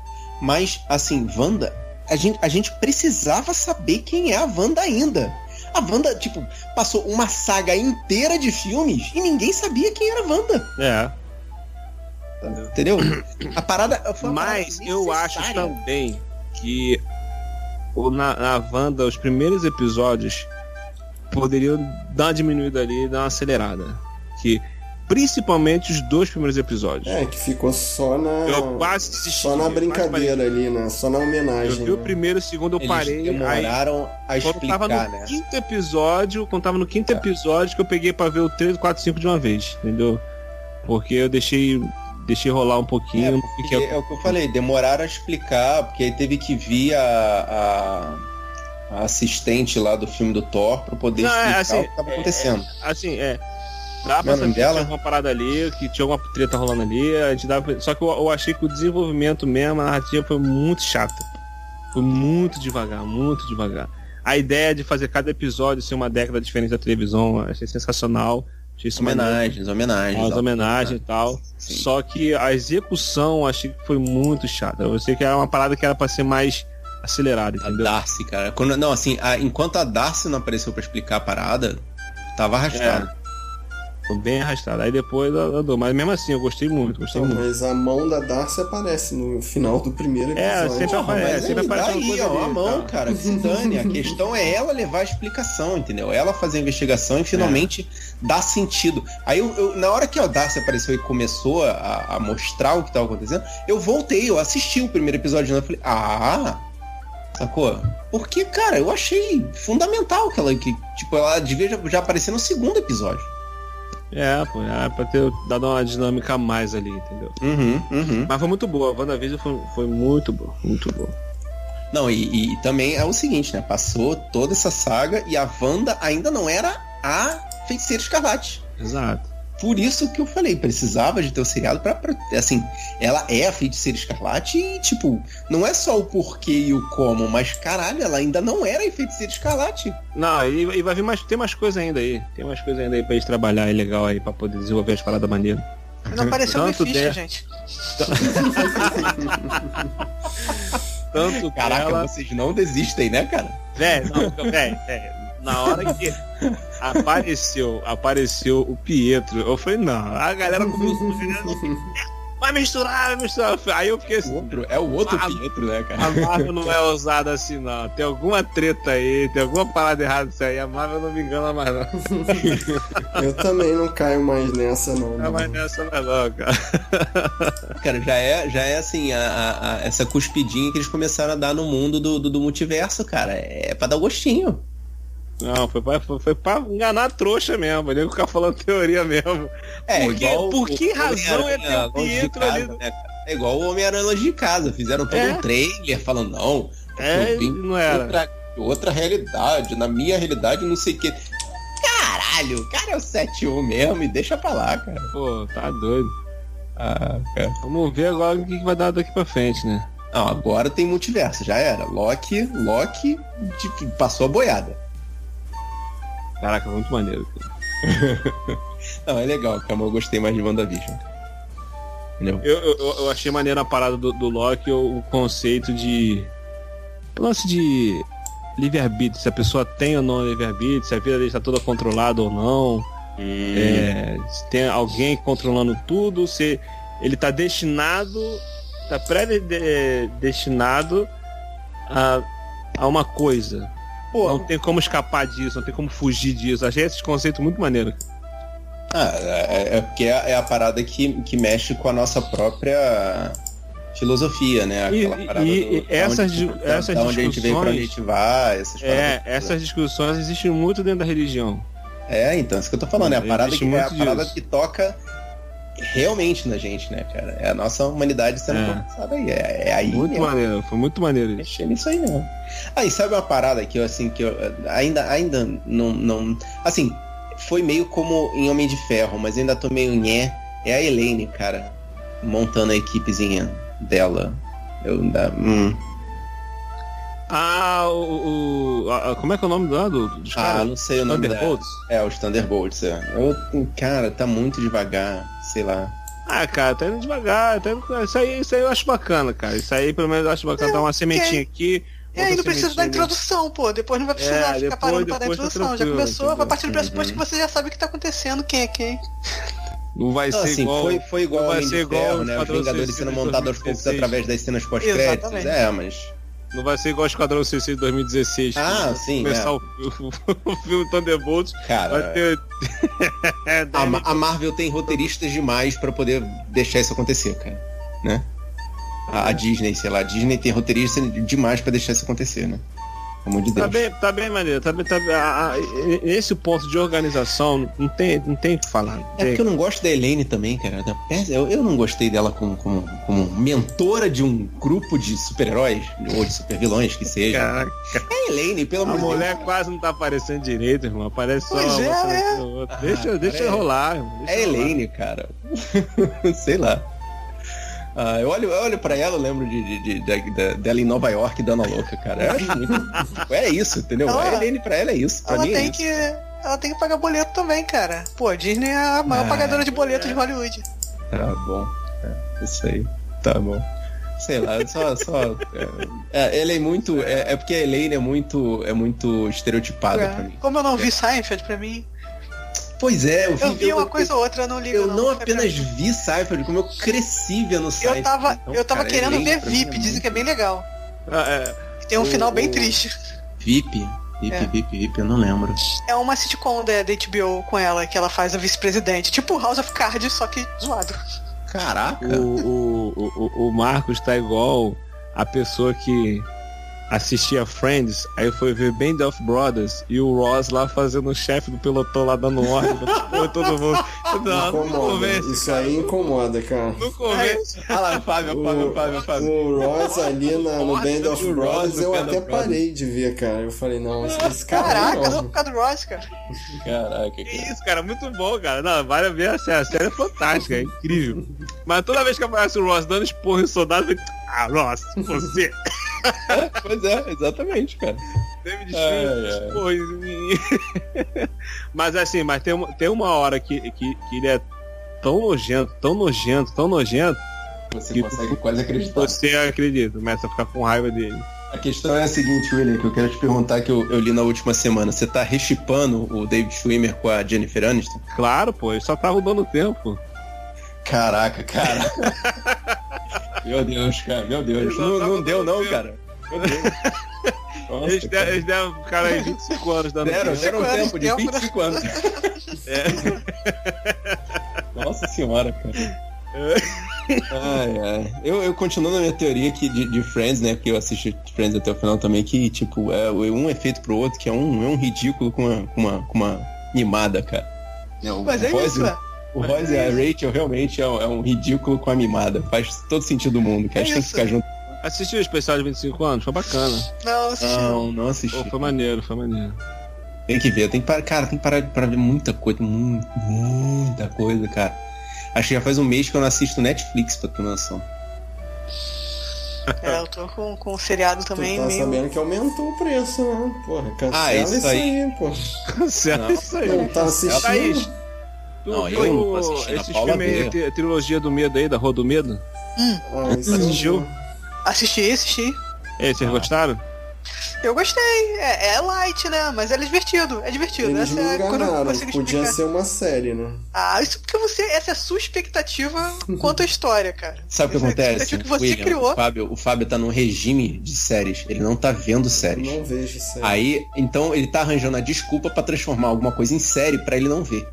Mas, assim, Wanda, a gente, a gente precisava saber quem é a Wanda ainda. A Wanda, tipo, passou uma saga inteira de filmes e ninguém sabia quem era a Wanda. É. Entendeu? A parada. Foi Mas parada eu acho também que o, na, na Wanda, os primeiros episódios poderiam dar uma diminuída ali e dar uma acelerada. Que principalmente os dois primeiros episódios. É, que ficou só na. Eu quase desisti. Só na brincadeira ali, né? Só na homenagem. Eu vi o né? primeiro, o segundo eu Eles parei. Aí, demoraram a quando tava explicar, no né? quinto episódio, quando tava no quinto É. episódio que eu peguei pra ver o 3, 4, 5 de uma vez, entendeu? Porque eu deixei, deixei rolar um pouquinho. É, não porque é o que eu falei, demoraram a explicar, porque aí teve que vir a, a- a assistente lá do filme do Thor pra poder Não, é, explicar assim, o que tava acontecendo. Assim, é. Dá é pra saber que tinha alguma parada ali, que tinha alguma treta rolando ali. A gente dava Só que eu, eu achei que o desenvolvimento mesmo, a narrativa foi muito chata. Foi muito devagar, muito devagar. A ideia de fazer cada episódio ser uma década diferente da televisão, achei sensacional. Isso. Homenagens, homenagens. As homenagens e tal. Sim. Só que a execução achei que foi muito chata. Eu sei que era uma parada que era pra ser mais acelerada, A entendeu? Darcy, cara. Quando, não, assim, a- enquanto a Darcy não apareceu pra explicar a parada, tava arrastado. Foi bem arrastada. Aí depois eu, eu dou. Mas mesmo assim, eu gostei muito, gostei Então, muito. mas a mão da Darcy aparece no final do primeiro É, episódio. sempre Porra, aparece, mas sempre aí, aparece uma daí, coisa ó, ali, a mão, tá? cara, que se dane. A questão é ela levar a explicação, entendeu? Ela fazer a investigação e finalmente dar sentido. Aí, eu, eu- na hora que a Darcy apareceu e começou a, a mostrar o que tava acontecendo, eu voltei, eu assisti o primeiro episódio de novo e falei, ah, sacou? Porque, cara, eu achei fundamental que ela, que, tipo, ela devia já, já aparecer no segundo episódio. É, pô, é pra ter dado uma dinâmica a mais ali, entendeu? Uhum, uhum. Mas foi muito boa, a WandaVision foi, foi muito boa, muito boa. Não, e, e também é o seguinte, né? Passou toda essa saga e a Wanda ainda não era a feiticeira escarlate. Exato. Por isso que eu falei, precisava de ter o seriado pra, pra- Assim, ela é a feiticeira escarlate e, tipo, não é só o porquê e o como, mas caralho, ela ainda não era a feiticeira escarlate. Não, e, e vai vir mais, tem mais coisa ainda aí. Tem mais coisa ainda aí pra gente trabalhar aí legal aí pra poder desenvolver as paradas maneiras. Não apareceu o Tanto Mephisto, der. gente. Tanto Caraca, dela- vocês não desistem, né, cara? Velho, não, velho, velho. Na hora que apareceu, apareceu o Pietro, eu falei, não, a galera começou vai misturar, vai misturar. Aí eu fiquei O assim, outro, é o outro Ah, Pietro, né, cara? a Marvel não é ousada assim, não. Tem alguma treta aí, tem alguma parada errada isso aí. A Marvel não me engana mais, não. Eu também não caio mais nessa, não. Não é mais nessa, mais não, cara. Cara, já é, já é assim, a, a- a- essa cuspidinha que eles começaram a dar no mundo do, do, do multiverso, cara. É pra dar gostinho. Não, foi pra, foi, foi pra enganar a trouxa mesmo. Ele ficar falando teoria mesmo. É, Por que- igual por que o razão é ter o Pietro ali? né? É igual o Homem-Aranha longe de casa. Fizeram todo É. um trailer falando, não, É, não era. outra, outra realidade, na minha realidade não sei o que. Caralho, o cara é o 7-1 mesmo e deixa pra lá, cara. Pô, tá doido. Ah, cara. Vamos ver agora o que que vai dar daqui pra frente, né? Não, agora tem multiverso, já era. Loki, Loki tipo, passou a boiada. Caraca, muito maneiro. cara. Não, é legal, calma, eu gostei mais de WandaVision. Eu, eu, eu achei maneiro a parada do, do Loki, o, o conceito de. O lance de livre-arbítrio, se a pessoa tem ou não livre-arbítrio, se a vida dele está toda controlada ou não. É, se tem alguém controlando tudo, se ele está destinado tá predestinado a, a uma coisa. Pô, Não tem como escapar disso, não tem como fugir disso. Achei esse conceito muito maneiro. Ah, é, é porque é, é a parada que, que mexe com a nossa própria filosofia, né? E- Aquela parada e- do, e essas onde, di- essas da onde a gente veio pra onde a gente vai, essas É, essas discussões existem muito dentro da religião. É, então, isso que eu tô falando, é a parada, Existe que, é a parada disso. que toca realmente na gente, né, cara? É a nossa humanidade sendo É. conversada aí. É, é aí Muito mesmo. maneiro, foi muito maneiro isso. nisso aí mesmo. Aí sabe uma parada que eu assim que eu ainda ainda não não assim, foi meio como em Homem de Ferro, mas ainda tô meio nhé. É a Elaine, cara, montando a equipezinha dela. Eu ainda hum. Ah, o. o- a- como é que é o nome do lado dos Ah, caras? não sei o nome da... Thunderbolts? É, os Thunderbolts, é. Eu, cara, tá muito devagar, sei lá. Ah, cara, tá indo devagar. Tá indo- Isso, aí, isso aí eu acho bacana, cara. Isso aí pelo menos eu acho bacana. Dar uma sementinha aqui. E aí não precisa da introdução, pô. Depois não vai precisar É, ficar depois- parando para dar tá introdução. Já tranquilo, começou, vai entendeu? partir do pressuposto Uhum. que você já sabe o que tá acontecendo, quem é quem. Não vai Não, ser assim, igual. foi, foi igual vai ser igual né? Os Vingadores sendo montados aos poucos 2016. através das cenas pós-créditos. É, mas. Não vai ser igual o Esquadrão Suicida de 2016. Ah, sim, Começar é. o, o, filme Thunderbolts. Cara, ter. a, a Marvel tem roteiristas demais pra poder deixar isso acontecer, cara. Né? A, a Disney, sei lá, a Disney tem roteiristas demais pra deixar isso acontecer, né? Amor de Tá Deus. bem, tá bem maneiro. Tá bem, tá bem- a- a- esse ponto de organização não tem, não tem o que falar. É porque eu não gosto da Helene também, cara. Eu, eu não gostei dela como, como, como mentora de um grupo de super-heróis, ou de super-vilões, que seja. Caraca, É a Helene, pelo a amor de mulher Deus. quase não tá aparecendo direito, irmão. Aparece só Pois uma é, é. outra. Ah, Deixa, deixa rolar, irmão. Deixa É a rolar. Helene, cara. Sei lá. Ah, eu olho, eu olho pra ela, eu lembro de, de- de- de- de- dela em Nova York dando a louca, cara. Eu acho muito- é isso, entendeu? Ela- a Helene pra ela é isso. Pra Ela mim é tem isso. que. Ela tem que pagar boleto também, cara. Pô, a Disney é a maior Ah, pagadora de boleto de Hollywood. Tá bom. É, isso aí. Tá bom. Sei lá, só. só é, é, ela é muito. É, é porque a Helene é muito. É muito estereotipada pra mim. Como eu não vi Seinfeld, pra mim. Pois é, eu vi, Eu vi eu- uma coisa ou outra, eu não ligo. Eu não pra apenas vi Seinfeld, como eu cresci vendo Seinfeld. Eu tava, Então, eu tava cara, querendo Helene ver VIP, é dizem que é bem legal. Ah, é. E tem um O- final bem o- triste. VIP? VIP, É. VIP, VIP, eu não lembro. É uma sitcom da, da HBO com ela, que ela faz a vice-presidente. Tipo House of Cards, só que zoado. Caraca. O, o, o, o Marcos tá igual a pessoa que assistia Friends, aí foi ver Band of Brothers e o Ross lá fazendo o chefe do pelotão lá dando ordem pra todo mundo. Não, não Incomoda. convence. Isso aí incomoda, cara. Não convence. Olha lá, Fábio, Fábio, Fábio, Fábio. O Ross ali na, no Band of o Brothers eu até parei de ver, cara. Eu falei, não, esse, esse cara Caraca, é só não. por causa do Ross, cara. Caraca, Que cara. isso, cara, muito bom, cara. Não, vale a ver a série. A série é fantástica, é incrível. Mas toda vez que aparece o Ross dando esporro em soldado, eu fico, ah, Ross, você. Pois é, exatamente, cara. David Ai, Schwimmer, em mim. Mas assim, mas tem uma, tem uma hora que, que, que ele é tão nojento, tão nojento, tão nojento, Você Que- consegue quase acreditar. você acredita, começa a ficar com raiva dele. A questão é a seguinte, William, que eu quero te perguntar que eu, eu li na última semana. Você tá rechipando o David Schwimmer com a Jennifer Aniston? Claro, pô, ele só tava dando tempo. Caraca, cara. meu Deus, cara, meu Deus. Não, não deu não, cara. Meu Deus. Nossa, Eles, cara. deram, eles deram pro cara aí 25 anos dando Deram, tempo. deram um 25 tempo de anos, 25 anos. Nossa senhora, cara. Ai, ai. Eu, eu continuo na minha teoria que de, de Friends, né? Porque eu assisti Friends até o final também, que, tipo, é um é feito pro outro, que é um, é um ridículo com uma, com uma, com uma mimada, cara. É, o Mas é isso, é. O Ross e a Rachel realmente é um, é um ridículo com a mimada. Faz todo sentido do mundo, que a É gente tem que isso. ficar junto. Assistiu o especial de 25 anos? Foi bacana. Não, assisti. Não, não assisti. Pô, foi maneiro, foi maneiro. Tem que ver, tem que parar, cara, tem que parar pra ver muita coisa, mu- muita coisa, cara. Acho que já faz um mês que eu não assisto Netflix, pra ter noção. É, eu tô com, com o seriado também tu tá meio. sabendo que aumentou o preço, né? Porra, cancela Ah, isso isso aí. aí, pô. Cancela Não. isso aí. Não tá assistindo? Tu Não, viu eu a esse Paula filme aí, tri- trilogia do medo aí, da Rua do Medo? Ah, isso eu Assistiu? Assisti, assisti. E aí, vocês Ah. gostaram? Eu gostei. É, é light, né? Mas é divertido. É divertido. Eles Essa me é eu enganaram. consigo Podia explicar. ser uma série, né? Ah, isso porque você. Essa é a sua expectativa quanto à história, cara. Sabe o que é a acontece? expectativa que você William? criou. O Fábio, o Fábio tá num regime de séries. Ele não tá vendo séries. Não vejo série. Aí, então ele tá arranjando a desculpa pra transformar alguma coisa em série pra ele não ver.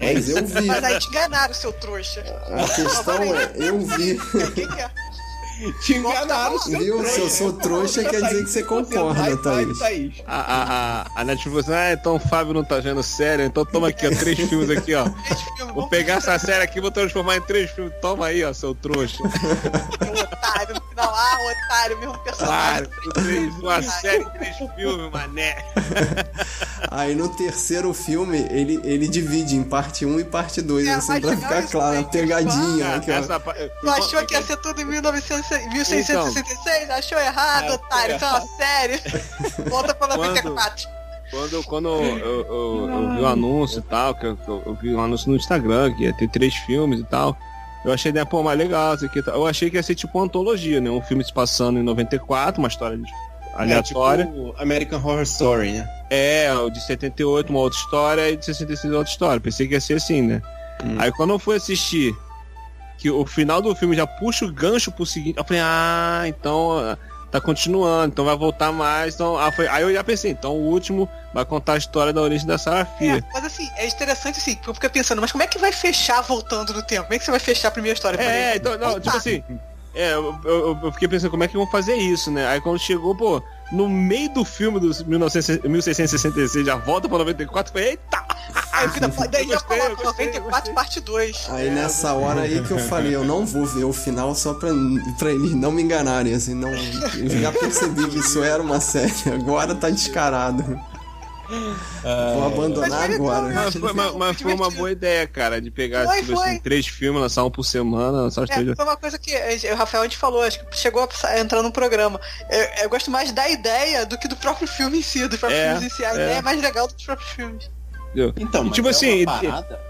É Mas isso. eu vi. Mas aí te enganaram, seu trouxa. A questão é, eu vi. Que é? Te enganaram, seu Viu? trouxa. Se eu sou trouxa, quer dizer que você concorda, Thaís. Thaís. A, a, a, a Netflix falou assim, ah, então o Fábio não tá vendo sério, então toma aqui, ó, três filmes aqui, ó. Vou pegar essa série aqui e vou transformar em três filmes. Toma aí, ó, seu trouxa. um otário no final. Ah, o otário, mesmo personagem. Claro, fez uma série em três filmes, mané. Aí no terceiro filme, ele, ele divide em parte 1 e parte 2, É, assim, pra ficar claro, a pegadinha. Ah, essa Tu achou que ia ser tudo em 1900 1666? Achou errado, otário. É uma série. Volta pra 94. Quando, quando eu, eu- eu- eu vi o anúncio e tal, que eu, eu- vi um anúncio no Instagram, que ia ter três filmes e tal, eu achei ideia, pô, mais legal, isso aqui, eu achei que ia ser tipo uma antologia, né? Um filme se passando em 94, uma história de- aleatória. É, tipo American Horror Story, né? É, o de 78 uma outra história e de 66 outra história. Pensei que ia ser assim, né? Hum. Aí quando eu fui assistir, que o final do filme já puxa o gancho pro seguinte, eu falei, ah, então ah, tá continuando, então vai voltar mais. Então, ah, foi- aí eu já pensei, então o último vai contar a história da origem da Sarah Fia. É, mas assim, é interessante assim, porque eu fiquei pensando, mas como é que vai fechar voltando no tempo? Como é que você vai fechar a primeira história? É, então, não, tipo assim. É, eu, eu- eu fiquei pensando como é que vão fazer isso, né? Aí quando chegou, pô, no meio do filme dos 1900 1666, já volta pra 94, eu falei, eita! Aí eu fiz- daí eu Gostei, eu coloco gostei, 94 gostei. parte 2. Aí nessa hora aí que eu falei, eu não vou ver o final só pra, pra eles não me enganarem, assim, não. Eu já percebi que isso era uma série, agora tá descarado. Vou abandonar Mas foi legal, agora. né? Mas foi, mas- mas foi uma boa ideia, cara, de pegar Foi, tipo, foi. assim, três filmes, lançar um por semana, lançar os É, três. foi uma coisa que eh, o Rafael a gente falou, acho que chegou a entrar no programa. Eu, eu gosto mais da ideia do que do próprio filme em si, dos próprios É, filmes em si. A é. ideia é mais legal dos próprios filmes. entendeu? Então, E, mas tipo é assim, uma parada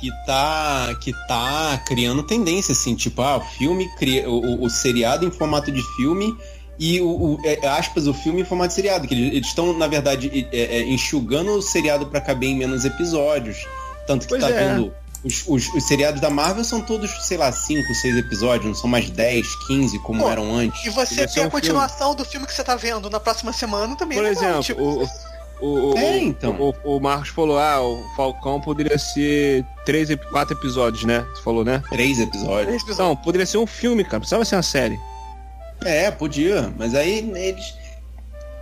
que tá que tá criando tendência assim, tipo, ah, o filme cria o- o seriado em formato de filme e o, o- é, aspas o filme em formato de seriado, que eles estão na verdade é, é, enxugando o seriado pra caber em menos episódios, tanto que Pois tá é. vindo os, os, os seriados da Marvel são todos, sei lá, 5, 6 episódios, não são mais 10, 15 como Pô, eram antes. E você ter a continuação do filme que você tá vendo na próxima semana também Por é legal, exemplo, tipo, o, o, o, É, o- então. o, o Marcos falou, ah, o Falcão poderia ser três, quatro episódios, né? Você falou, né? Três episódios. Não, poderia ser um filme, cara. Precisava ser uma série. É, podia, mas aí eles.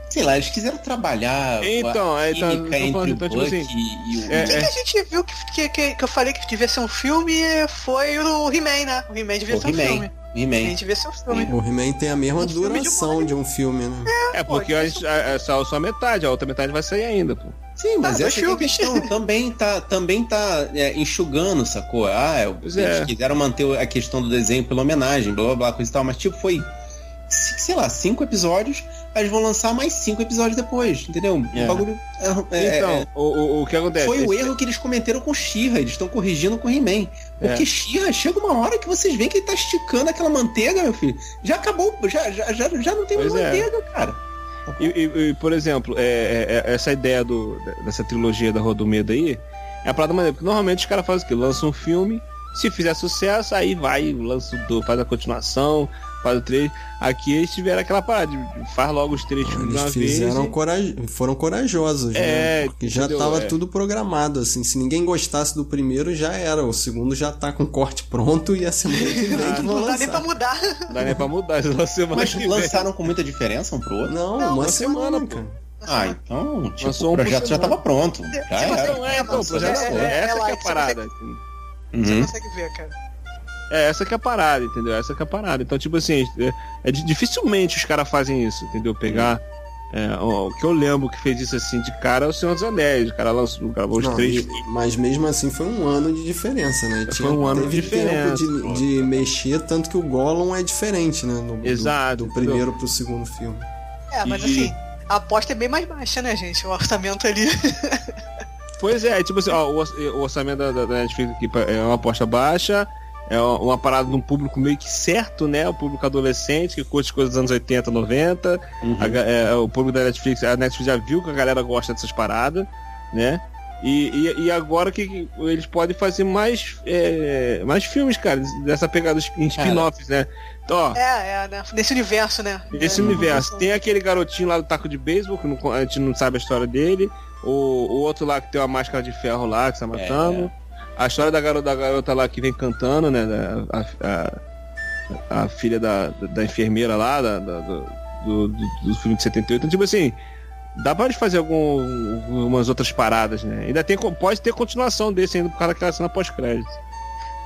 Sei lá, eles quiseram trabalhar. Então, a aí tá- química tô entre falando, o então, tipo Buck assim, e o. é- O que, que a gente viu que, que, que, eu falei que devia ser um filme foi o He-Man, né? O He-Man devia O ser um He-Man. filme. A He-Man. gente ser um filme. O He-Man tem a mesma Um de duração de um filme, né? É, porque a gente, a- é só, só metade, a outra metade vai sair ainda, pô. Sim, mas Ah, essa é a questão. também tá, também tá é, enxugando, sacou? Ah, é, eles é. quiseram manter a questão do desenho pela homenagem, blá blá blá, coisa e tal, mas tipo, foi. Sei lá, cinco episódios, eles vão lançar mais cinco episódios depois, entendeu? É. O bagulho. é- é- Então, é- o, o, que acontece? Foi o Esse- erro que eles cometeram com Xirra, eles estão corrigindo com He-Man. Porque É. Xirra chega uma hora que vocês veem que ele tá esticando aquela manteiga, meu filho. Já acabou, já, já, já, já não tem mais é. manteiga, cara. E, e- e, por exemplo, é, é- é- essa ideia do, dessa trilogia da Rua do Medo aí é a parada maneira, porque normalmente os caras fazem o quê? Lançam um filme, se fizer sucesso, aí vai, lança do, faz a continuação, faz o três. Aqui eles tiveram aquela parada, de- faz logo os três filmes de uma Eles vez. fizeram e- coraj... foram corajosos, É, né? Porque já entendeu? tava É. tudo programado, assim. Se ninguém gostasse do primeiro, já era. O segundo já tá com corte pronto e a semana que vem que vão Não dá nem pra lançar. mudar. Não dá nem pra mudar, Mas que vem. lançaram com muita diferença um pro outro? Não, Não, uma uma semana, semana, cara. Ah, então, tipo, Lançou o um projeto já semana. tava pronto. Já você era. Não é, então, o projeto é, é, é, é essa que é a você parada. Você Uhum. consegue ver, cara. É, essa que é a parada, entendeu? Essa que é a parada. Então, tipo assim, é, é di- dificilmente os caras fazem isso, entendeu? Pegar. é, ó, o que eu lembro que fez isso assim de cara é o Senhor dos Anéis. O cara lançou, gravou os Não, três. e- mas mesmo assim foi um ano de diferença, né? Foi um ano de teve tempo diferença, de, de mexer, tanto que o Gollum é diferente, né? No, do- Exato, Do, entendeu? primeiro pro segundo filme. É, mas E- assim, a aposta é bem mais baixa, né, gente? O orçamento ali. Pois é, tipo assim, ó, o, orç- o orçamento da, da- da Netflix aqui é uma aposta baixa é uma parada de um público meio que certo, né? O público adolescente que curte coisas dos anos 80, 90. Uhum. A é, o público da Netflix, a Netflix já viu que a galera gosta dessas paradas, né? E, e, e agora que eles podem fazer mais, é, mais filmes, cara, dessa pegada em spin-offs, né? Então, ó, É, é, né? Nesse universo, né? esse É, universo. Tem aquele garotinho lá do taco de beisebol, que não- a gente não sabe a história dele. O, o outro lá que tem uma máscara de ferro lá, que tá matando. A história da garota, da garota lá que vem cantando, né? A, a- a filha da, da enfermeira lá, da, da- do, do, do- do filme de 78. Então, tipo assim, dá pra eles fazer algum, algumas outras paradas, né? Ainda tem, pode ter continuação desse ainda por causa daquela cena pós-crédito.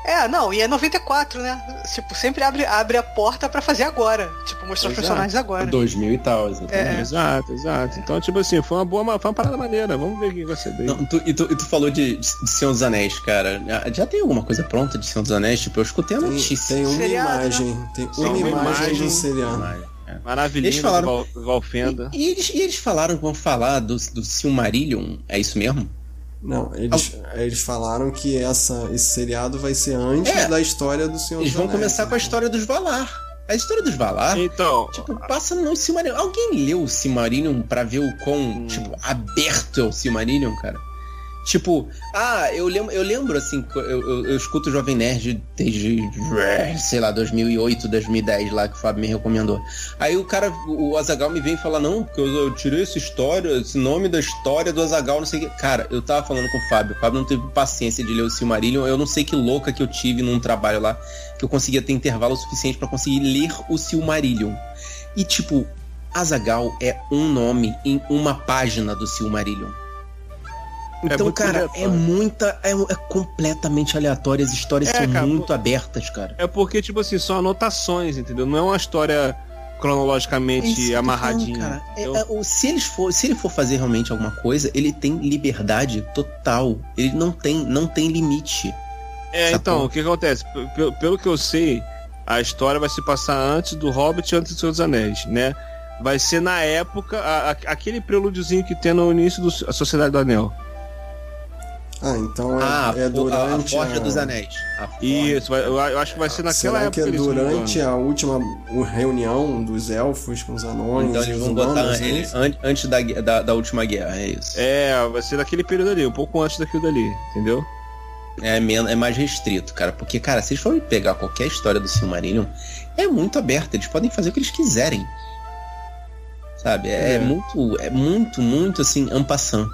É, não, e é 94, né? Tipo, sempre abre, abre a porta pra fazer agora. Tipo, mostrar os Exato. personagens agora. 2000 e tal, exatamente. É. Exato, exato. Então, tipo assim, foi uma boa, foi uma parada maneira. Vamos ver o que vai ser daí. Não, tu- e, tu, e tu falou de, de Senhor dos Anéis, cara. Já, tem alguma coisa pronta de Senhor dos Anéis? Tipo, eu escutei a Tem, notícia. tem uma Seriado, né? imagem. Tem Tem uma uma imagem do seriado. Mas, é. Maravilhoso, Eles falaram- Val, Valfenda. E, e eles, e eles falaram que vão falar do, do Silmarillion, é isso mesmo? Não, eles, eles falaram que essa, esse seriado vai ser antes É. da história do Senhor Eles vão Anéis, começar com a então. história dos Valar. A história dos Valar, Então, tipo, passa no Silmarillion. Alguém leu o Silmarillion pra ver o quão, Hum. tipo, aberto é o Silmarillion, cara? Tipo, ah, eu lembro, eu lembro assim, eu, eu, eu escuto o Jovem Nerd desde, sei lá, 2008, 2010 lá que o Fábio me recomendou. Aí o cara, o Azagal me vem e fala, não, porque eu, eu tirei essa história, esse nome da história do Azagal, não sei o que. Cara, eu tava falando com o Fábio, o Fábio não teve paciência de ler o Silmarillion, eu não sei que louca que eu tive num trabalho lá, que eu conseguia ter intervalo suficiente pra conseguir ler o Silmarillion. E tipo, Azagal é um nome em uma página do Silmarillion. Então, muito cara, é aleatório. muita. É, é completamente aleatório. As histórias É, são cara, muito abertas, cara. é porque, tipo assim, são anotações, entendeu? Não é uma história É cronologicamente eu amarradinha. falando, cara. É, é, se, eles for, se ele for fazer realmente alguma coisa, ele tem liberdade total. Ele não tem, não tem limite. É, Sacou? então, o que acontece? P- p- Pelo que eu sei, a história vai se passar antes do Hobbit e antes dos Anéis, né? Vai ser na época, a- a- aquele prelúdiozinho que tem no início da Sociedade do Anel. Ah, então é, Ah, é fo- a, a durante Forja dos Anéis. A. Isso, eu, eu acho que vai ser naquela Será época. que é durante a última reunião dos elfos com os anões Então eles os vão botar ele an- antes da, da, da última guerra, é isso. É, vai ser naquele período ali, um pouco antes daquilo dali, entendeu? É, men- é mais restrito, cara. Porque, cara, se eles forem pegar qualquer história do Silmarillion, é muito aberto. Eles podem fazer o que eles quiserem. Sabe? É, É. muito, é muito, muito assim, ampassant.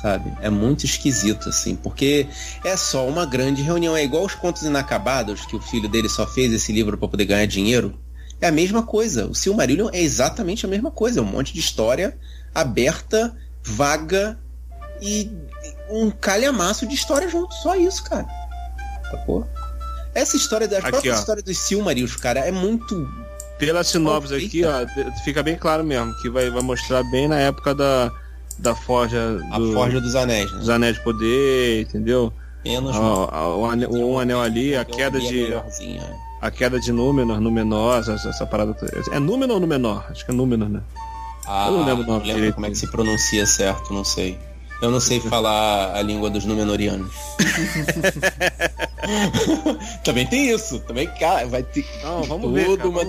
Sabe? É muito esquisito, assim. Porque é só uma grande reunião. É igual os contos inacabados, que o filho dele só fez esse livro para poder ganhar dinheiro. É a mesma coisa. O Silmarillion é exatamente a mesma coisa. É um monte de história aberta, vaga e um calhamaço de história junto. Só isso, cara. Sacou? Essa história, das Aqui, histórias dos Silmarils, cara, é muito. Pela sinopse aqui, ó, fica bem claro mesmo, que vai, vai mostrar bem na época da, da Forja, A do- Forja dos Anéis, né? dos Anéis de Poder, entendeu? Menos o, anel, um anel ali, a queda de Melhorzinha. a queda de Númenor, Númenor, essa, essa parada. É Númenor ou Númenor? Acho que é Númenor, né? Ah, Eu não lembro o nome lembro como é que se pronuncia certo, não sei. Eu não sei falar a língua dos Númenorianos. também tem isso. Também, cara, vai ter Não, vamos ver. cara, uma,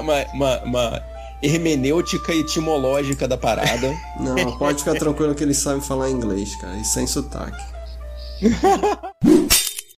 uma, uma- uma hermenêutica etimológica da parada. Não, pode ficar tranquilo que eles sabem falar inglês, cara, e sem sotaque.